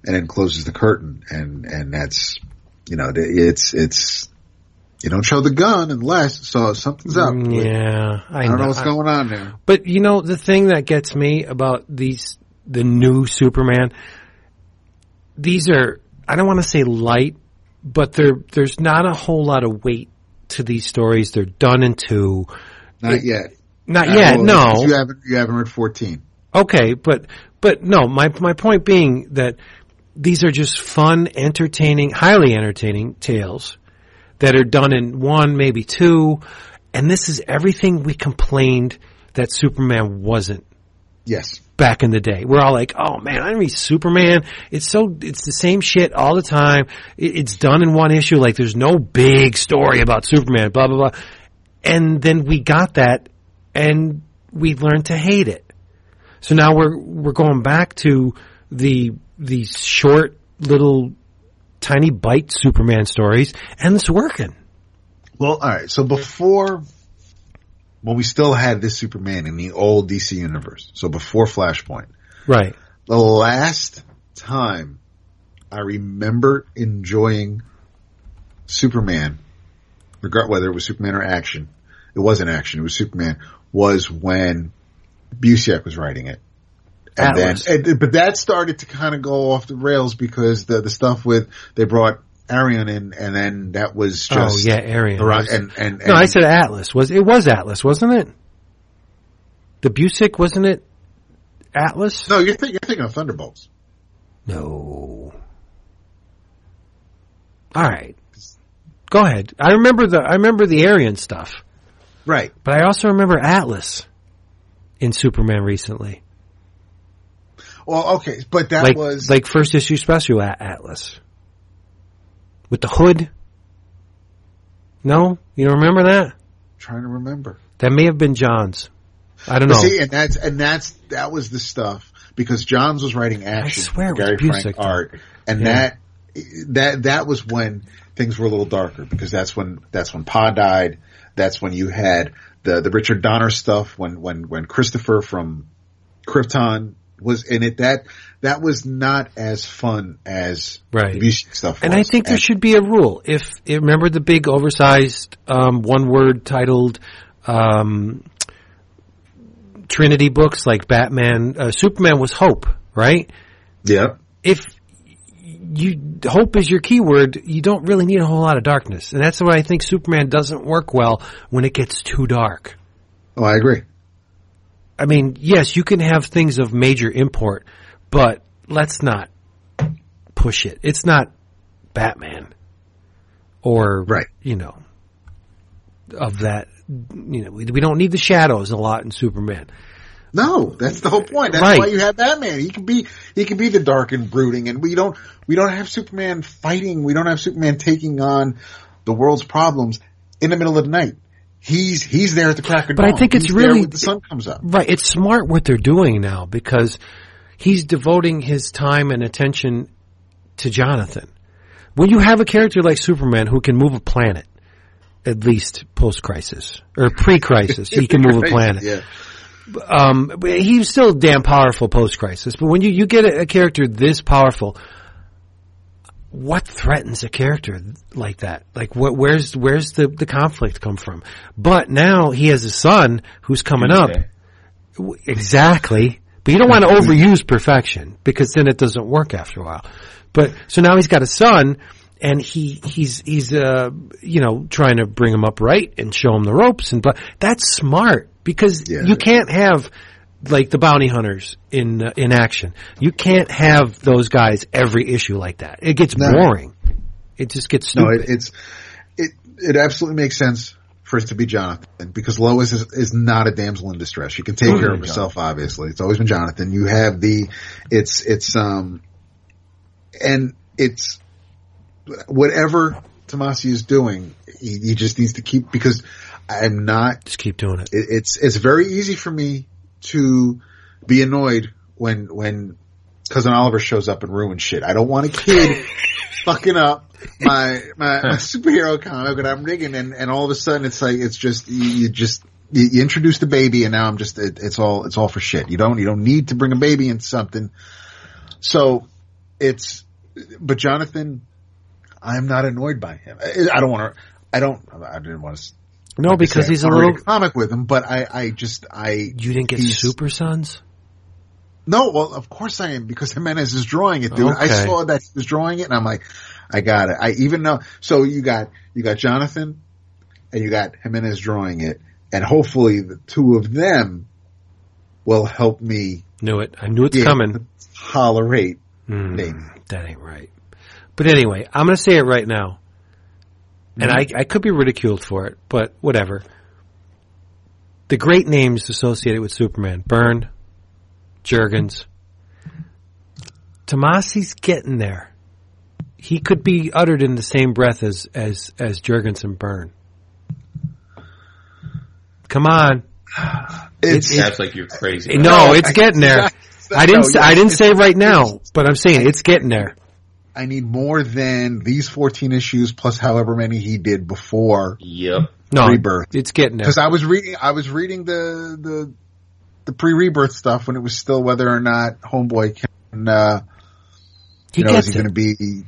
and then closes the curtain, and and that's you know it's it's you don't show the gun unless so something's up. Yeah, I, I don't know know what's going on there. But you know the thing that gets me about these the new Superman, these are I don't want to say light, but there there's not a whole lot of weight to these stories. They're done in two. Not yet. Not Uh, yet, no. You haven't you haven't read 14. Okay, but but no, my my point being that these are just fun, entertaining, highly entertaining tales that are done in one, maybe two, and this is everything we complained that Superman wasn't Yes. back in the day. We're all like, "Oh man, I read Superman. It's so it's the same shit all the time. It's done in one issue. Like there's no big story about Superman. Blah blah blah." And then we got that, and we learned to hate it. So now we're we're going back to the the short little tiny bite Superman stories, and it's working. Well, all right. So before, when we still had this Superman in the old DC universe, so before Flashpoint, Right. the last time I remember enjoying Superman, regard whether it was Superman or action, it wasn't action, it was Superman, was when Busiek was writing it. And Atlas. then, and- but that started to kind of go off the rails because the the stuff with they brought Arion in, and then that was oh, just oh yeah, Arion. Right, and, and, No, I said Atlas. Was it was Atlas, wasn't it? The Busiek, wasn't it? Atlas? no, you're, think, you're thinking of Thunderbolts. No. All right. Go ahead. I remember the I remember the Arion stuff, Right. but I also remember Atlas in Superman recently. Well, okay, but that like was like first issue special at Atlas with the hood. No, you don't remember that? trying to remember. That may have been John's. I don't know. See, and that's and that's that was the stuff because Johns was writing action, swear it was Gary Frank art, and Yeah. that that that was when things were a little darker because that's when that's when Pa died. That's when you had the the Richard Donner stuff when when when Christopher from Krypton was in it. That that was not as fun as Right. stuff. And I think there And- should be a rule. If, if remember the big oversized um, one word titled um, Trinity books like Batman, uh, Superman was Hope, right? yeah. If you hope is your keyword, you don't really need a whole lot of darkness, and that's why I think Superman doesn't work well when it gets too dark. Oh, I agree. I mean, yes, you can have things of major import, but let's not push it. It's not Batman or, Right. you know, of that, you know, we, we don't need the shadows a lot in Superman. No, that's the whole point. That's Right. why you have Batman. He can be he can be the dark and brooding, and we don't we don't have Superman fighting. We don't have Superman taking on the world's problems in the middle of the night. He's he's there at the crack of But I think it's He's really- the sun comes up. Right. It's smart what they're doing now because he's devoting his time and attention to Jonathan. When you have a character like Superman who can move a planet, at least post crisis or pre crisis, he can move a <laughs> planet. Yeah, um, he's still damn powerful post crisis. But when you, you get a, a character this powerful, what threatens a character like that? Like what, where's, where's the, the conflict come from? But now he has a son who's coming up. Exactly. But you don't want to overuse perfection because then it doesn't work after a while. But so now he's got a son and he he's he's uh you know trying to bring him up right and show him the ropes and but that's smart because Yeah. you can't have like the bounty hunters in uh, in action. You can't have those guys every issue like that. It gets No. boring. It just gets no, it, it's it it absolutely makes sense for it to be Jonathan because Lois is, is not a damsel in distress. She can take care of herself. Obviously, it's always been Jonathan. You have the it's it's um and it's whatever Tomasi is doing. He, he just needs to keep because I'm not just keep doing it. it, it's it's very easy for me to be annoyed when when cousin Oliver shows up and ruins shit. I don't want a kid <laughs> fucking up my, my, my superhero comic that I'm digging and, and all of a sudden it's like, it's just, you, you just, you, you introduce the baby and now I'm just, it, it's all, it's all for shit. You don't, you don't need to bring a baby into something. So it's, but Jonathan, I'm not annoyed by him. I, I don't want to, I don't, I didn't want to. No, because he's a little. comic with him, but I, I just, I. You didn't get Super Sons? No, well, of course I am because <laughs> Jimenez is drawing it, dude. I saw that he was drawing it, and I'm like, I got it. I even know. So you got you got Jonathan, and you got Jimenez drawing it, and hopefully the two of them will help me Knew it. I knew it's coming. tolerate. Hmm, Maybe. that ain't right. But anyway, I'm going to say it right now. And mm-hmm. I, I could be ridiculed for it, but whatever. The great names associated with Superman. Byrne, Jurgens. Tomasi's getting there. He could be uttered in the same breath as, as, as Jurgens and Byrne. Come on. It, Sounds like you're crazy. No, No, it's <laughs> getting there. I didn't. say, I didn't say right now, but I'm saying it's getting there. I need more than these 14 issues plus however many he did before Yep. No, Rebirth. it's getting there. Because I was reading, I was reading the the the pre-rebirth stuff when it was still whether or not Homeboy can. Uh, He you know, is gets he it. going to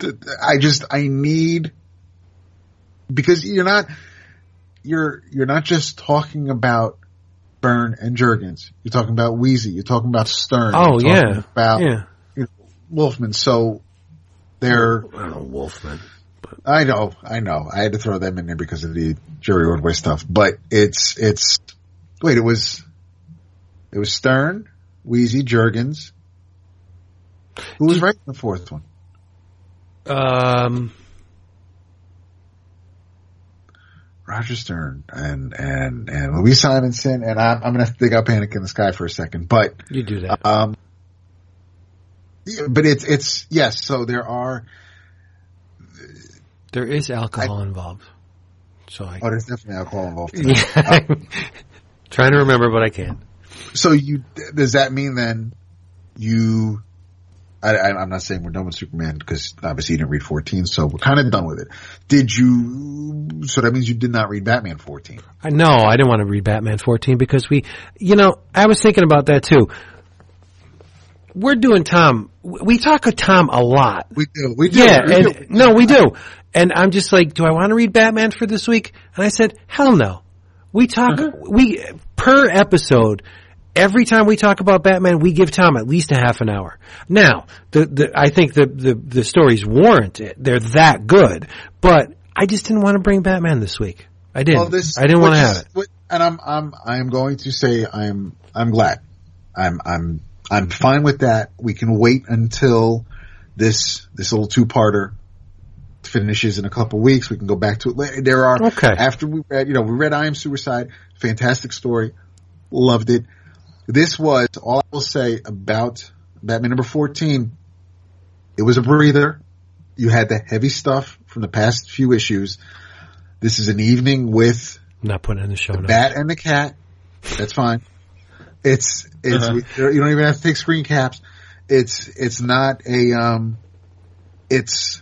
be? I just I need because you're not you're you're not just talking about Byrne and Jurgens. You're talking about Wheezy. You're talking about Stern. Oh you're talking yeah, about yeah. Wolfman. So they're I don't know, Wolfman. I know, I know. I had to throw them in there because of the Jerry Ordway stuff. But it's it's wait, it was it was Stern, Wheezy, Jurgens. Who was writing the fourth one? Um, Roger Stern and and and Louise Simonson. And I'm I'm gonna have to dig out Panic in the Sky for a second, but you do that. um, yeah, but it's it's yes. So there are. there is alcohol involved. So I. Oh, there's definitely alcohol involved. Yeah. Oh. <laughs> Trying to remember, but I can't. So you does that mean then you? I, I, I'm not saying we're done with Superman because obviously you didn't read 14, so we're kind of done with it. Did you? So that means you did not read Batman 14. I know I didn't want to read Batman 14 because we, you know, I was thinking about that too. We're doing Tom. We talk of Tom a lot. We do. We do. Yeah, we and do. no, we do. And I'm just like, do I want to read Batman for this week? And I said, hell no. We talk, we, per episode, every time we talk about Batman, we give Tom at least a half an hour. Now, the, the, I think the, the, the stories warrant it. They're that good. But I just didn't want to bring Batman this week. I didn't. Well, this- I didn't want to have it. what- And I'm I'm I'm going to say I'm I'm glad. I'm I'm I'm fine with that. We can wait until this this little two parter finishes in a couple weeks. We can go back to it later. There are Okay. after we read you know we read I Am Suicide, fantastic story, loved it. This was all I will say about Batman number fourteen. It was a breather. You had the heavy stuff from the past few issues. This is an evening with I'm not putting in the show the notes. bat and the cat. That's fine. It's it's Uh-huh. you don't even have to take screen caps. It's it's not a um. It's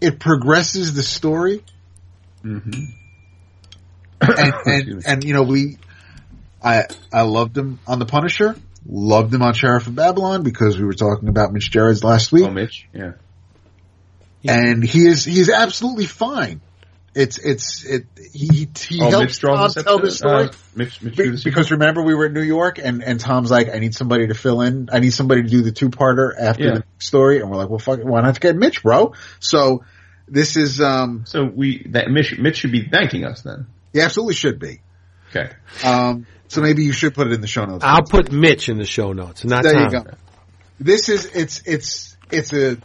it progresses the story, Mm-hmm. and <coughs> and, and you know we, I I loved him on the Punisher, loved him on Sheriff of Babylon because we were talking about Mitch Gerads' last week. Oh, Mitch. Yeah. and he is he is absolutely fine. It's it's it he he Oh, helps Mitch Tom tell the story. Uh, Mitch, Mitch Be- because remember we were in New York and and Tom's like I need somebody to fill in. I need somebody to do the two parter after Yeah. the story. And we're like well fuck it, why not get Mitch bro? So this is um So we that Mitch, Mitch should be thanking us then. he absolutely should be. Okay. um so maybe you should put it in the show notes. I'll put Mitch in the show notes, not there Tom. you go. This is it's it's it's a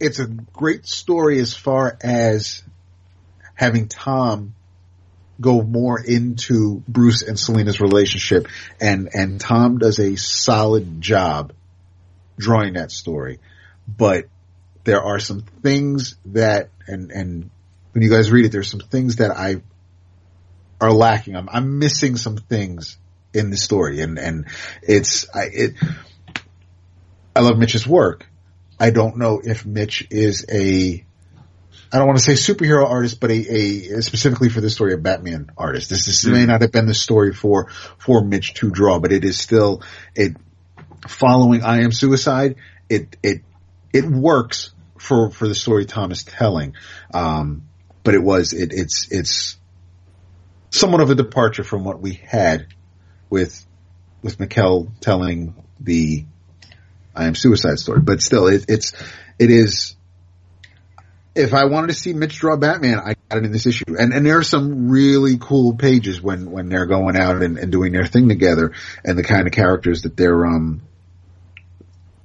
it's a great story as far as having Tom go more into Bruce and Selena's relationship and and Tom does a solid job drawing that story but there are some things that and and when you guys read it there's some things that I are lacking I'm I'm missing some things in the story, and and it's I it. I love Mitch's work. I don't know if Mitch is a I don't want to say superhero artist, but a, a specifically for this story, a Batman artist. This is, may not have been the story for for Mitch to draw, but it is still it following I Am Suicide. It it it works for for the story Tom is telling, um, but it was it it's it's somewhat of a departure from what we had with with Mikel telling the I Am Suicide story, but still it, it's it is if I wanted to see Mitch draw Batman, I got it in this issue. And and there are some really cool pages when when they're going out and, and doing their thing together, and the kind of characters that they're um.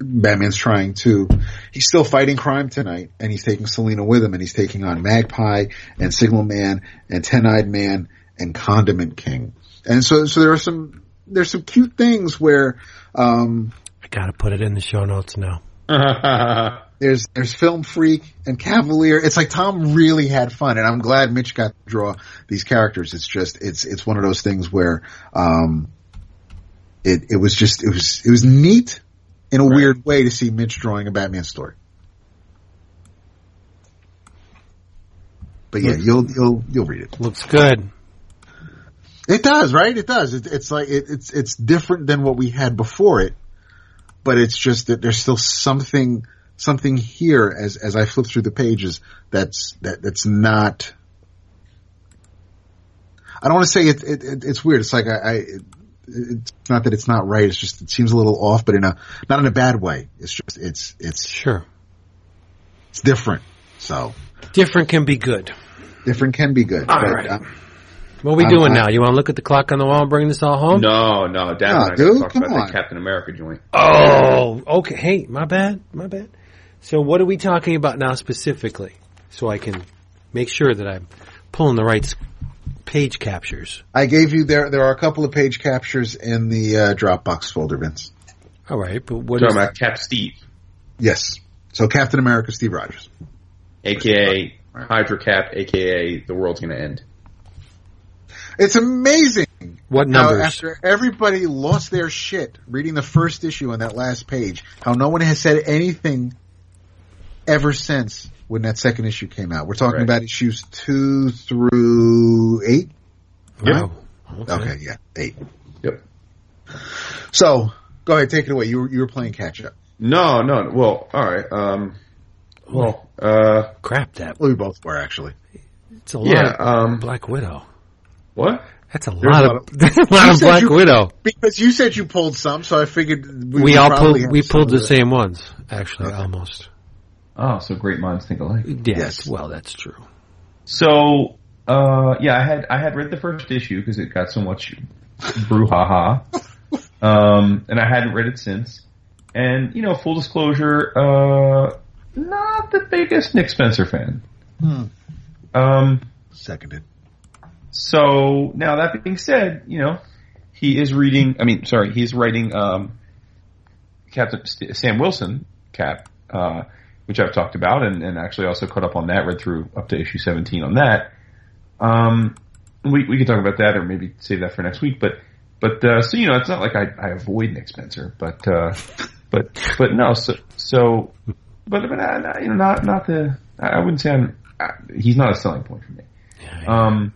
Batman's trying to, he's still fighting crime tonight, and he's taking Selina with him, and he's taking on Magpie and Signal Man and Ten Eyed Man and Condiment King. And so, so there are some, there's some cute things where, um, I gotta put it in the show notes now. <laughs> there's there's Film Freak and Cavalier. It's like Tom really had fun, and I'm glad Mitch got to draw these characters. It's just it's it's one of those things where um, it it was just it was it was neat in a Right. weird way to see Mitch drawing a Batman story. But yeah, you'll you'll you'll read it. Looks good. It does, right? It does. It, it's like it, it's it's different than what we had before it, but it's just that there's still something something here as as I flip through the pages that's that that's not. I don't want to say it, it, it it's weird. It's like I, I it's not that it's not right. It's just it seems a little off, but in a not in a bad way. It's just it's it's Sure. it's different. So Different can be good. different can be good. All but, right. uh, What are we Um, doing I- now? You want to look at the clock on the wall and bring this all home? no, no, Dad No, and I dude, gotta talk come about on. that Captain America joint. Oh, okay. Hey, my bad. My bad. So what are we talking about now specifically? So I can make sure that I'm pulling the right s- page captures. I gave you there. There are a couple of page captures in the uh, Dropbox folder, Vince. All right, but what Talking is about Cap Steve, Yes. So Captain America, Steve Rogers. aka Hydra Cap, aka the world's gonna end. It's amazing what how numbers? after everybody lost their shit reading the first issue on that last page, how no one has said anything ever since when that second issue came out. We're talking Right. about issues two through eight. Wow. Okay, yeah, eight. Yep. So go ahead, take it away. You were, you were playing catch up. No, no. Well, all right. Um, Well, uh, crap. That we both were actually. it's a yeah. lot. Um, Black Widow. What? That's a lot a of <laughs> lot that's a lot of Black you- Widow. Because you said you pulled some, so I figured we, We, all pulled we pulled of the same ones actually, almost. Oh, so great minds think alike. Yes. Yes. Well, that's true. So, uh, yeah, I had I had read the first issue because it got so much brouhaha, <laughs> um, and I hadn't read it since. And you know, full disclosure, uh, not the biggest Nick Spencer fan. Hmm. Um, Seconded. So now that being said, you know, he is reading. I mean, sorry, he's writing um, Captain St- Sam Wilson Cap, uh, which I've talked about, and, and actually also caught up on that. Read through up to issue seventeen on that. Um, we we could talk about that, or maybe save that for next week. But but uh, so you know, it's not like I, I avoid Nick Spencer, but uh, but but no, so so but but uh, you know, not not the. I I wouldn't say I'm. Uh, he's not a selling point for me. Um,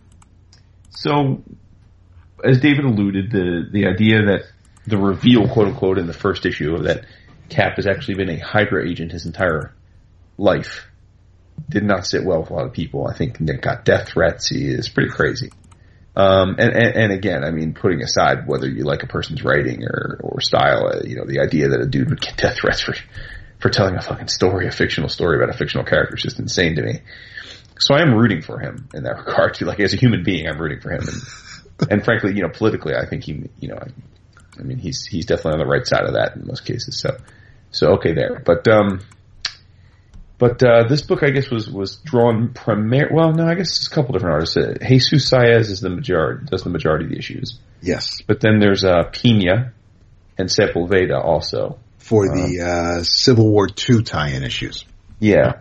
so, as David alluded, the the idea that the reveal, quote unquote, in the first issue that Cap has actually been a Hydra agent his entire life did not sit well with a lot of people. I think Nick got death threats. He is pretty crazy. Um, and, and, and again, I mean, putting aside whether you like a person's writing or, or style, uh, you know, the idea that a dude would get death threats for, for telling a fucking story, a fictional story about a fictional character is just insane to me. So I am rooting for him in that <laughs> regard. Too. Like as a human being, I'm rooting for him, and, and frankly, you know, politically, I think he, you know, I, I mean, he's he's definitely on the right side of that in most cases. So, so okay there. But um, but uh, this book, I guess, was was drawn primar. Well, no, I guess it's a couple different artists. Uh, Jesus Saiz is the majority does the majority of the issues, Yes. but then there's uh, Pina and Sepulveda also. For the uh, Civil War II tie-in issues. Yeah.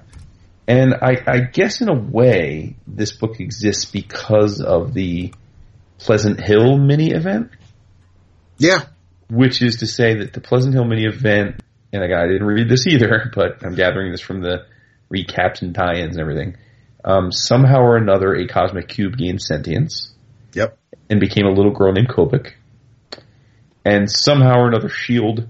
And I, I guess in a way, this book exists because of the Pleasant Hill mini event. Yeah. which is to say that the Pleasant Hill mini event, and again, I didn't read this <laughs> either, but I'm gathering this from the recaps and tie-ins and everything. Um, somehow or another, a cosmic cube gained sentience Yep. and became a little girl named Kobik. And somehow or another, Shield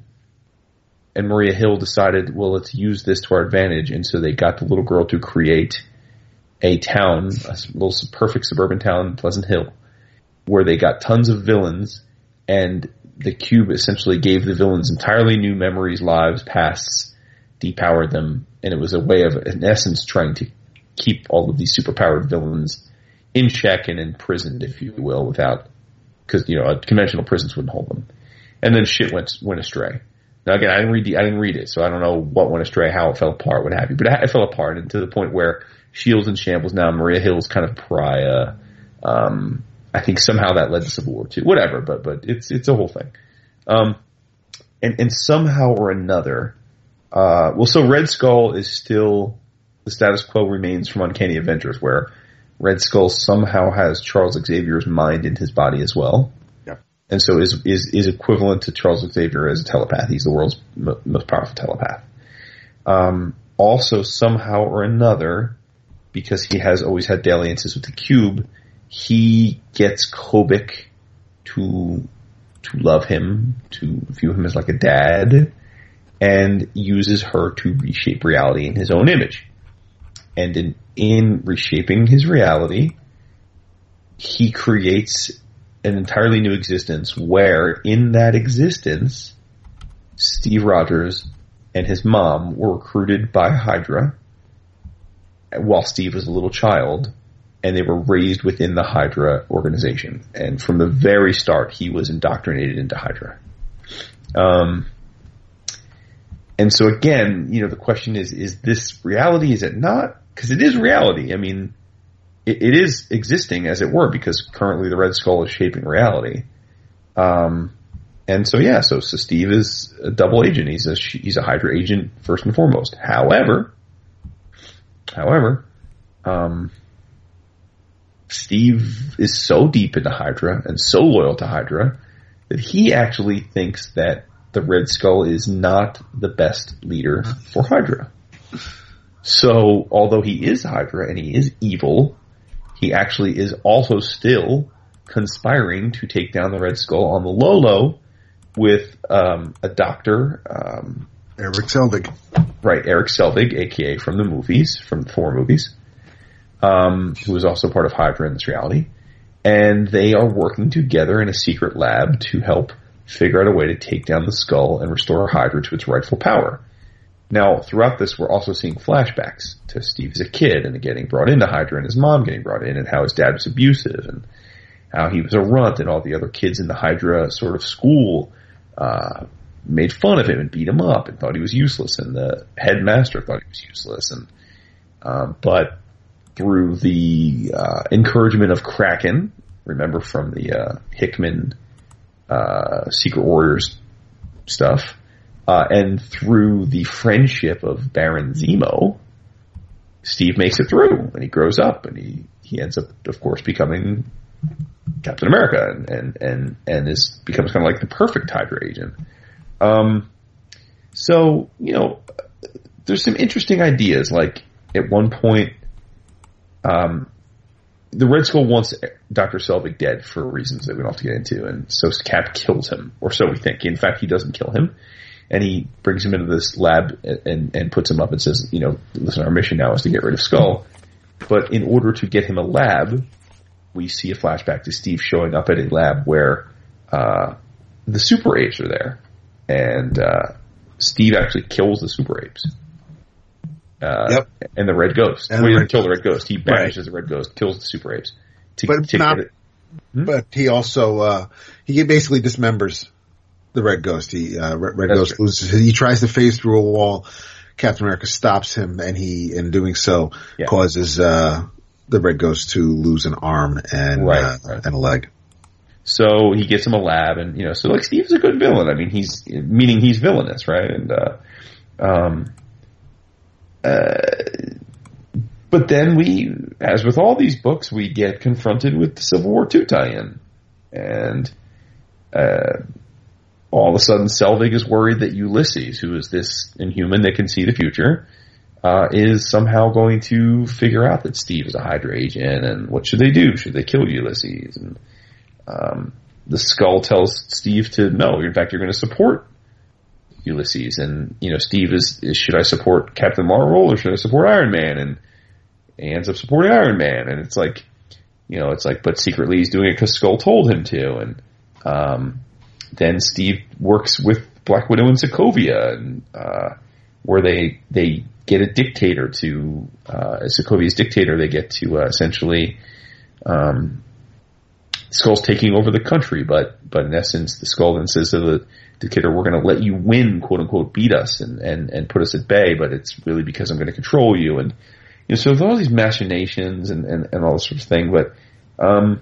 and Maria Hill decided, well, let's use this to our advantage, and so they got the little girl to create a town, a little perfect suburban town, Pleasant Hill, where they got tons of villains, and the cube essentially gave the villains entirely new memories, lives, pasts, depowered them, and it was a way of, in essence, trying to keep all of these superpowered villains in check and imprisoned, if you will, without, because you know, conventional prisons wouldn't hold them. And then shit went went astray. Now again, I didn't read the, I didn't read it, so I don't know what went astray, how it fell apart, what have you. But it, it fell apart, and to the point where Shields and shambles now. Maria Hill's kind of pariah. Um, I think somehow that led to Civil War too. Whatever, but but it's it's a whole thing. Um, and and somehow or another, uh, well, so Red Skull is still the status quo remains from Uncanny Avengers, where Red Skull somehow has Charles Xavier's mind in his body as well. And so is is is equivalent to Charles Xavier as a telepath. He's the world's mo- most powerful telepath. Um, also, somehow or another, because he has always had dalliances with the cube, he gets Kobik to to love him, to view him as like a dad, and uses her to reshape reality in his own image. And in in reshaping his reality, he creates an entirely new existence where in that existence, Steve Rogers and his mom were recruited by Hydra while Steve was a little child and they were raised within the Hydra organization. And from the very start, he was indoctrinated into Hydra. Um, and so again, you know, the question is, is this reality? Is it not? Cause it is reality. I mean, it, it is existing as it were because currently the Red Skull is shaping reality. Um, and so yeah, so, so Steve is a double agent. He's a, he's a Hydra agent first and foremost. However, however, um, Steve is so deep into Hydra and so loyal to Hydra that he actually thinks that the Red Skull is not the best leader for Hydra. So, although he is Hydra and he is evil, he actually is also still conspiring to take down the Red Skull on the low low with um, a doctor, um, Eric Selvig. right, Eric Selvig, aka from the movies, from the four movies, um, who is also part of Hydra in this reality. And they are working together in a secret lab to help figure out a way to take down the skull and restore Hydra to its rightful power. Now, throughout this, we're also seeing flashbacks to Steve as a kid and getting brought into Hydra and his mom getting brought in and how his dad was abusive and how he was a runt and all the other kids in the Hydra sort of school, uh, made fun of him and beat him up and thought he was useless and the headmaster thought he was useless and, um, but through the, uh, encouragement of Kraken, remember from the, uh, Hickman, uh, Secret Warriors stuff, uh, and through the friendship of Baron Zemo, Steve makes it through and he grows up and he, he ends up, of course, becoming Captain America and, and, and, and is, becomes kind of like the perfect Hydra agent. Um, so, you know, there's some interesting ideas. Like at one point, um, the Red Skull wants Dr. Selvig dead for reasons that we don't have to get into, and so Cap kills him, or so we think. In fact, he doesn't kill him, and he brings him into this lab and, and, puts him up and says, you know, listen, our mission now is to get rid of Skull. But in order to get him a lab, we see a flashback to Steve showing up at a lab where uh, the super apes are there, and uh, Steve actually kills the super apes. Uh, Yep. And the red ghost. And well, he doesn't kill the red ghost. He banishes the red ghost, kills the super apes. To, But to not- get it. But he also, uh, he basically dismembers the Red Ghost. He, uh, Red, Red Ghost true. loses, he tries to phase through a wall. Captain America stops him and he, in doing so, Yeah. causes, uh, the Red Ghost to lose an arm and, Right, uh, right. and a leg. So he gets him a lab, and you know, so like Steve's a good villain. I mean, he's meaning he's villainous, right? And uh, um, uh, but then we, as with all these books, we get confronted with the Civil War two tie-in, and uh, all of a sudden Selvig is worried that Ulysses, who is this inhuman that can see the future, uh, is somehow going to figure out that Steve is a Hydra agent, and what should they do? Should they kill Ulysses? And um, the Skull tells Steve to no. In fact, you're going to support Ulysses, and you know Steve is, is should I support Captain Marvel or should I support Iron Man? And he ends up supporting Iron Man, and it's like, you know, it's like, but secretly he's doing it because Skull told him to, and um, then Steve works with Black Widow and Sokovia, and uh, where they they get a dictator to uh, Sokovia's dictator, they get to uh, essentially. Um, Skull's taking over the country, but but in essence, the Skull then says to the dictator, "We're going to let you win, quote unquote, beat us and and and put us at bay, but it's really because I'm going to control you." And you know, so there's all these machinations and and, and all this sort of thing. But um,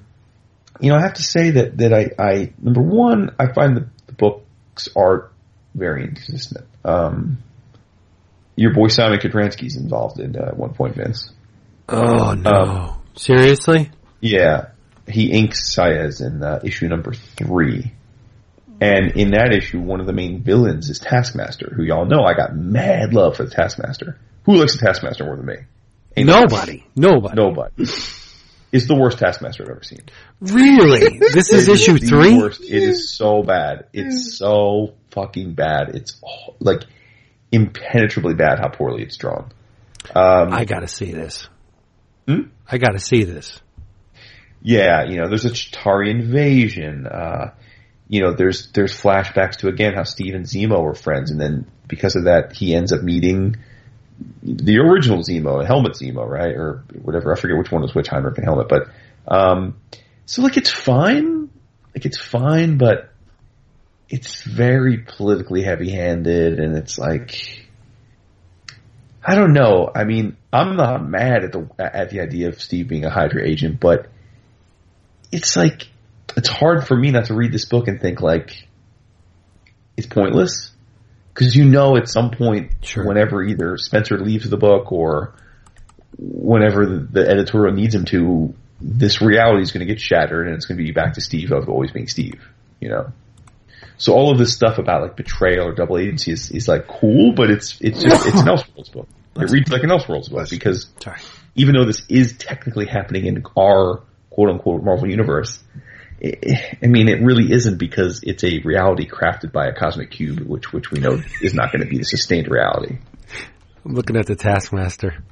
you know, I have to say that that I, I number one, I find the, the book's art very inconsistent. Um, your boy Szymon Kudranski's involved in uh, one point, Vince. Oh no! Seriously? Yeah, he inks Saiz in uh, issue number three. And in that issue, one of the main villains is Taskmaster, who y'all know I got mad love for the Taskmaster. Who likes the Taskmaster more than me? Ain't Nobody. Nobody. Nobody. It's the worst Taskmaster I've ever seen. Really? This is issue the three? worst. It is so bad. It's so fucking bad. It's oh, like impenetrably bad how poorly it's drawn. Um, I gotta see this. Hmm? I gotta see this. yeah, you know, there's a Chitauri invasion. Uh, you know, there's there's flashbacks to again how Steve and Zemo were friends, and then because of that, he ends up meeting the original Zemo, Helmut Zemo, right, or whatever. I forget which one was which, Heinrich Helmut, but um, so like it's fine, like it's fine, but it's very politically heavy-handed, and it's like I don't know. I mean, I'm not mad at the at the idea of Steve being a Hydra agent, but it's like it's hard for me not to read this book and think like it's pointless because you know at some point, Sure. whenever either Spencer leaves the book or whenever the, the editorial needs him to, this reality is going to get shattered and it's going to be back to Steve of always being Steve. You know. So all of this stuff about like betrayal or double agency is, is like cool, but it's it's just it's an <laughs> Elseworlds book. It reads like an Elseworlds book because even though this is technically happening in our quote unquote Marvel universe, I I mean, it really isn't because it's a reality crafted by a cosmic cube, which which we know is not going to be the sustained reality. I'm looking at the Taskmaster.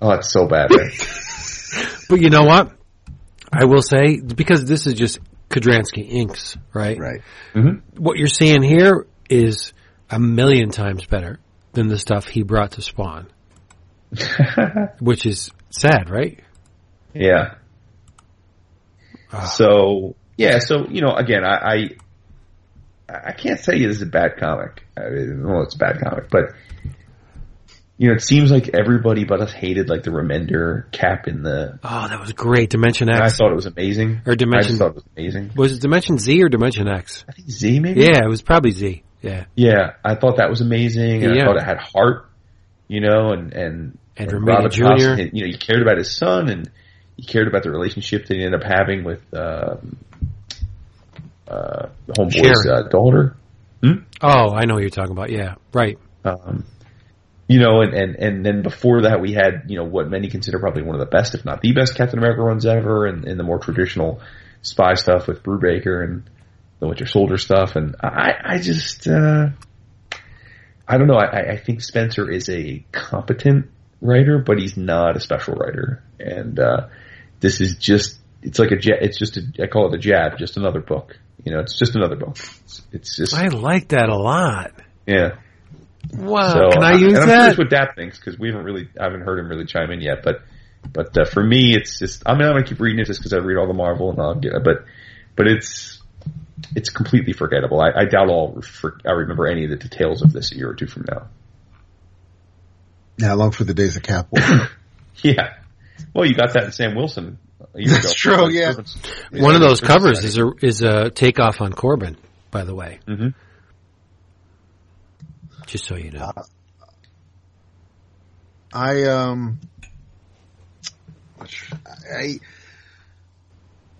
Oh, it's so bad. Right? <laughs> But you know what? I will say, because this is just Kudranski inks, right? Right. Mm-hmm. What you're seeing here is a million times better than the stuff he brought to Spawn. <laughs> Which is sad, right? yeah. Ah. So yeah, so you know, again, I I, I can't tell you this is a bad comic. I mean, well, it's a bad comic, but you know, it seems like everybody but us hated like the Remender cap in the. Oh, that was great. Dimension X. I thought it was amazing. Or Dimension- I just thought it was amazing. Was it Dimension Z or Dimension X? I think Z maybe. Yeah, it was probably Z. Yeah. Yeah, I thought that was amazing, and Yeah. I thought it had heart, you know, and and And and Robert Jr.. Thompson, you know, you cared about his son, and you cared about the relationship that he ended up having with um, uh, homeboy's uh, daughter. Oh, I know what you're talking about. Yeah. Right. Um, you know, and, and, and then before that we had, you know, what many consider probably one of the best, if not the best Captain America runs ever and, and the more traditional spy stuff with Brubaker and the Winter Soldier stuff. And I, I just, uh, I don't know. I, I think Spencer is a competent writer, but he's not a special writer. And, uh, this is just, it's like a jab, it's just a, I call it a jab, just another book. You know, it's just another book. It's, it's just, I like that a lot. yeah. Wow. So, Can I use and I'm that? curious what Dap thinks because we haven't really, I haven't heard him really chime in yet. But, but uh, for me, it's just, I mean, I'm gonna keep reading it just because I read all the Marvel and I'll get, it. but, but it's, it's completely forgettable. I, I doubt I'll, for, I remember any of the details of this a year or two from now. Now, long for the days of Cap. <laughs> Yeah. Well, you got that in Sam Wilson. A year That's ago. true, yeah. One of those covers is a is a takeoff on Corben, by the way. hmm Just so you know. I um, I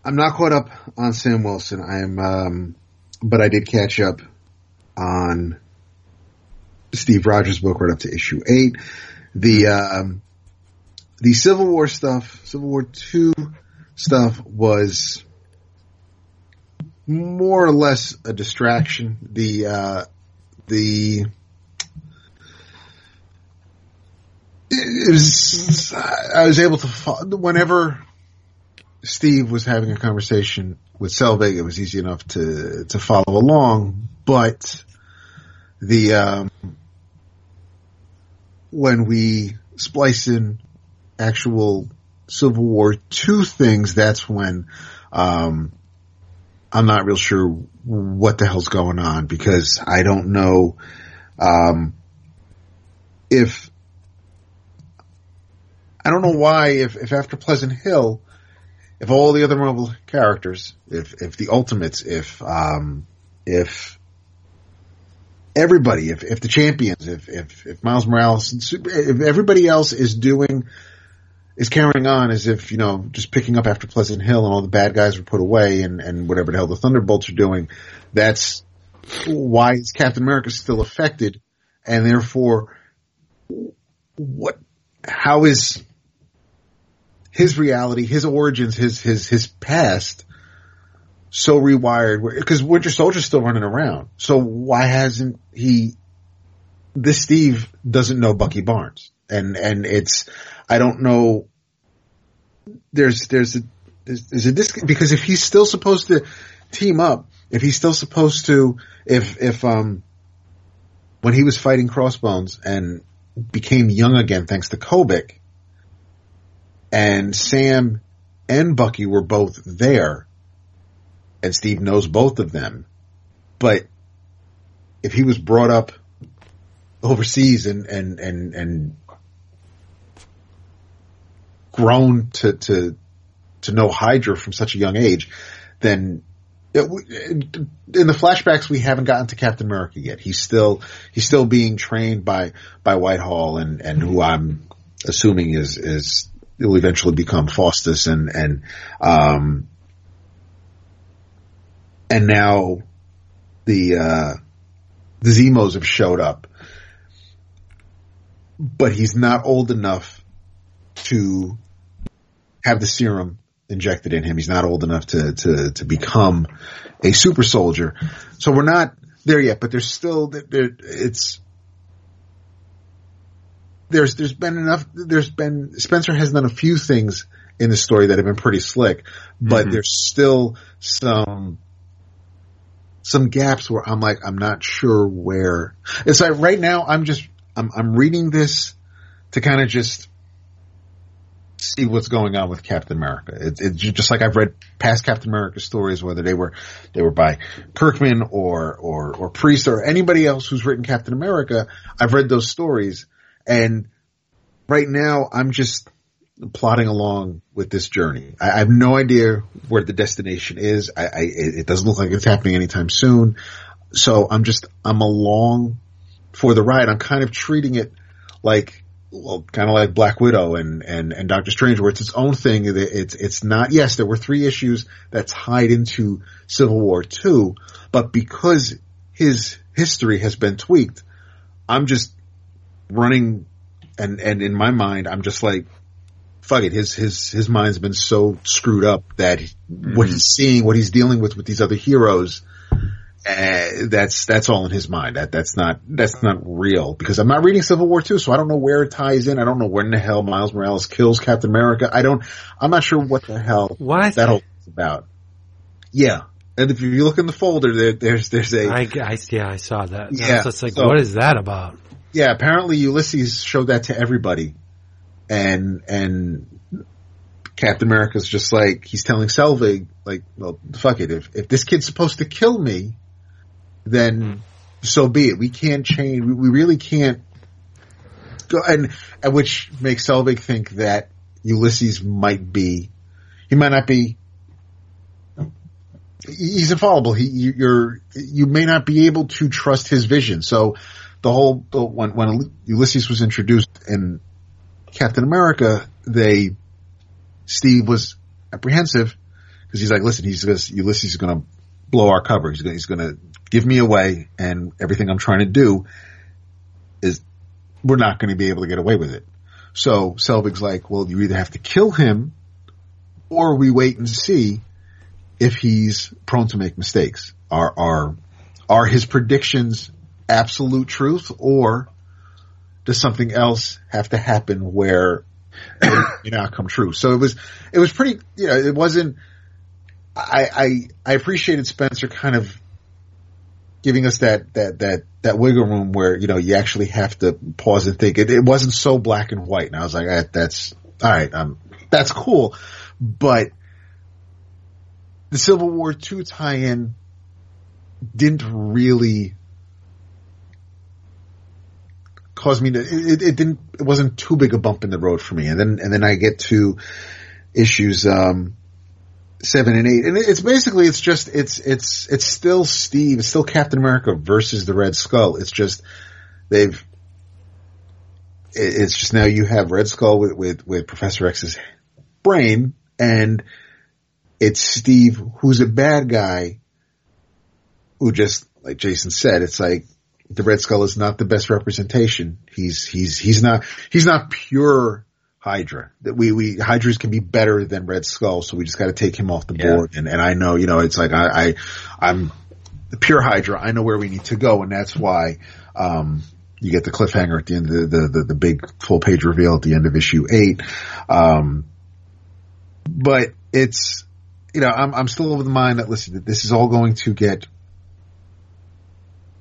I'm not caught up on Sam Wilson. I'm um, but I did catch up on Steve Rogers' book right up to issue eight. The um, the Civil War stuff, Civil War two stuff was more or less a distraction. The uh, the it was I was able to whenever Steve was having a conversation with Selvig, it was easy enough to to follow along, but the um, when we splice in actual Civil War two things, that's when um, I'm not real sure what the hell's going on because I don't know um, if I don't know why if, if after Pleasant Hill, if all the other Marvel characters, if if the Ultimates, if um, if everybody, if if the champions, if if if Miles Morales, if everybody else is doing is carrying on as if, you know, just picking up after Pleasant Hill and all the bad guys were put away and, and whatever the hell the Thunderbolts are doing. That's why is Captain America still affected and therefore what, how is his reality, his origins, his, his, his past so rewired because Winter Soldier's still running around. So why hasn't he, this Steve doesn't know Bucky Barnes and, and it's, I don't know. There's there's a there's, a disc because if he's still supposed to team up, if he's still supposed to, if if um when he was fighting Crossbones and became young again thanks to Kobik, and Sam and Bucky were both there, and Steve knows both of them, but if he was brought up overseas and and and and grown to, to, to know Hydra from such a young age, then it, in the flashbacks we haven't gotten to Captain America yet. He's still he's still being trained by by Whitehall and and who I'm assuming is is will eventually become Faustus and and um and now the uh the Zemos have showed up. But he's not old enough to have the serum injected in him. He's not old enough to, to, to become a super soldier. So we're not there yet, but there's still, there, it's, there's, there's been enough, there's been, Spencer has done a few things in the story that have been pretty slick, but mm-hmm. there's still some, some gaps where I'm like, I'm not sure where. It's like right now I'm just, I'm, I'm reading this to kind of just see what's going on with Captain America. It's, it's just like I've read past Captain America stories, whether they were they were by Kirkman or or or Priest or anybody else who's written Captain America. I've read those stories, and right now I'm just plodding along with this journey. I, I have no idea where the destination is. I, I it doesn't look like it's happening anytime soon. So I'm just I'm along for the ride. I'm kind of treating it like well, kind of like Black Widow and, and, and Doctor Strange, where it's its own thing. It's, it's not, yes, there were three issues that tied into Civil War 2, but because his history has been tweaked, I'm just running and, and in my mind, I'm just like, fuck it. His, his, his mind's been so screwed up that mm-hmm. what he's seeing, what he's dealing with with these other heroes, uh, that's that's all in his mind. That that's not that's not real because I'm not reading Civil War two, so I don't know where it ties in. I don't know when the hell Miles Morales kills Captain America. I don't. I'm not sure what the hell what? that whole thing's about. Yeah, and if you look in the folder, there, there's there's a. I, I yeah, I saw that. Yeah, it's like so, what is that about? Yeah, apparently Ulysses showed that to everybody, and and Captain America's just like he's telling Selvig, like, well, fuck it. If if this kid's supposed to kill me, then mm. so be it. We can't change. We, we really can't go. And, and which makes Selvig think that Ulysses might be. He might not be. He's infallible. He, you're, you may not be able to trust his vision. So the whole, when, when Ulysses was introduced in Captain America, they, Steve was apprehensive because he's like, listen, he's Ulysses is going to blow our cover. He's going to give me away and everything I'm trying to do is we're not going to be able to get away with it. So Selvig's like, well, you either have to kill him or we wait and see if he's prone to make mistakes. Are, are, are his predictions absolute truth or does something else have to happen where it may not come true? So it was, it was pretty, you know, it wasn't, I, I, I appreciated Spencer kind of giving us that, that, that, that wiggle room where, you know, you actually have to pause and think. It, it wasn't so black and white. And I was like, ah, that's, all right, um, that's cool. But the Civil War two tie-in didn't really cause me to, it, it didn't, it wasn't too big a bump in the road for me. And then, and then I get to issues, um, seven and eight, and it's basically it's just it's it's it's still Steve, it's still Captain America versus the Red Skull. It's just they've it's just now you have Red Skull with with, with Professor X's brain, and it's Steve who's a bad guy who just like Jason said, it's like the Red Skull is not the best representation. He's he's he's not he's not pure Hydra. That we we Hydras can be better than Red Skull, so we just got to take him off the Yeah. board. And and I know, you know, it's like I, I I'm the pure Hydra. I know where we need to go, and that's why um you get the cliffhanger at the end of the the, the, the big full page reveal at the end of issue eight. Um, but it's you know I'm I'm still of the mind that listen, that this is all going to get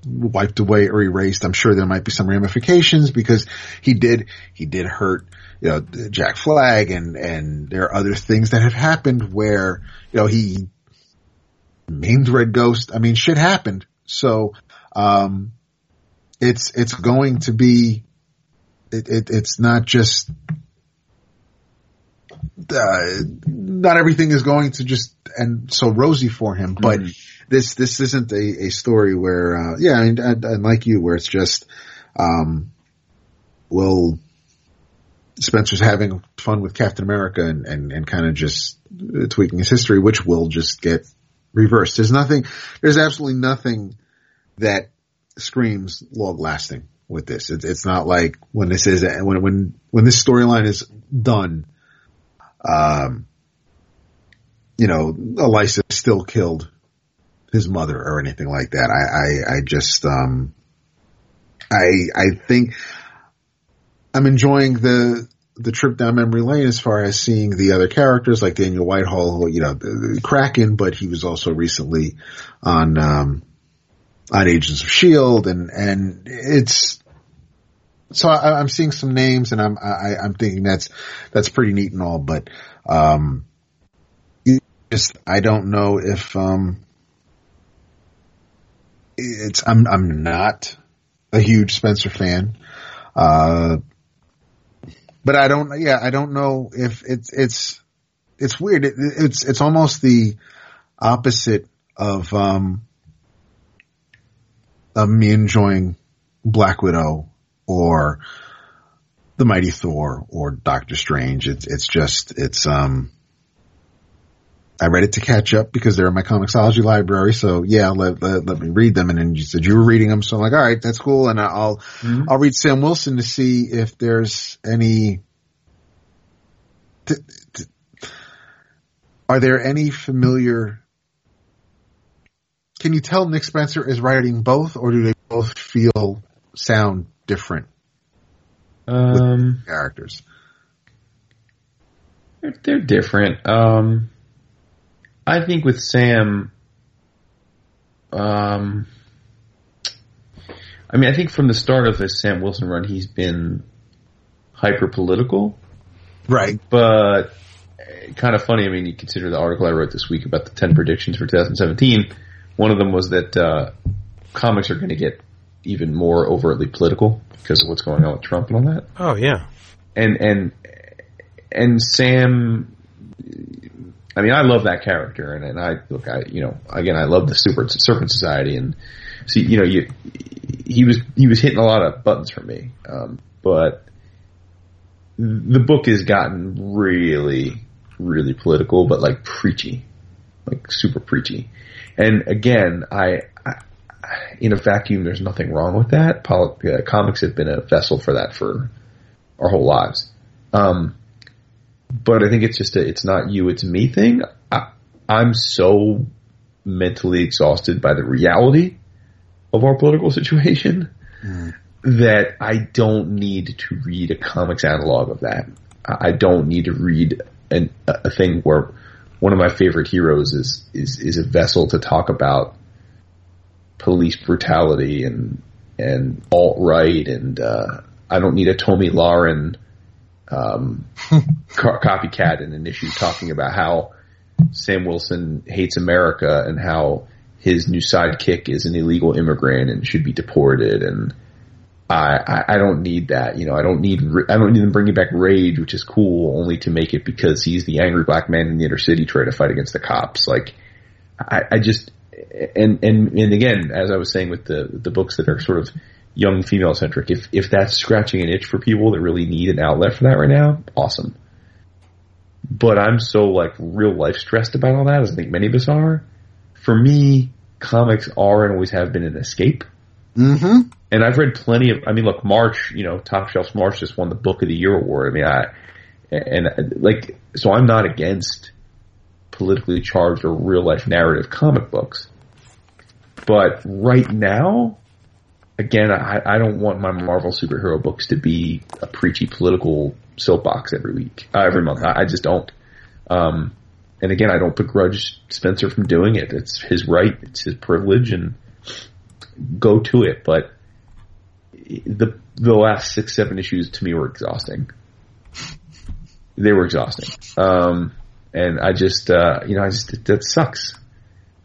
wiped away or erased. I'm sure there might be some ramifications because he did, he did hurt, you know, Jack Flag and, and there are other things that have happened where, you know, he named Red Ghost. I mean, shit happened. So, um, it's, it's going to be, it, it it's not just, uh, not everything is going to just end so rosy for him, but this this isn't a, a story where uh, yeah, and, and, and like you, where it's just um, well, Spencer's having fun with Captain America and and, and kind of just tweaking his history, which will just get reversed. There's nothing, there's absolutely nothing that screams long lasting with this. It's it's not like when this is when when when this storyline is done. Um, you know, Elisa still killed his mother or anything like that. I, I, I just, um, I, I think I'm enjoying the, the trip down memory lane as far as seeing the other characters like Daniel Whitehall, who, you know, Kraken, but he was also recently on, um, on Agents of Shield and, and it's, so I, I'm seeing some names and I'm, I, I'm thinking that's, that's pretty neat and all, but, um, just, I don't know if, um, it's I'm I'm not a huge Spencer fan. Uh but I don't yeah, I don't know if it's it's it's weird. It, it's it's almost the opposite of um of me enjoying Black Widow or the Mighty Thor or Doctor Strange. It's it's just it's um I read it to catch up because they're in my comiXology library. So yeah, let, let, let me read them. And then you said you were reading them. So I'm like, all right, that's cool. And I'll, Mhm. I'll read Sam Wilson to see if there's any, t- t- are there any familiar, can you tell Nick Spencer is writing both or do they both feel sound different Um, characters? they're, they're different. Um, I think with Sam, um, I mean, I think from the start of this Sam Wilson run, he's been hyper political, Right. but kind of funny. I mean, you consider the article I wrote this week about the 10 predictions for 2017. One of them was that, uh, comics are going to get even more overtly political because of what's going on with Trump and all that Oh yeah. and and and Sam. I mean, I love that character, and, and I look, I you know, again, I love the Super Serpent Society, and see, you know, you he was he was hitting a lot of buttons for me, um, but the book has gotten really, really political, but like preachy, like super preachy, and again, I. In a vacuum, there's nothing wrong with that. Uh, comics have been a vessel for that for our whole lives. Um, but I think it's just a, it's not you, it's me thing. I, I'm so mentally exhausted by the reality of our political situation mm. that I don't need to read a comics analog of that. I don't need to read an, a thing where one of my favorite heroes is, is, is a vessel to talk about police brutality and, and alt right and, uh, I don't need a Tomi Lahren, um, <laughs> copycat in an issue talking about how Sam Wilson hates America and how his new sidekick is an illegal immigrant and should be deported and I, I, I don't need that. You know, I don't need, I don't need them bringing back Rage, which is cool, only to make it because he's the angry black man in the inner city trying to fight against the cops. Like, I, I just, and, and, and again, as I was saying with the, the books that are sort of young female centric, if, if that's scratching an itch for people that really need an outlet for that right now, awesome. But I'm so like real life stressed about all that, as I think many of us are. For me, comics are and always have been an escape. Mm-hmm. And I've read plenty of. I mean, look, March. You know, Top Shelf March just won the Book of the Year award. I mean, I and like so I'm not against politically charged or real life narrative comic books. But right now, again, I, I don't want my Marvel superhero books to be a preachy political soapbox every week, uh, every month. I, I just don't. Um, and again, I don't begrudge Spencer from doing it. It's his right. It's his privilege, and go to it. But the the last six seven issues to me were exhausting. They were exhausting, um, and I just uh, you know I just that sucks.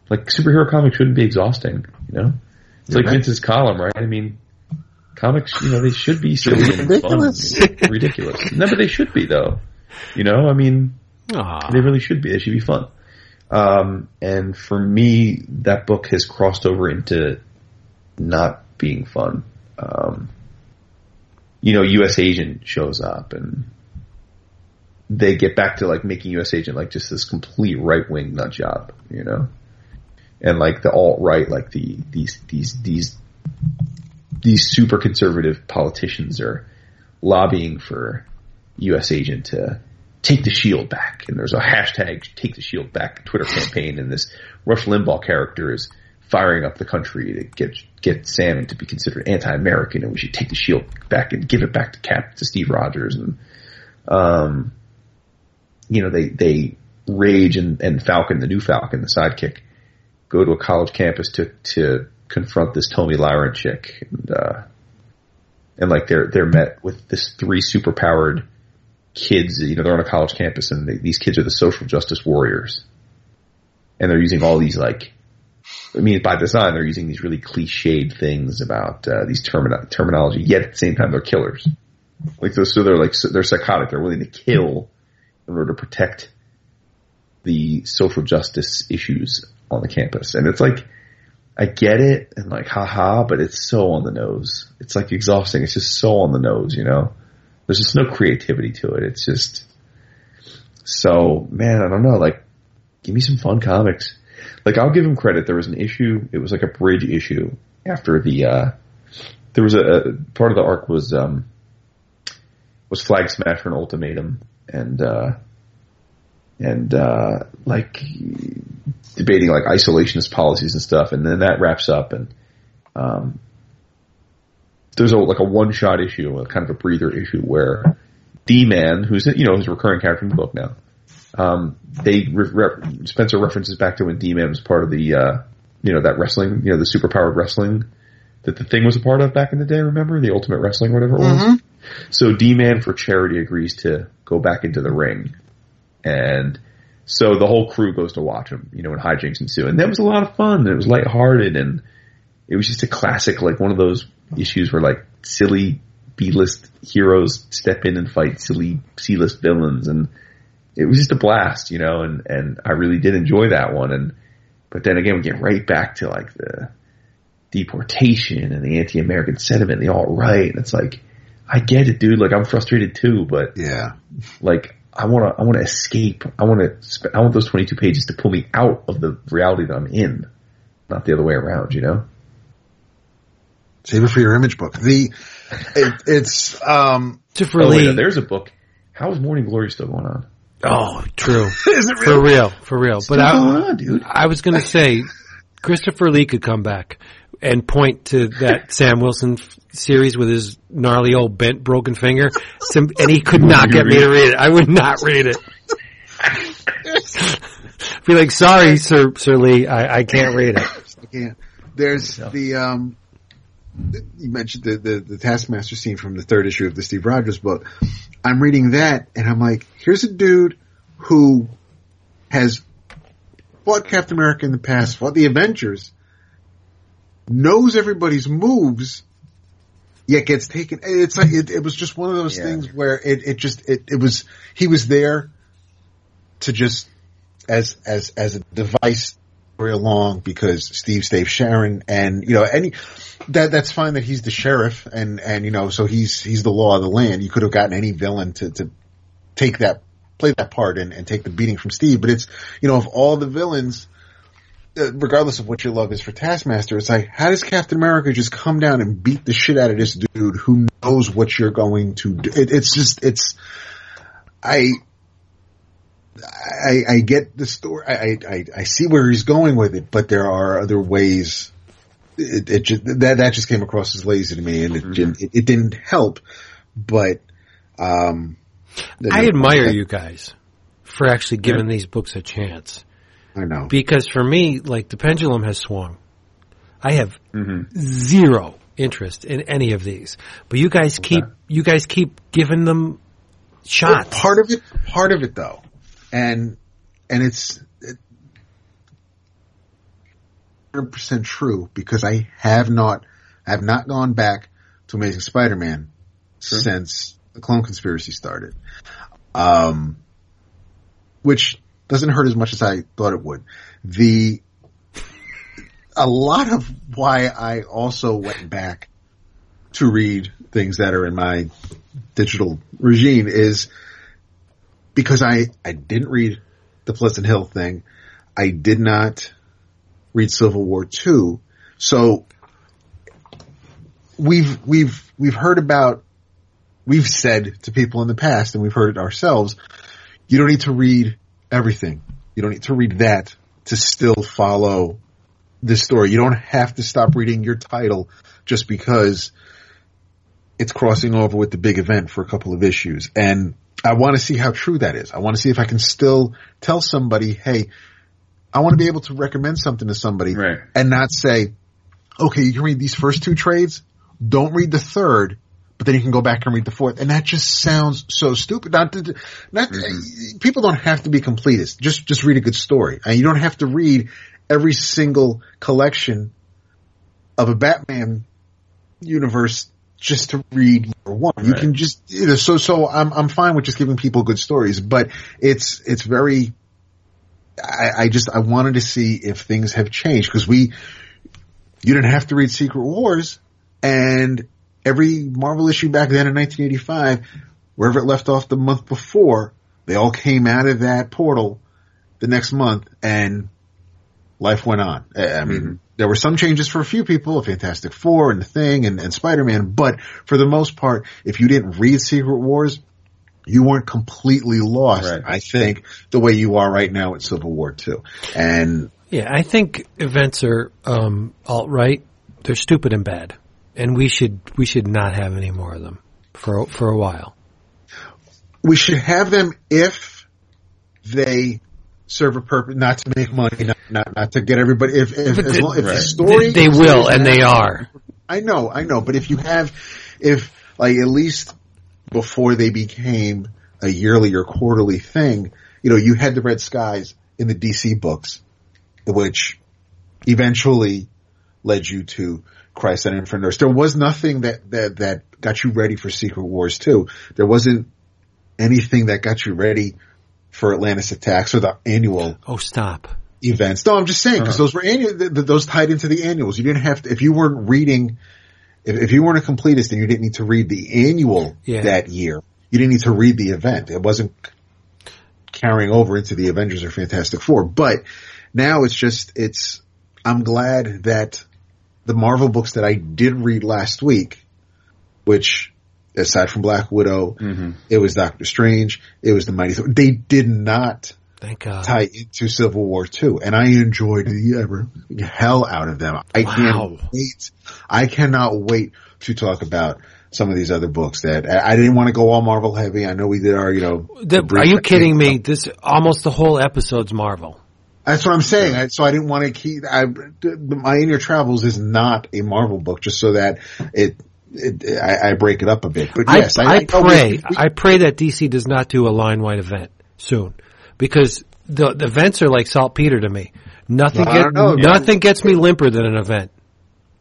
Like superhero comics shouldn't be exhausting, you know. It's You're like right. Vince's column, right? I mean, comics, you know, they should be silly and ridiculous. fun, ridiculous. No, but they should be though. You know, I mean, Aww. they really should be. They should be fun. Um, and for me, that book has crossed over into not being fun um, you know, U.S. agent shows up and they get back to like making U.S. agent like just this complete right wing nut job, you know, and like the alt right, like the these these these these super conservative politicians are lobbying for U.S. agent to take the shield back, and there's a hashtag take the shield back Twitter campaign, and this Rush Limbaugh character is firing up the country to get get Sam to be considered anti-American, and we should take the shield back and give it back to Cap to Steve Rogers, and um, you know they they Rage and, and Falcon, the new Falcon, the sidekick, go to a college campus to to confront this Tomi Lahren chick, and uh, and like they're they're met with this three superpowered kids. You know, they're on a college campus, and they, these kids are the social justice warriors, and they're using all these like I mean, by design, they're using these really cliched things about uh, these termino- terminology. Yet at the same time, they're killers. Like so, so they're like so they're psychotic. They're willing to kill in order to protect the social justice issues on the campus. And it's like, I get it and like, haha, but it's so on the nose. It's like exhausting. It's just so on the nose, you know? There's just no creativity to it. It's just, so man, I don't know, like, give me some fun comics like I'll give him credit. There was an issue. It was like a bridge issue after the. uh There was a, a part of the arc was um was Flag Smasher and Ultimatum and uh and uh like debating like isolationist policies and stuff, and then that wraps up and um there's a like a one shot issue, a kind of a breather issue where D Man, who's you know who's a recurring character in the book now, um, they re- re- Spencer references back to when D-Man was part of the, uh, you know, that wrestling, you know, the superpowered wrestling that the thing was a part of back in the day. Remember the Ultimate Wrestling, whatever it was. Mm-hmm. So D-Man for charity agrees to go back into the ring, and so the whole crew goes to watch him. You know, when hijinks ensue, and that was a lot of fun. It was lighthearted, and it was just a classic, like one of those issues where like silly B-list heroes step in and fight silly C-list villains, and it was just a blast, you know, and, and I really did enjoy that one. And, but then again, we get right back to like the deportation and the anti-American sentiment, the alt-right. And it's like, I get it, dude. Like I'm frustrated too, but yeah, like I want to, I want to escape. I want to, I want those 22 pages to pull me out of the reality that I'm in, not the other way around, you know? Save it for your image book. The it, it's um Christopher Oh, wait, Lee. there's a book. How is Morning Glory still going on? oh, true. <laughs> is it For real, for real. But going I, on, dude? I was going to say, Christopher Lee could come back and point to that <laughs> Sam Wilson f- series with his gnarly old bent broken finger, Some, and he could not get me to read it. I would not read it. <laughs> Be like, sorry, Sir Sir Lee, I, I can't read it. Yeah. There's the um you mentioned the, the the Taskmaster scene from the third issue of the Steve Rogers book. I'm reading that and I'm like, here's a dude who has fought Captain America in the past, fought the Avengers, knows everybody's moves, yet gets taken. It's like it, it was just one of those Yeah. things where it it just it, it was he was there to just as as as a device very along because Steve saved Sharon and you know any that that's fine that he's the sheriff and and you know so he's he's the law of the land. You could have gotten any villain to to take that play that part and, and take the beating from Steve, but it's you know of all the villains. Uh, Regardless of what your love is for Taskmaster, it's like, how does Captain America just come down and beat the shit out of this dude who knows what you're going to do? It, it's just, it's, I, I, I get the story. I, I, I see where he's going with it, but there are other ways. It, it just, that that just came across as lazy to me, and it didn't it, it didn't help. But um, I admire you guys for actually giving these books a chance. I know. Because for me, like the pendulum has swung. I have Mm-hmm. zero interest in any of these, but you guys keep you guys keep giving them shots. Well, part of it, part of it though, and and it's hundred percent true because I have not, I have not gone back to Amazing Spider-Man since the Clone Conspiracy started, um, which doesn't hurt as much as I thought it would. The a lot of why I also went back to read things that are in my digital regime is because I, I didn't read the Pleasant Hill thing. I did not read Civil War two. So we've, we've, we've heard about, we've said to people in the past and we've heard it ourselves, you don't need to read everything. You don't need to read that to still follow this story. You don't have to stop reading your title just because it's crossing over with the big event for a couple of issues. And I want to see how true that is. I want to see if I can still tell somebody, hey, I want to be able to recommend something to somebody Right. and not say, okay, you can read these first two trades. Don't read the third, but then you can go back and read the fourth. And that just sounds so stupid. Not, to, not mm-hmm. people don't have to be completists. Just, just read a good story. And you don't have to read every single collection of a Batman universe just to read number one. You Right. can just, you know, so, so I'm, I'm fine with just giving people good stories, but it's, it's very, I, I just, I wanted to see if things have changed because we, you didn't have to read Secret Wars and every Marvel issue back then in 1985, wherever it left off the month before, they all came out of that portal the next month and life went on. I I mean, there were some changes for a few people, a Fantastic Four and the Thing and, and Spider-Man, but for the most part, if you didn't read Secret Wars, you weren't completely lost, Right. I think, the way you are right now at Civil War 2. And Yeah, I think events are um, alt right. They're stupid and bad, and we should we should not have any more of them for for a while. we should have them if they serve a purpose, not to make money, not, not, not to get everybody, if, if, as long, if the story. They, they will, and they are. I know, I know, but if you have, if like at least before they became a yearly or quarterly thing, you know, you had the Red Skies in the DC books, which eventually led you to Crisis Infinite Earths. There was nothing that, that, that got you ready for Secret Wars 2. There wasn't anything that got you ready for Atlantis Attacks or the annual Oh, stop! events. No, I'm just saying because uh-huh. those were annual. Th- th- those tied into the annuals. You didn't have to if you weren't reading. If, if you weren't a completist and you didn't need to read the annual Yeah. that year, you didn't need to read the event. It wasn't carrying over into the Avengers or Fantastic Four. But now it's just it's. I'm glad that the Marvel books that I did read last week, which aside from Black Widow, Mm-hmm. it was Doctor Strange, it was the Mighty Thor. They did not Thank God. tie into Civil War 2 and I enjoyed the ever hell out of them. I Wow. can't wait. I cannot wait to talk about some of these other books that I, I didn't want to go all Marvel heavy. I know we did our, you know, The- are you kidding me? This almost the whole episode's Marvel. That's what I'm saying. I, so I didn't want to keep, I, my In Your Travels is not a Marvel book just so that it, it, I, I break it up a bit. But yes, I, I, I, know we- pray. we- I pray that DC does not do a line wide event soon, because the, the events are like saltpeter to me. Nothing get, nothing gets me limper than an event.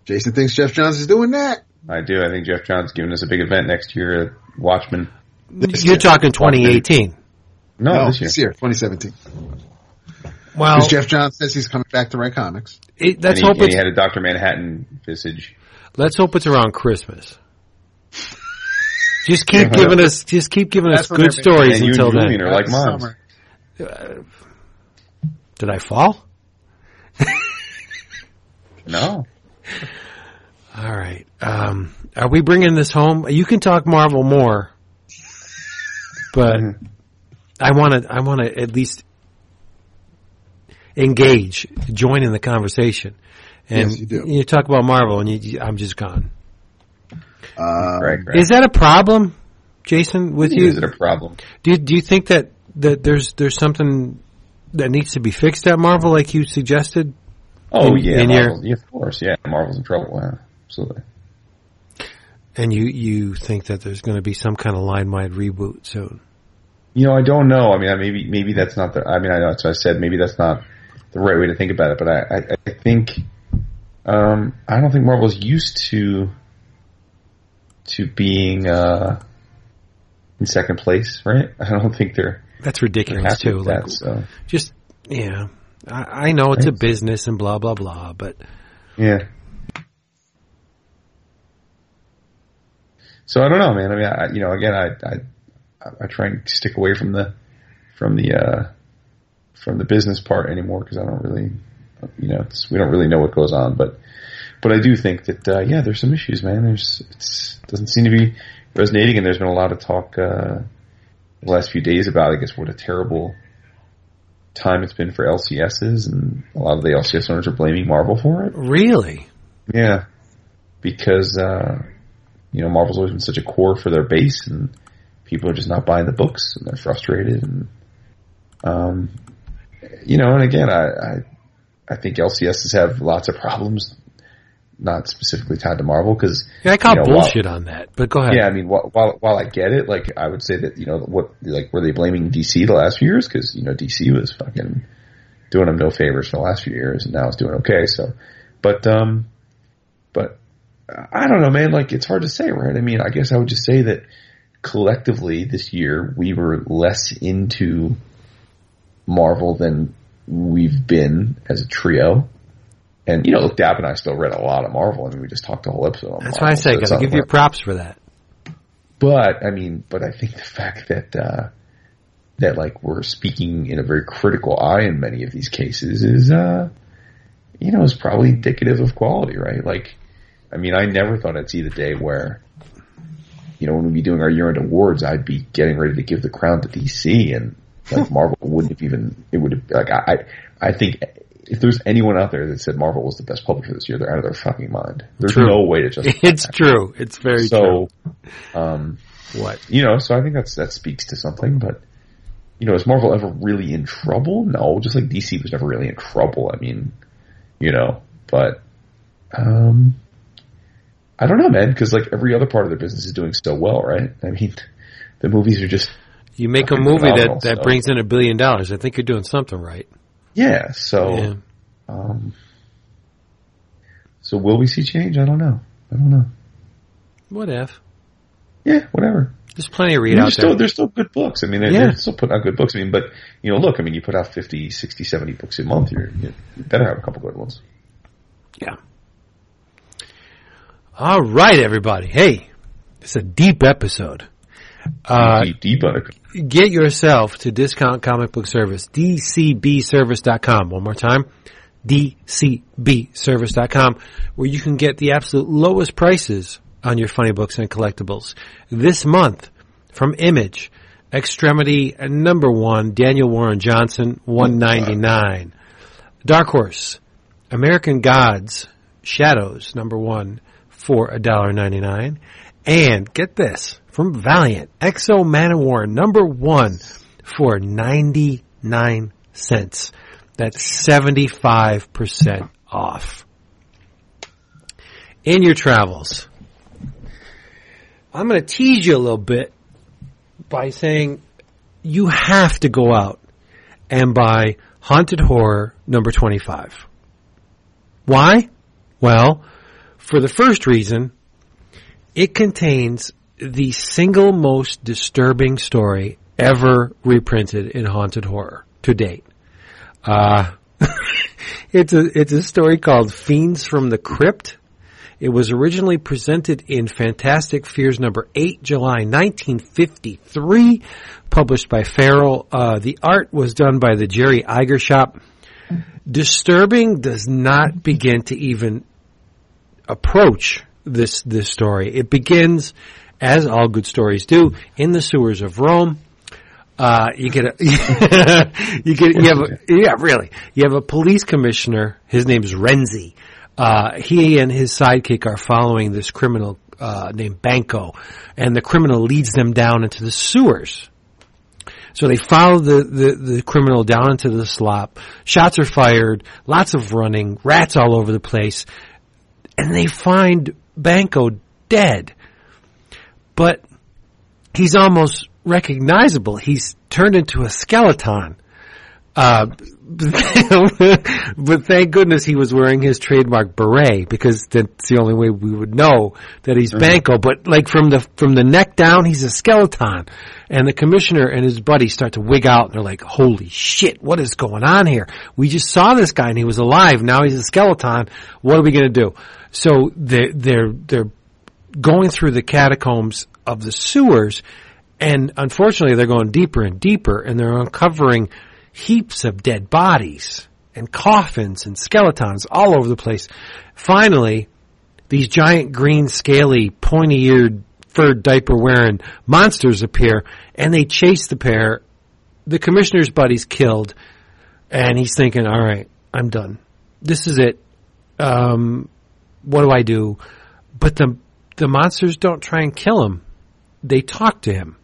Jason thinks Geoff Johns is doing that. I do. I think Geoff John's is giving us a big event next year at Watchmen. You're talking 2018. No, No, this year. this year, 2017. Well, Because Geoff Johns says he's coming back to write comics. it, let's and he, hope and it's he had a Doctor Manhattan visage. let's hope it's around Christmas. Just keep <laughs> giving us, just keep giving us That's what good stories And you and until then. are like moms. summer. Did I fall? <laughs> No. All right. Um, are we bringing this home? You can talk Marvel more, but I want to. I want to at least engage, join in the conversation. And Yes, you do. You talk about Marvel, and you, you- I'm just gone. Uh, Right, right. Is that a problem, Jason? With you? Is it a problem? Do you, do you think that that there's there's something that needs to be fixed at Marvel, like you suggested? Oh In- yeah, in your- yeah, of course, yeah. Marvel's in trouble. Yeah, absolutely. And you you think that there's going to be some kind of line wide reboot soon? You know, I don't know. I mean, I- maybe maybe that's not the. I mean, I know that's what I said. Maybe that's not the right way to think about it. But I I, I think um, I don't think Marvel's used to to being uh, in second place, right? I don't think they're That's they're ridiculous happy too. Like, that. So just yeah I, I know it's a business and blah blah blah but yeah. So I don't know, man. I mean, I, you know, again, I, I I try and stick away from the from the uh, from the business part anymore because I don't really, you know, it's, we don't really know what goes on. But but I do think that uh, yeah, there's some issues, man. There's it's doesn't seem to be resonating, and there's been a lot of talk uh, the last few days about I guess what a terrible time it's been for LCSs, and a lot of the LCS owners are blaming Marvel for it. really Yeah, because uh, you know Marvel's always been such a core for their base, and people are just not buying the books, and they're frustrated, and um, you know, and again, I, I I think LCSs have lots of problems, not specifically tied to Marvel, because yeah, I call you know, while- bullshit on that but go ahead yeah, I mean, while, while while I get it, like I would say that you know what, like were they blaming DC the last few years? Because you know DC was fucking doing them no favors for the last few years, and now it's doing okay. So, but um, but I don't know, man. Like it's hard to say, right? I mean, I guess I would just say that collectively this year we were less into Marvel than we've been as a trio. And you know, look, Dab and I still read a lot of Marvel. I mean, we just talked a whole episode on that's Marvel. why I say so it's gotta not give you props for that but I mean, but I think <laughs> the fact that uh, that like we're speaking in a very critical eye in many of these cases is, uh, you know, is probably indicative of quality, right? Like, I mean, I never thought I'd see the day where, you know, when we'd be doing our year-end awards, I'd be getting ready to give the crown to DC, and like Marvel wouldn't have even. It would have like I, I think. If there's anyone out there that said Marvel was the best publisher this year, they're out of their fucking mind. There's True. no way to justify <laughs> it's that. true it's very So, true um, what you know, so I think that's that speaks to something. But you know, is Marvel ever really in trouble? No, just like DC was never really in trouble. I mean, you know, but um, I don't know, man, because like every other part of their business is doing so well, right? I mean, <laughs> the movies are just you make a movie that that so. brings in a billion dollars I think you're doing something right yeah. So, yeah um, so will we see change? I don't know. I don't know. what if Yeah, whatever. there's plenty of I read mean, out there's still there there's still good books. I mean, they're, Yeah. they're still putting out good books. I mean, but you know, look, I mean, you put out 50, 60, 70 books a month. You're, you you better have a couple good ones. yeah all right everybody hey it's a deep episode uh, deep, deep on it. get yourself to Discount Comic Book Service, dcbservice.com. One more time, dcbservice.com, where you can get the absolute lowest prices on your funny books and collectibles. This month, from Image, Extremity number one, Daniel Warren Johnson, one ninety nine. Dark Horse, American Gods, Shadows, number one, for a dollar ninety nine. And get this, from Valiant, X-O Manowar, number one, for ninety nine cents. That's seventy five percent off. In your travels, I'm going to tease you a little bit by saying you have to go out and buy Haunted Horror number 25. Why? Well, for the first reason, it contains the single most disturbing story ever reprinted in Haunted Horror to date. Uh, <laughs> it's a, it's a story called Fiends from the Crypt. It was originally presented in Fantastic Fears number 8, July 1953, published by Farrell. Uh, the art was done by the Jerry Iger shop. Disturbing does not begin to even approach this, this story. It begins, as all good stories do, in the sewers of Rome. Uh, you get a, <laughs> you get, you have a, yeah, really. You have a police commissioner. His name's Renzi uh, he and his sidekick are following this criminal uh, named Banco, and the criminal leads them down into the sewers. So they follow the, the, the, criminal down into the slop. Shots are fired, lots of running, rats all over the place, and they find Banco dead. But he's almost recognizable. He's turned into a skeleton. Uh, <laughs> but thank goodness he was wearing his trademark beret because that's the only way we would know that he's mm-hmm. Banco. But like from the from the neck down, he's a skeleton. And the commissioner and his buddy start to wig out, and they're like, "Holy shit, what is going on here? We just saw this guy and he was alive. Now he's a skeleton. What are we going to do?" So they they're they're going through the catacombs of the sewers, and unfortunately, they're going deeper and deeper, and they're uncovering heaps of dead bodies and coffins and skeletons all over the place. Finally, these giant green scaly pointy eared furred diaper wearing monsters appear and they chase the pair. The commissioner's buddy's killed and he's thinking, all right, I'm done. This is it. Um, what do I do? But the, the monsters don't try and kill him. They talk to him.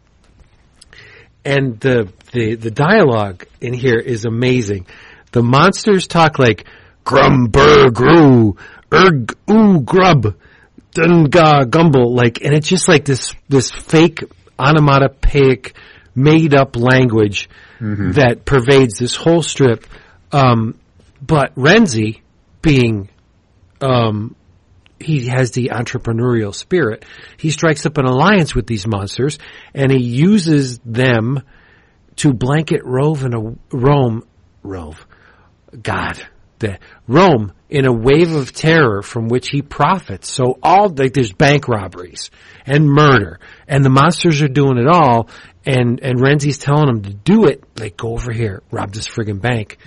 And the the the dialogue in here is amazing. The monsters talk like grum burr gru erg oo grub dunga gumble like and it's just like this this fake onomatopoeic made up language mm-hmm. that pervades this whole strip. Um, but Renzi being um, he has the entrepreneurial spirit. He strikes up an alliance with these monsters and he uses them to blanket Rove in a Rome, Rove, God, the Rome in a wave of terror from which he profits. So all like there's bank robberies and murder, and the monsters are doing it all. And and Renzi's telling them to do it. Like go over here, rob this friggin' bank.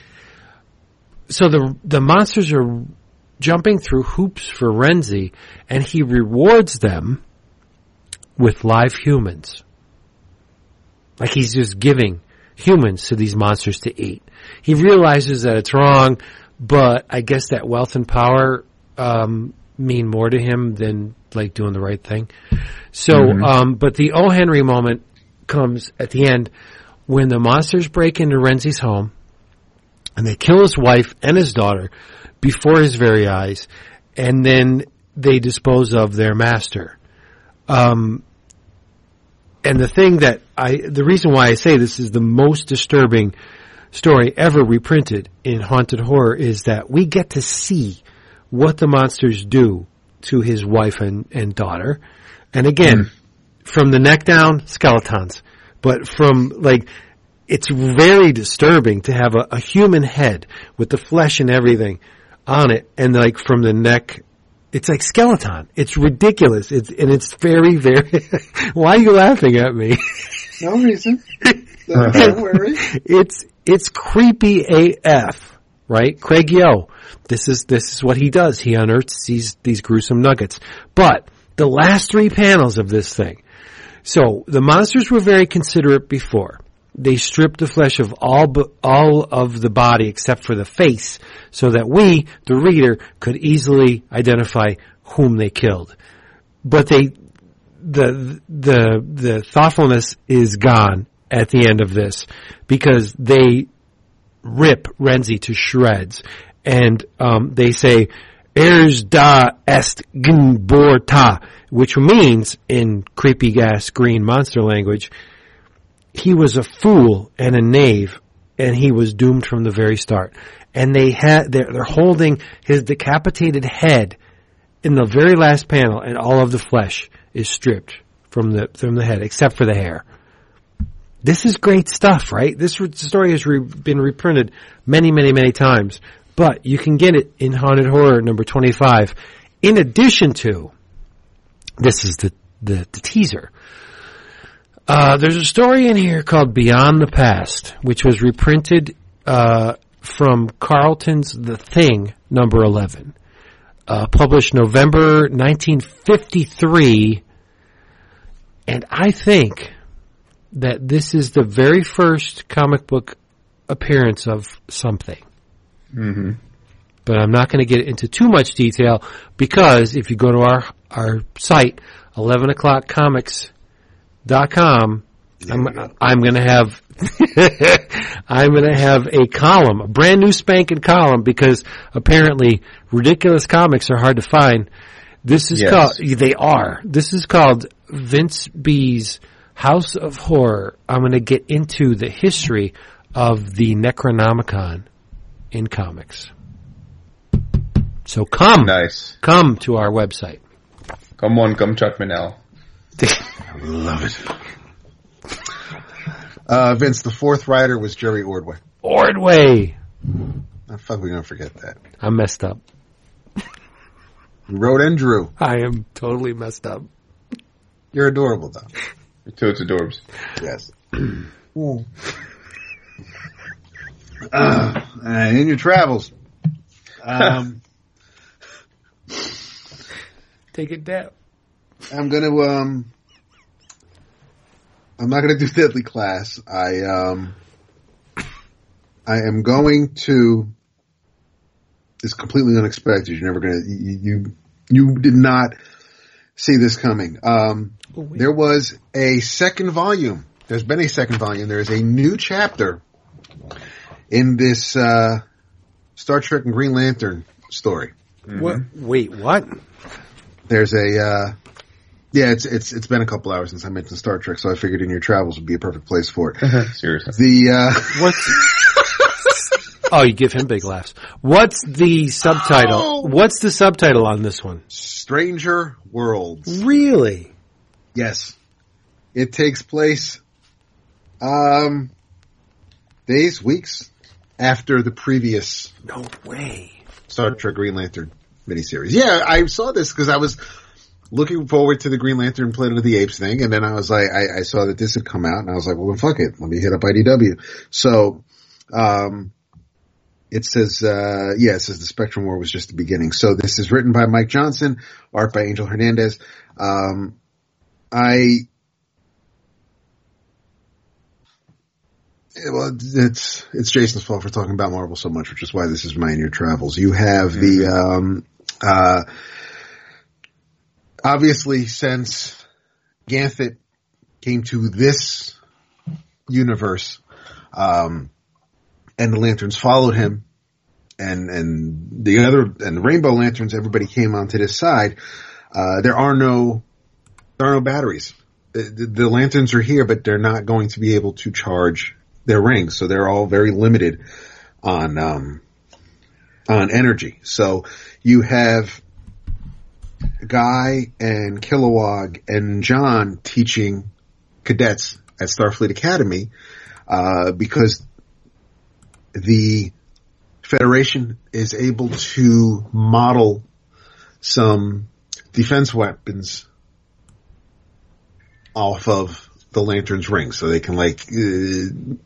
So the the monsters are jumping through hoops for Renzi, and he rewards them with live humans. Like he's just giving humans to these monsters to eat. He realizes that it's wrong, but I guess that wealth and power um, mean more to him than like doing the right thing. So, mm-hmm. um, but the O. Henry moment comes at the end when the monsters break into Renzi's home and they kill his wife and his daughter before his very eyes, and then they dispose of their master. Um, and the thing that I, the reason why I say this is the most disturbing story ever reprinted in haunted horror is that we get to see what the monsters do to his wife and, and daughter. And again, mm. from the neck down, skeletons. But from like, it's very disturbing to have a, a human head with the flesh and everything on it and like from the neck it's like skeleton. It's ridiculous. It's and it's very, very. <laughs> why are you laughing at me? <laughs> No reason. <laughs> Don't worry. It's it's creepy AF. right? Craig Yoe. This is this is what he does. He unearths these these gruesome nuggets. But the last three panels of this thing. So the monsters were very considerate before. They stripped the flesh of all all of the body except for the face, so that we, the reader, could easily identify whom they killed. But they the the the thoughtfulness is gone at the end of this because they rip Renzi to shreds, and um, they say "Ers da est gimborta," which means in creepy gas green monster language, he was a fool and a knave, and he was doomed from the very start. And they had they're, they're holding his decapitated head in the very last panel, and all of the flesh is stripped from the from the head, except for the hair. This is great stuff, right? This re- story has re- been reprinted many, many, many times, but you can get it in Haunted Horror number twenty-five. In addition to, this is the the, the teaser. Uh, there's a story in here called Beyond the Past, which was reprinted uh, from Charlton's The Thing, number 11. Uh, published November 1953. And I think that this is the very first comic book appearance of something. Mm-hmm. But I'm not going to get into too much detail because if you go to our, our site, 11 o'clock comics dot com. I'm, I'm going to have <laughs> I'm going to have a column, a brand new spanking column, because apparently ridiculous comics are hard to find. This is Yes. called they are. This is called Vince B's House of Horror. I'm going to get into the history of the Necronomicon in comics. So come, Nice. come to our website. Come on, come Chuck Manel. I love it. Uh, Vince, the fourth rider was Jerry Ordway. Ordway. I fuck, we gonna forget that? I messed up. He wrote and drew. I am totally messed up. You're adorable, though. Toads adorbs. Yes. <clears throat> uh, and in your travels, um, <laughs> Take it down. I'm gonna um, I'm not gonna do <laughs> Deadly Class. I um, I am going to. It's completely unexpected. You're never gonna you you, you did not see this coming. Um, there was a second volume. There's been a second volume. There is a new chapter in this uh, Star Trek and Green Lantern story. What? Wait, what? There's a uh, yeah, it's it's it's been a couple hours since I mentioned Star Trek, so I figured in your travels would be a perfect place for it. Seriously. The uh, What's? <laughs> oh, you give him big laughs. What's the subtitle? Oh! What's the subtitle on this one? Stranger Worlds. Really? Yes, it takes place um days, weeks after the previous No way. Star Trek Green Lantern miniseries. Yeah, I saw this because I was looking forward to the Green Lantern Planet of the Apes thing, and then I was like, I, I saw that this had come out, and I was like, well, then fuck it, let me hit up IDW. So, um, it says, uh, yeah, it says the Spectrum War was just the beginning. So this is written by Mike Johnson, art by Angel Hernandez. Um, I, well, it's it's Jason's fault for talking about Marvel so much, which is why this is my in your travels. You have the um, uh, obviously since Ganthet came to this universe, um, and the lanterns followed him, and and the other and the Rainbow Lanterns, everybody came onto this side. Uh, there are no there are no batteries. The, the, lanterns are here, but they're not going to be able to charge their rings, so they're all very limited on um, on energy. So you have Guy and Kilowog and John teaching cadets at Starfleet Academy uh, because the Federation is able to model some defense weapons off of the lantern's ring, so they can like uh,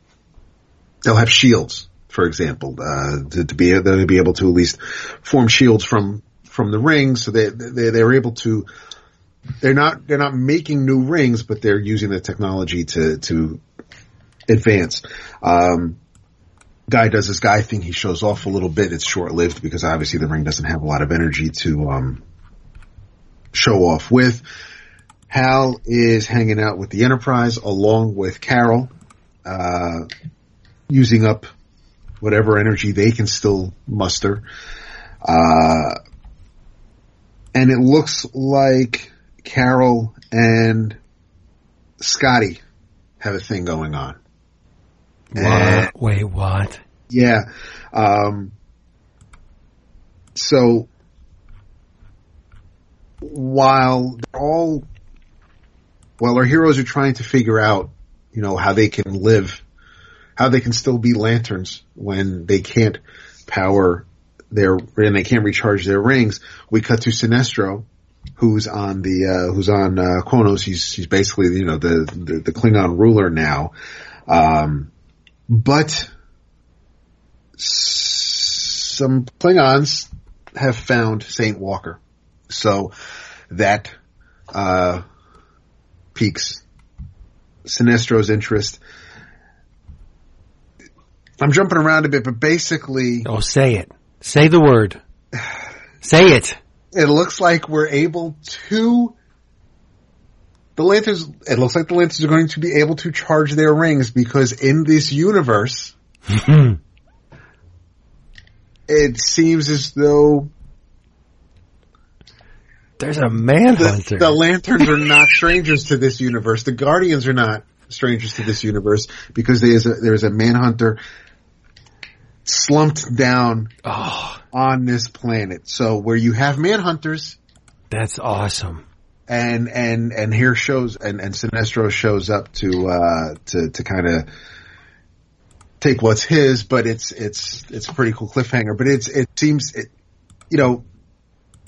they'll have shields for example, uh, to, to be to be able to at least form shields from from the rings, so they, they they're able to. They're not they're not making new rings, but they're using the technology to to advance. Um, guy does this guy thing. He shows off a little bit. It's short lived because obviously the ring doesn't have a lot of energy to um, show off with. Hal is hanging out with the Enterprise along with Carol, uh, using up whatever energy they can still muster. Uh, and it looks like Carol and Scotty have a thing going on. And- What? Wait, what? yeah. Um, so while they're all, while our heroes are trying to figure out, you know, how they can live, how they can still be lanterns when they can't power their, and they can't recharge their rings, we cut to Sinestro, who's on the, uh, who's on, uh, Kronos. He's, he's basically, you know, the, the, the Klingon ruler now. Um, but some Klingons have found Saint Walker, so that uh, piques Sinestro's interest. I'm jumping around a bit, but basically, Oh, say it. Say the word. Say it. it looks like we're able to. The lanterns. It looks like the lanterns are going to be able to charge their rings because in this universe, <laughs> it seems as though There's a the, manhunter. the lanterns are not strangers to this universe. The guardians are not strangers to this universe because there's a, there's a manhunter slumped down oh, on this planet. So where you have manhunters that's awesome. and and and here shows and and Sinestro shows up to uh to to kind of take what's his, but it's it's it's a pretty cool cliffhanger. But it's it seems it you know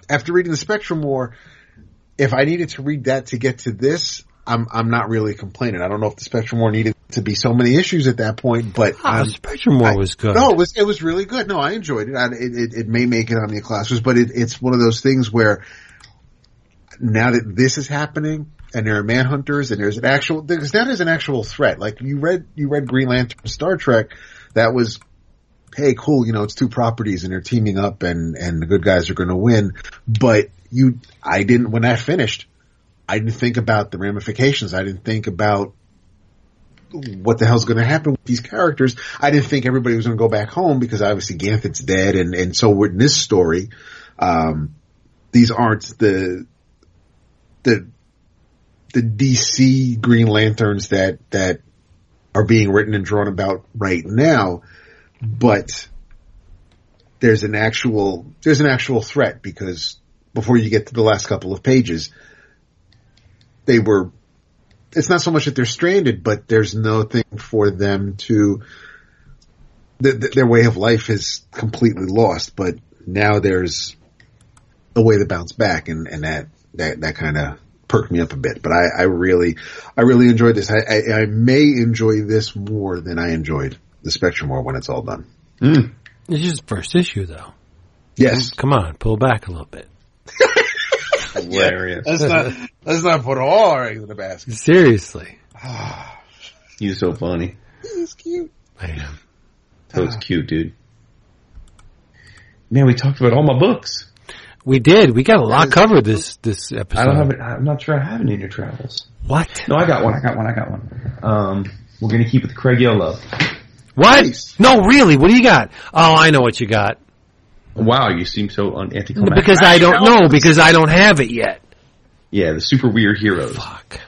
after reading the Spectrum War, if I needed to read that to get to this, I'm I'm not really complaining. I don't know if the Spectrum War needed to be so many issues at that point, but Oh, I'm, Spectrum War I- was good. no, it was it was really good. No, I enjoyed it. I, it, it it may make it on the classes, but it, it's one of those things where now that this is happening and there are manhunters and there's an actual because that is an actual threat. Like you read you read Green Lantern Star Trek, that was hey cool, you know it's two properties and they're teaming up and and the good guys are going to win. But you, I didn't when I finished, I didn't think about the ramifications. I didn't think about what the hell's going to happen with these characters. I didn't think everybody was going to go back home because obviously Ganthet's dead, and and so in this story. Um, these aren't the the the DC Green Lanterns that that are being written and drawn about right now, but there's an actual there's an actual threat because before you get to the last couple of pages, they were it's not so much that they're stranded, but there's no thing for them to. Th- th- their way of life is completely lost, but now there's a way to bounce back, and, and that that that kind of perked me up a bit. But I, I really, I really enjoyed this. I, I, I may enjoy this more than I enjoyed the Spectrum War when it's all done. Mm. is just first issue, though. Yes, Come on, pull back a little bit. Hilarious. let's not let's not put all our eggs in the basket. Seriously. <sighs> You're so funny. He's cute. I am. That was cute, dude. Man, we talked about all my books. We did. We got a lot covered this this episode. I don't have it. I'm not sure I have any in your travels. What? No, I got one. I got one. I got one. Um, we're gonna keep it with Craig Yoe. What? Nice. No, really. What do you got? Oh, I know what you got. Wow, you seem so un- anticlimactic. Because I don't know. Because I don't have it yet. Yeah, the super weird heroes. Fuck.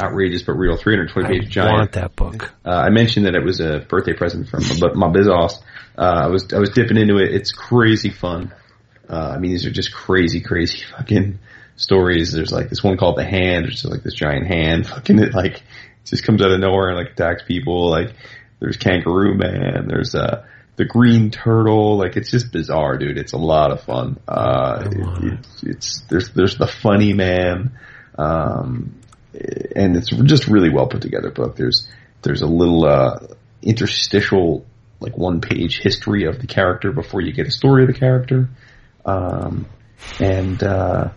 Outrageous but real. 320 I page giant. want that book. Uh, I mentioned that it was a birthday present from my, my biz boss. Uh, I was I was dipping into it. It's crazy fun. Uh, I mean, these are just crazy, crazy <laughs> fucking stories. There's like this one called the Hand, which is like this giant hand, <laughs> fucking it like just comes out of nowhere and like attacks people. Like there's Kangaroo Man. There's uh the Green Turtle. Like it's just bizarre, dude. It's a lot of fun. Uh, it, it's, it's there's there's the Funny Man. Um, and it's just really well put together book. There's there's a little uh, interstitial like one page history of the character before you get a story of the character. Um, and, uh,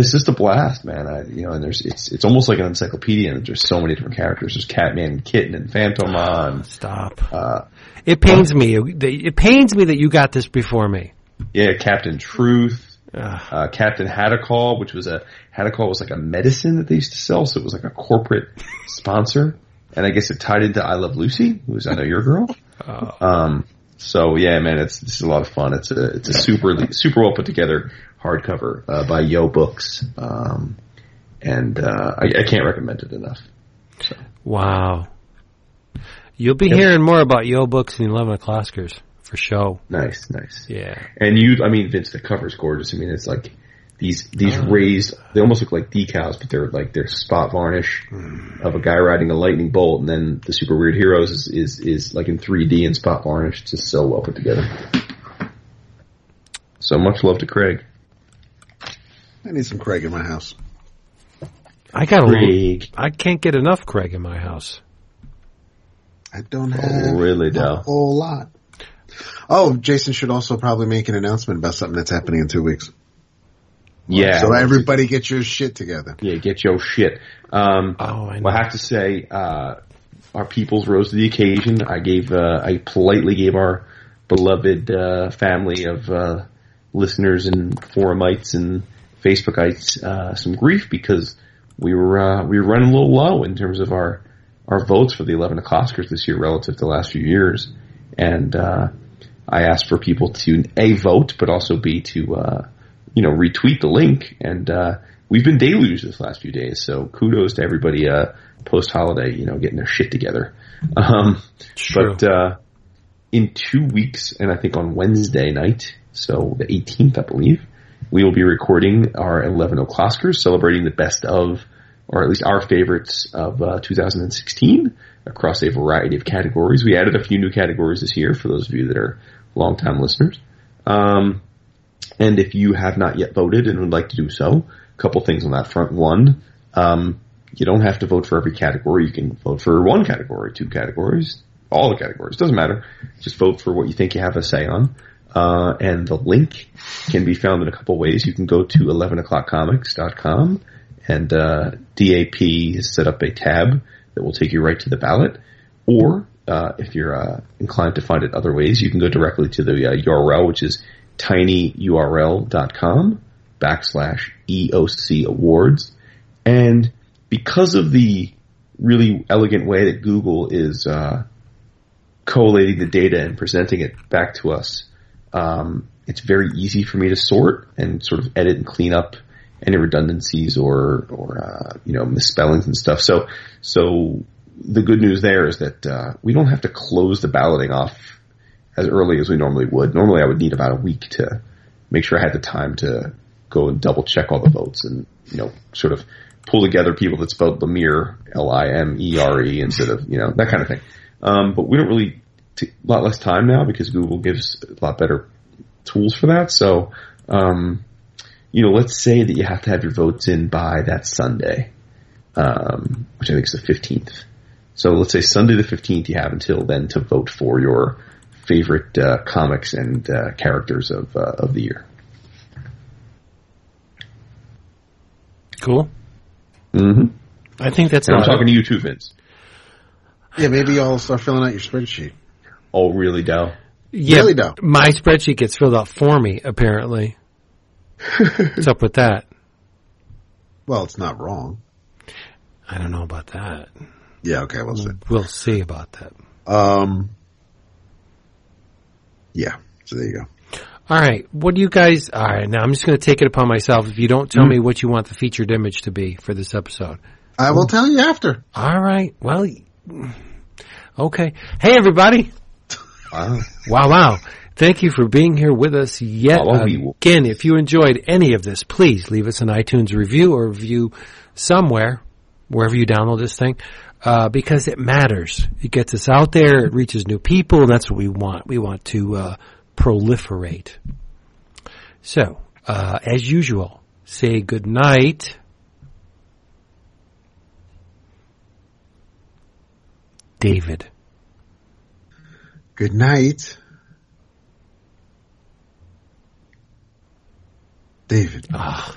it's just a blast, man. I, you know, and there's, it's, it's almost like an encyclopedia and there's so many different characters. There's Catman and Kitten and Phantomon. Stop. Uh, It pains me. It pains me that you got this before me. yeah, Captain Truth. Uh, Captain Hadacol, which was a Hadacol was like a medicine that they used to sell, so it was like a corporate sponsor, and I guess it tied into I Love Lucy, who's I know your girl. Um, so yeah, man, it's this is a lot of fun. It's a it's a super super well put together hardcover uh, by Yoe Books, um, and uh, I, I can't recommend it enough. Wow. You'll be Yep. hearing more about Yoe Books and Eleven O'Clockers for show. Nice, nice. Yeah. And you, I mean, Vince, the cover's gorgeous. I mean, it's like these these Oh. raised. They almost look like decals, but they're like they're spot varnish of a guy riding a lightning bolt, and then the super weird heroes is is, is like in 3D and spot varnish. It's just so well put together. So much love to Craig. I need some Craig in my house. I got a little, Craig, I can't get enough Craig in my house. I don't have Oh, really, a Dal? whole lot. Oh, Jason should also probably make an announcement about something that's happening in two weeks. yeah. So everybody get your shit together. Yeah, get your shit. Um, Oh, I know. well, I have to say, uh, our peoples rose to the occasion. I gave, uh, I politely gave our beloved uh, family of uh, listeners and forumites and Facebookites uh, some grief because we were uh, we were running a little low in terms of our our votes for the 11 Oscars this year relative to the last few years, and uh, I asked for people to a vote, but also b to uh, you know retweet the link, and uh, we've been deluged this last few days. So kudos to everybody uh, post holiday, you know, getting their shit together. <laughs> Um, True. but uh, in two weeks, and I think on Wednesday night, so the 18th, I believe, we will be recording our 11 O'Clockers, celebrating the best of, or at least our favorites of uh, 2016 across a variety of categories. We added a few new categories this year for those of you that are longtime listeners. Um, and if you have not yet voted and would like to do so, a couple things on that front. One, um, you don't have to vote for every category. You can vote for one category, two categories, all the categories. Doesn't matter. Just vote for what you think you have a say on. Uh, and the link can be found in a couple ways. You can go to 11o'clockcomics.com and, uh, DAP has set up a tab that will take you right to the ballot. Or, uh, if you're, uh, inclined to find it other ways, you can go directly to the uh, URL, which is tinyurl.com backslash EOC awards. And because of the really elegant way that Google is, uh, collating the data and presenting it back to us, um, it's very easy for me to sort and sort of edit and clean up any redundancies or or uh, you know misspellings and stuff. So so the good news there is that uh, we don't have to close the balloting off as early as we normally would. Normally, I would need about a week to make sure I had the time to go and double check all the votes and you know sort of pull together people that spelled Lemire L I M E R E instead of you know that kind of thing. Um, but we don't really t- a lot less time now because Google gives a lot better tools for that. So, um, you know, let's say that you have to have your votes in by that Sunday, um, which I think is the 15th. So let's say Sunday the 15th, you have until then to vote for your favorite uh, comics and uh, characters of uh, of the year. Cool. Mm-hmm. I think that's And I'm not- talking to you too, Vince. Yeah, maybe I'll start filling out your spreadsheet. Oh, really, Dal? Yeah, Really dumb. my spreadsheet gets filled out for me, apparently. <laughs> What's up with that? Well, it's not wrong. I don't know about that. Yeah, okay, we'll see. We'll see about that. Um, yeah, so there you go. All right. What do you guys? All right. Now I'm just going to take it upon myself. If you don't tell me what you want the featured image to be for this episode. I will tell you after. All right. Well, okay. Hey, everybody. Wow. Wow, wow. Thank you for being here with us yet again. If you enjoyed any of this, please leave us an iTunes review or review somewhere, wherever you download this thing, uh, because it matters. It gets us out there. It reaches new people, and that's what we want. We want to uh, proliferate. So, uh, as usual, say good night. David. Good night. David. Oh,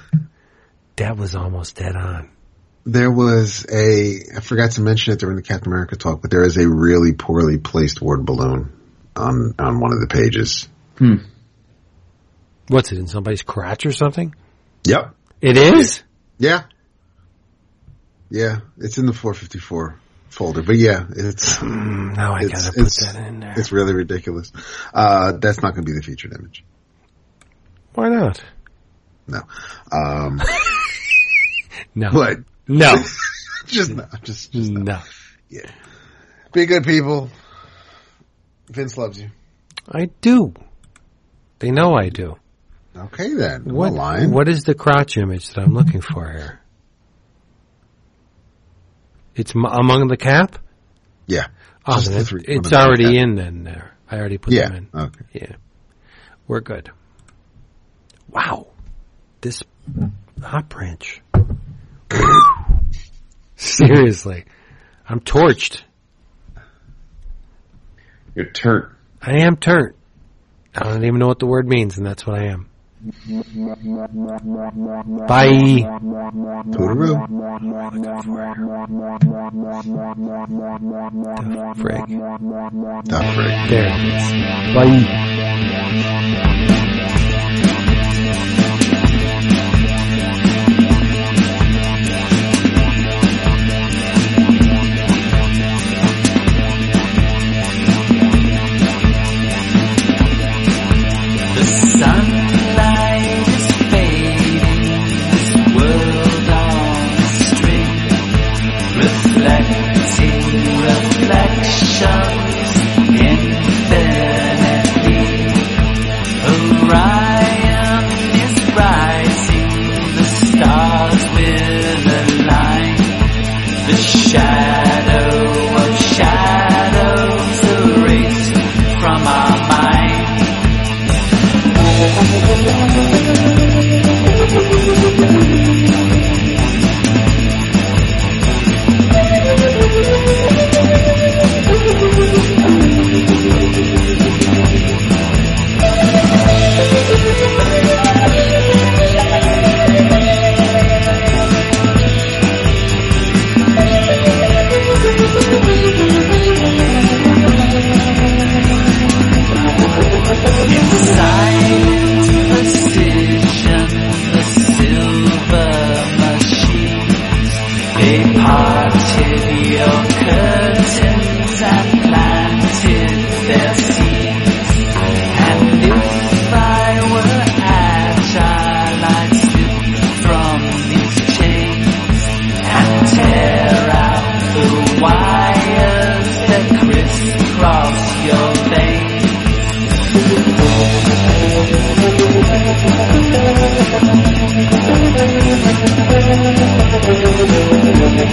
that was almost dead on. There was a, I forgot to mention it during the Captain America talk, but there is a really poorly placed word balloon on, on one of the pages. Hmm. What's it in somebody's crotch or something? Yep. It is. Yeah. Yeah. It's in the 454 folder, but yeah, it's, Mm, now I it's, gotta put that in there. it's really ridiculous. Uh, that's not going to be the featured image. Why not? No. Um, <laughs> No. but No. <laughs> just no, just, just no. no. Yeah. Be good people. Vince loves you. I do. They know I do. Okay then. I'm What, lying. what is the crotch image that I'm looking for here? It's m- among the cap? Yeah. Oh, Just then the it- three- it's the already cap. in then there. I already put Yeah. them in. Okay. Yeah. We're good. Wow. This hot branch. <coughs> Seriously. I'm torched. You're turnt. I am turnt. I don't even know what the word means, and that's what I am. Bye. Toodaloo. Frick. The frick. There it is. Bye.